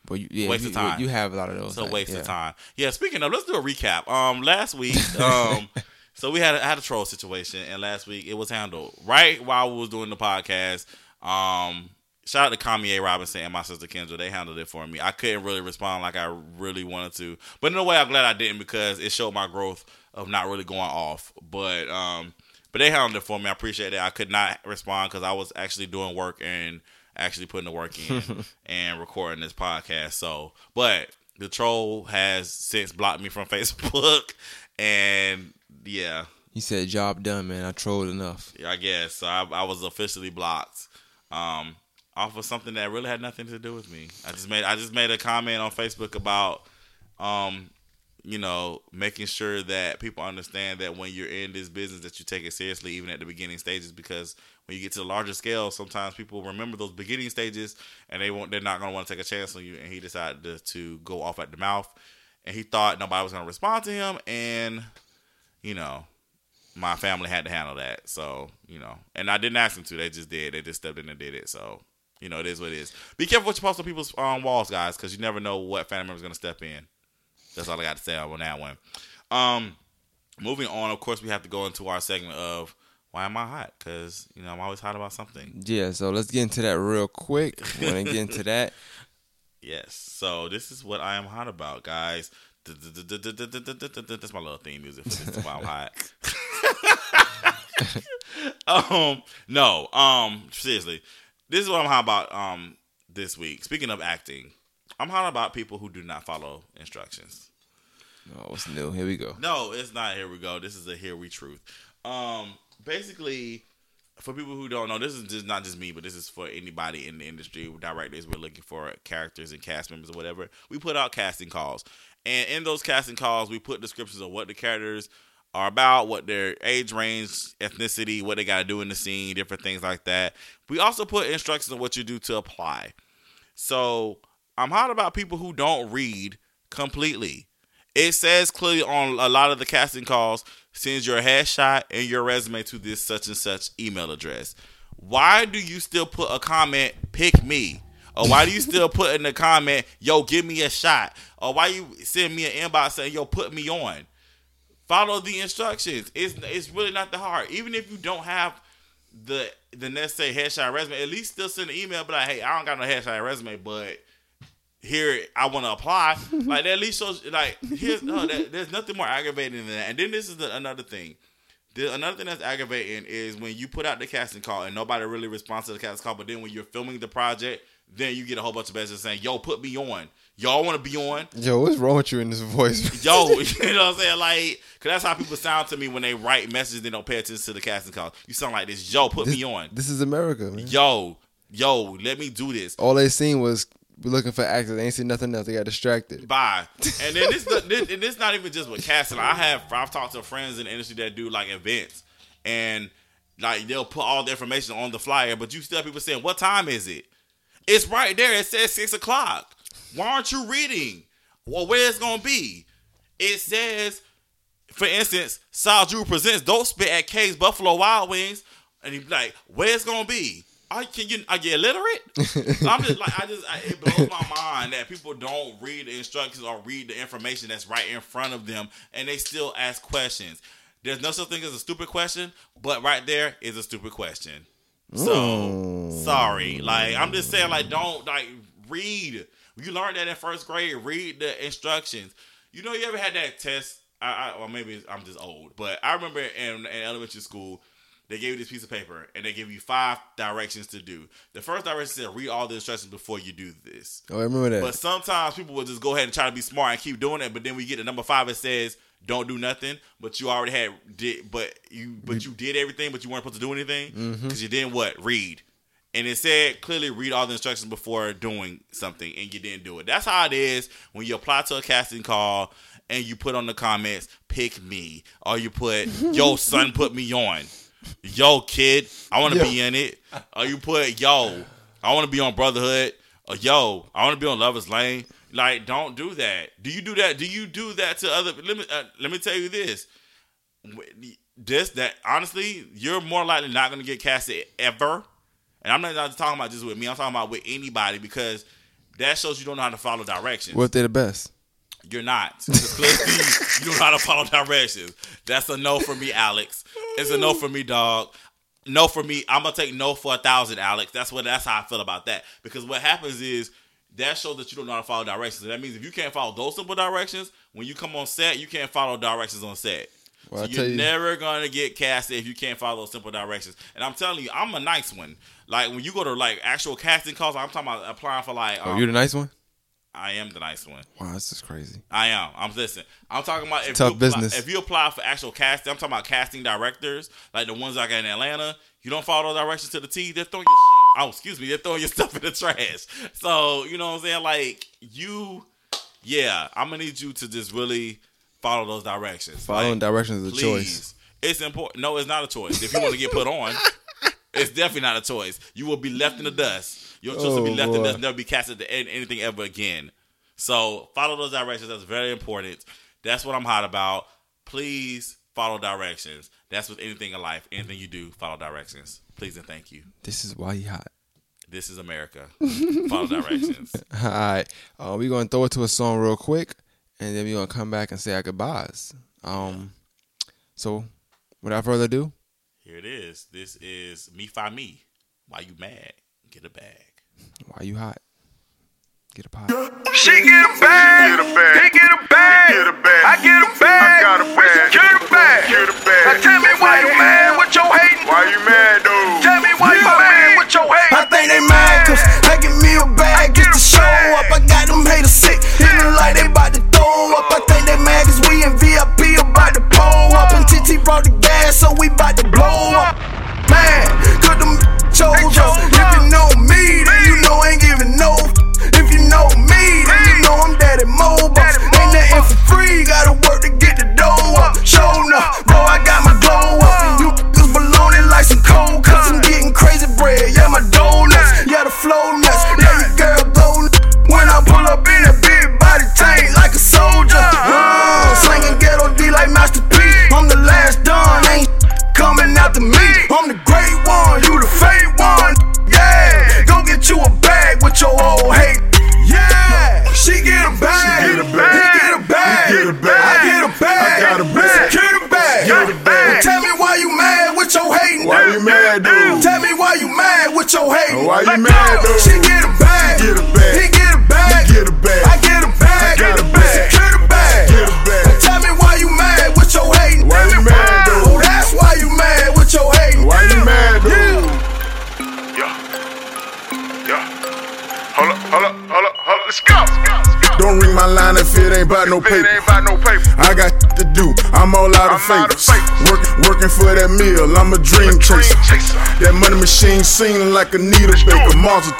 But you, yeah, waste you, of time. You have a lot of those. It's a waste yeah. of time. Yeah. Speaking of, let's do a recap. Um, last week, *laughs* um. So we had a, had a troll situation, and last week it was handled right while we was doing the podcast. Um, shout out to Kanye Robinson and my sister Kendra. They handled it for me. I couldn't really respond like I really wanted to, but in a way, I'm glad I didn't because it showed my growth of not really going off. But um, but they handled it for me. I appreciate it. I could not respond because I was actually doing work and actually putting the work in *laughs* and recording this podcast. So, but the troll has since blocked me from *laughs* Facebook, and yeah. He said, "Job done, man. I trolled enough." Yeah, I guess. So I, I was officially blocked. Um, off of something that really had nothing to do with me. I just made I just made a comment on Facebook about um, you know, making sure that people understand that when you're in this business that you take it seriously even at the beginning stages because when you get to the larger scale, sometimes people remember those beginning stages and they won't they're not gonna want to take a chance on you and he decided to, to go off at the mouth and he thought nobody was gonna respond to him and you know, my family had to handle that. So, you know, and I didn't ask them to. They just did. They just stepped in and did it. So, you know, it is what it is. Be careful what you post on people's um, walls, guys, because you never know what family member is going to step in. That's all I got to say on that one. Um, moving on, of course, we have to go into our segment of why am I hot? Because you know I'm always hot about something. Yeah, so let's get into that real quick. Want to get into that? Yes. So this is what I am hot about, guys. That's my little theme music for this while I'm hot. um, no, um, seriously, this is what I'm hot about. Um, this week. Speaking of acting, I'm hot about people who do not follow instructions. Oh, what's new? Here we go. No, it's not. Here we go. This is a here we truth. Um, basically, for people who don't know, this is just not just me, but this is for anybody in the industry. Directors, we're looking for characters and cast members or whatever. We put out casting calls. And in those casting calls, we put descriptions of what the characters are about, what their age range, ethnicity, what they got to do in the scene, different things like that. We also put instructions on what you do to apply. So I'm hot about people who don't read completely. It says clearly on a lot of the casting calls, send your headshot and your resume to this such and such email address. Why do you still put a comment, pick me? Or why do you still put in the comment, yo, give me a shot? Or why you send me an inbox saying, yo, put me on? Follow the instructions. It's it's really not that hard. Even if you don't have the the next say headshot resume, at least still send an email, but like, hey, I don't got no headshot resume, but here I want to apply. *laughs* like that at least shows like here's no, that, there's nothing more aggravating than that. And then this is the, another thing. The, another thing that's aggravating is when you put out the casting call and nobody really responds to the casting call, but then when you're filming the project, then you get a whole bunch of messages saying, "Yo, put me on." Y'all want to be on? Yo, what's wrong with you in this voice? *laughs* Yo, *laughs* you know what I'm saying? Like, cause that's how people sound to me when they write messages. They don't pay attention to the casting call. You sound like this. Yo, put this, me on. This is America, man. Yo, yo, let me do this. All they seen was looking for actors. They ain't seen nothing else. They got distracted. Bye. *laughs* And then this, this, and this not even just with casting. I have I've talked to friends in the industry that do like events, and like they'll put all the information on the flyer, but you still have people saying, "What time is it?" It's right there. It says six o'clock. Why aren't you reading? Well, where it's gonna be? It says, for instance, Sal Drew presents Dope Spit at K's Buffalo Wild Wings, and he's like, where it's gonna be? I can you are you illiterate? *laughs* I'm just like I just I, it blows my mind that people don't read the instructions or read the information that's right in front of them, and they still ask questions. There's no such thing as a stupid question, but right there is a stupid question. So mm. sorry, like I'm just saying, like don't like read. You learned that in first grade. Read the instructions. You know, you ever had that test? I, I or maybe I'm just old, but I remember in, in elementary school they gave you this piece of paper and they give you five directions to do. The first direction said read all the instructions before you do this. Oh, I remember that. But sometimes people will just go ahead and try to be smart and keep doing it. But then we get to number five, it says don't do nothing. But you already had did, but you but you did everything, but you weren't supposed to do anything because mm-hmm. you didn't what read. And it said clearly read all the instructions before doing something, and you didn't do it. That's how it is when you apply to a casting call and you put on the comments, "Pick me," or you put, "Yo, son, put me on." yo, kid, I want to be in it. Or you put, yo, I want to be on Brotherhood. Or yo, I want to be on Lovers Lane. Like, don't do that. Do you do that? Do you do that to other? Let me uh, let me tell you this. This that honestly, you're more likely not going to get casted ever. And I'm not talking about just with me. I'm talking about with anybody because that shows you don't know how to follow directions. What if they're the best? You're not. you don't know how to follow directions. That's a no for me, Alex. It's a no for me, dog. No for me. I'm gonna take no for a thousand, Alex. That's what. That's how I feel about that. Because what happens is that shows that you don't know how to follow directions. that means if you can't follow those simple directions, when you come on set, you can't follow directions on set. Well, so you're you. never gonna get casted if you can't follow those simple directions. And I'm telling you, I'm a nice one. Like when you go to like actual casting calls, I'm talking about applying for like. Um, oh, you're the nice one. I am the nice one. Wow, this is crazy. I am. I'm listening. I'm talking about if tough you business. If you apply for actual casting, I'm talking about casting directors, like the ones I got in Atlanta. You don't follow those directions to the T. They're throwing your. oh, excuse me. They're throwing your *laughs* stuff in the trash. So you know what I'm saying? Like you, yeah. I'm gonna need you to just really follow those directions. Following like, directions is a choice. It's important. No, it's not a choice. If you want to get put on, *laughs* it's definitely not a choice. You will be left in the dust. Your choice oh, will be left boy. in the dust, never be casted to anything ever again. So follow those directions. That's very important. That's what I'm hot about. Please follow directions. That's with anything in life. Anything you do, follow directions. Please and thank you. This is why you hot. This is America. follow directions. *laughs* All right. Uh, we're going to throw it to a song real quick, and then we're going to come back and say our goodbyes. Um, So, without further ado, here it is. This is Me Fi Me. Why you mad? Get a bag. Why you hot? Get a pot. She get a bag. Get a bag. They get a bag. Get a bag. I get a bag. I got a bag. Secure the bag. Secure the bag. Now tell me why you mad? What your hating? Why you mad though? Tell me why you mad? What your hating? I think they mad cause I give me a bag just to show up. I got them haters sick. Hitting like they bout GT brought the gas, so we bout to blow up. Man, cause them chose us. If you know me, then you know I ain't giving no. If you know me, then you know I'm daddy mobile. Ain't nothing for free, gotta work to get the dough up. Show up, bro, I got my glow up. You just baloney like some cold cuts. I'm getting crazy bread, yeah, my donuts, yeah, the flow nuts. You mad, dude? Tell me why you mad with your hate. Why you mad, dude? She get a bag. Get a bag. He get a bag. Get a bag. I get a bag. I a bag. Secure the bag. Get a bag. Tell me why you mad with your hate. Why you mad, dude? Oh, that's why you mad with your hate. Why you mad, dude? Yeah. Yeah. Yeah. Hold up, hold up, hold up, hold up. Let's go. Don't ring my line if it ain't about no paper. ain't about no paper. I got to do. I'm all out of favors. favors. Work, working for that meal. I'm a dream chaser. That money machine sing like a needle baker. Mazel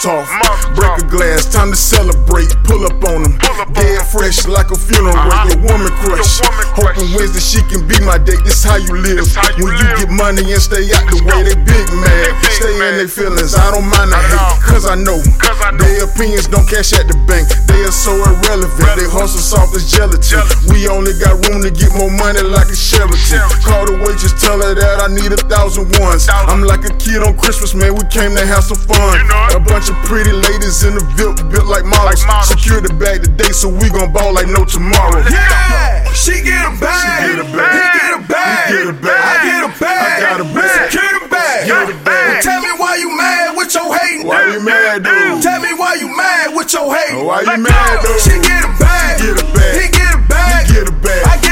Break a glass. Time to celebrate. Pull up on them. Pull up on fresh like a funeral. Uh-huh. Your woman crush. Your woman crush. Hoping Wednesday she can be my date. This how you live. This how you when you get money and stay out the way, they big mad. Stay in their feelings. I don't mind the hate. Cause I know. 'Cause I know. Their opinions don't cash at the bank. They are so irrelevant. They hustle soft as. Gelatin. We only got room to get more money like a Sheraton. Call the waitress, tell her that I need a thousand ones. I'm like a kid on Christmas, man. We came to have some fun. You know it. A bunch of pretty ladies in the VIP, built like models. Secure the bag today, so we gon' ball like no tomorrow. Yeah. She get a bag. She get a bag. He get a bag. He get a bag. I get a bag. I got a bag. Secure the bag. Get a bag. Tell me why you mad with your hate. Why you mad, dude? Tell me why you mad with your hate. Why you mad, dude? She get a bag. Get a bag. He get a bag. He get a bag. I get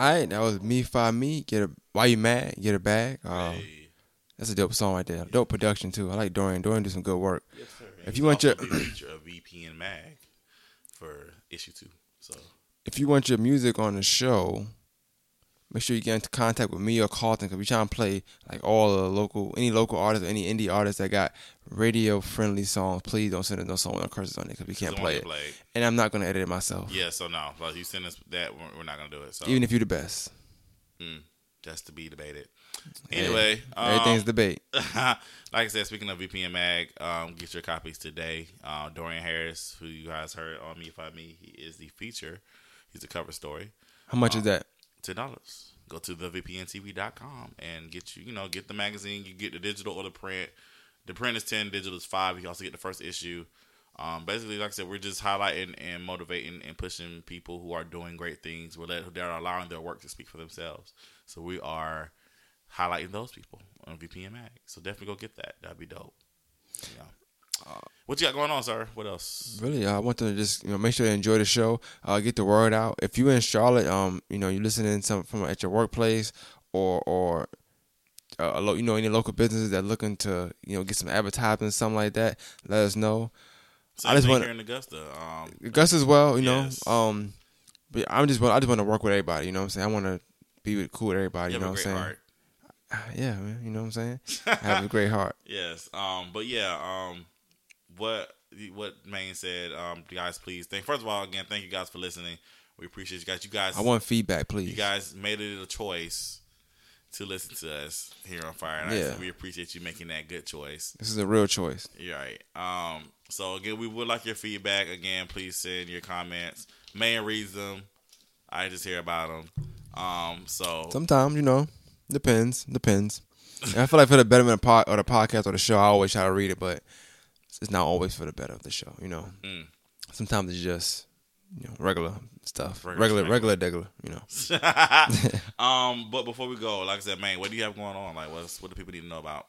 All right, that was me five me. Get a why you mad? Get a bag. Um, That's a dope song right there. Dope production too. I like Dorian. Dorian do some good work. Yes, sir. If you want your Also the feature of VP and Mag for issue two. So if you want your music on the show, make sure you get into contact with me or Carlton because we trying to play like all the local, any local artists, or any indie artists that got radio friendly songs. Please don't send us no song with no curses on it because we can't play it. played. And I'm not gonna edit it myself, yeah, so no, like you send us that, we're, we're not gonna do it. So even if you're the best. mm, just to be debated. Anyway, Everything's um, debate. *laughs* like I said, speaking of VP and Mag, um, get your copies today. Uh, Dorian Harris, who you guys heard on Me Find Me, he is the feature. He's the cover story. How much is that? Ten dollars. Go to thevpntv.com and get you, you know, get the magazine. You get the digital or the print. The print is ten, digital is five. You also get the first issue. Um, basically, like I said, we're just highlighting and motivating and pushing people who are doing great things. We're let, they're allowing their work to speak for themselves. So we are highlighting those people on VP Mag. So definitely go get that. That'd be dope. Yeah. what you got going on, sir? What else? Really, I want them to just you know make sure they enjoy the show. Uh, get the word out. If you're in Charlotte, um, you know you're listening some from at your workplace or or uh, a lo- you know any local businesses that looking to you know get some advertising something like that. Let us know. Same I just want here in Augusta. Um, Gus as well. You Yes. know, um, but I'm just I just want to work with everybody. You know what I'm saying? I want to be with, cool with everybody. you You, know what I'm saying? heart. *sighs* Yeah, man. You know what I'm saying? I *laughs* have a great heart. Yes. Um. But yeah. Um. What what Maine said. Um. Guys, please thank. First of all, again, thank you guys for listening. We appreciate you guys. You guys. I want feedback, please. You guys made it a choice to listen to us here on Fire and Ice. Yeah. we appreciate you making that good choice. This is a real choice. You're right. Um. So again, we would like your feedback. Again, please send your comments. Maine reads them. I just hear about them. Um. So Sometimes, you know, depends, depends. I feel like for the betterment of pod, or the podcast or the show, I always try to read it, but it's not always for the better of the show. You know, Mm. sometimes it's just you know regular stuff, Regular, regular, regular. You know, *laughs* um, but before we go, like I said, man, what do you have going on? Like, what's what do people need to know about?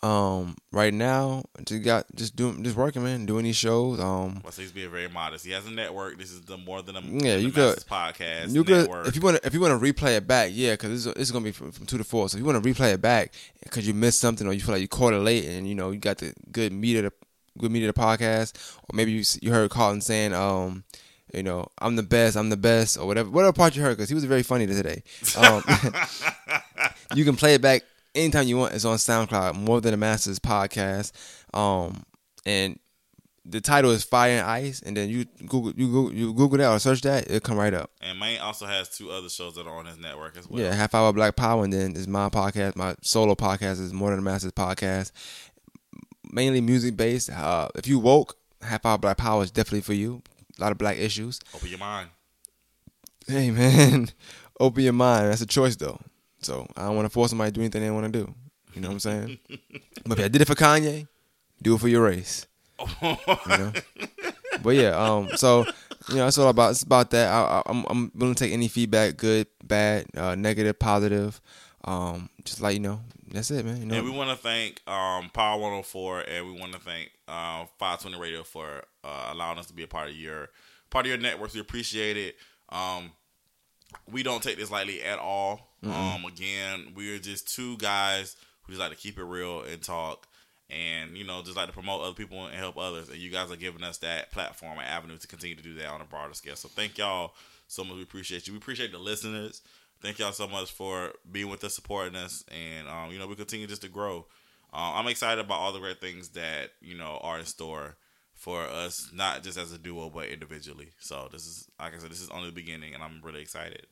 um, right now just got just doing just working, man, doing these shows. Um, Well, so he's being very modest. He has a network. This is the more than a Yeah, you could- podcast. you could network. if you want to if you want to replay it back, yeah, because this, this is gonna be from, from two to four. So if you want to replay it back because you missed something or you feel like you caught it late and you know you got the good meat of the good meat of the podcast, or maybe you you heard Carlton saying um. You know, I'm the best. I'm the best, or whatever. Whatever part you heard, because he was very funny today. Um, *laughs* you can play it back anytime you want. It's on SoundCloud. More than a Masters podcast. Um, and the title is Fire and Ice. And then you Google you Google you Google that or search that, it'll come right up. and Maine also has two other shows that are on his network as well. Yeah, half hour Black Power, and then is my podcast. My solo podcast is More Than a Masters podcast, mainly music based. Uh, if you woke, half hour Black Power is definitely for you. A lot of black issues. Open your mind. Hey man, *laughs* open your mind. That's a choice though. So I don't want to force somebody to do anything they want to do. You know what I'm saying? *laughs* but if I did it for Kanye, do it for your race. you know? *laughs* But yeah, um, so you know, that's all about. It's about that. I, am I'm, I'm willing to take any feedback, good, bad, uh, negative, positive. Um, just like you know, that's it, man. You know? And we want to thank um, Power 104, and we want to thank uh, 520 Radio for uh, allowing us to be a part of your part of your networks. We appreciate it. Um, we don't take this lightly at all. Mm-hmm. Um, again, we are just two guys who just like to keep it real and talk, and you know, just like to promote other people and help others. And you guys are giving us that platform and avenue to continue to do that on a broader scale. So thank y'all so much. We appreciate you. We appreciate the listeners. Thank y'all so much for being with us, supporting us, and um, you know, we continue just to grow. Uh, I'm excited about all the great things that you know are in store for us, not just as a duo, but individually. So this is, like I said, this is only the beginning, and I'm really excited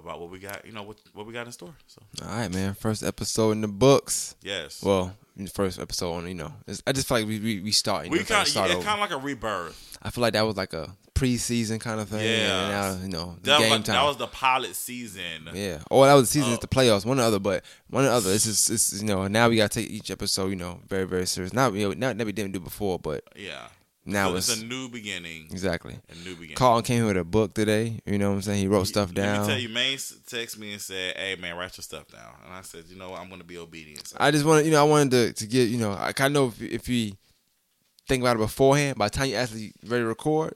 about what we got. You know what what we got in store. So all right, man. First episode in the books. Yes. Well, first episode on. You know, I just feel like we we, we start. we kind of yeah, it's kind of like a rebirth. I feel like that was like a preseason kind of thing. Yeah. now, you know, that, game was, time. that was the pilot season. Yeah. Oh, that was the season. Uh, it's the playoffs. One or other, but one or the other. It's just, it's you know, now we got to take each episode, you know, very very serious. Not you know, not that we didn't do before, but yeah. Now so it's, it's, a new beginning. Exactly. A new beginning. Carlton came here with a book today. You know what I'm saying? He wrote stuff down. Let me tell you, Maine texted me and said, "Hey man, write your stuff down." And I said, "You know, what? I'm going to be obedient." So. I just wanted, you know, I wanted to to get, you know, I kind of know if if you think about it beforehand, by the time you actually ready to record,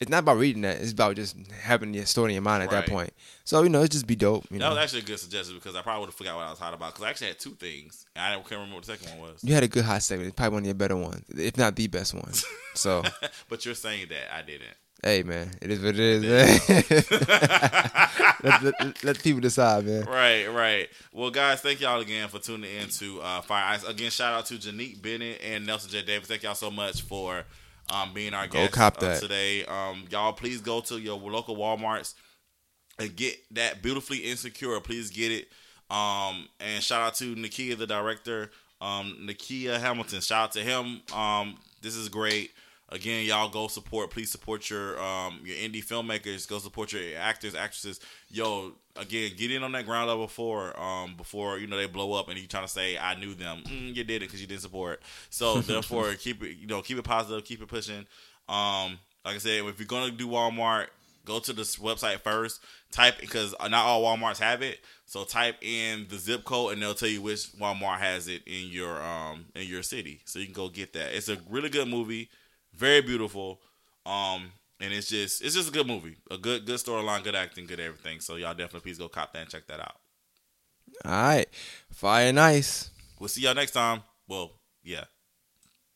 it's not about reading that. It's about just having your story in your mind at right. that point. So you know, it just be dope. that know? was actually a good suggestion because I probably would have forgot what I was hot about. Because I actually had two things. I can't remember what the second one was. You had a good hot segment. It's probably one of your better ones, if not the best one. So, *laughs* but you're saying that I didn't. Hey man, it is what it is, man. *laughs* let, let, let, people decide, man. Right, right. Well, guys, thank y'all again for tuning in to uh, Fire Ice. Again, shout out to Janique Bennett and Nelson J. Davis. Thank y'all so much for um, being our guest cop uh, today. Um, y'all, please go to your local WalMarts and get that beautifully insecure. Please get it. Um, and shout out to Nakia, the director, um, Nakia Hamilton. Shout out to him. Um, this is great. Again, y'all go support. Please support your um your indie filmmakers. Go support your actors, actresses. Yo, again, get in on that ground level before um before you know they blow up and you trying to say I knew them. Mm, you did it because you didn't support. So *laughs* therefore, keep it you know keep it positive, keep it pushing. Um, like I said, if you're gonna do Walmart, go to this website first. Type because not all WalMarts have it. So type in the zip code and they'll tell you which Walmart has it in your um in your city. So you can go get that. It's a really good movie very beautiful. Um, and it's just it's just a good movie, a good good storyline, good acting, good everything. So y'all definitely please go cop that and check that out. All right, Fire and Ice. We'll see y'all next time. Well, yeah,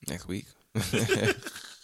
next week. *laughs* *laughs*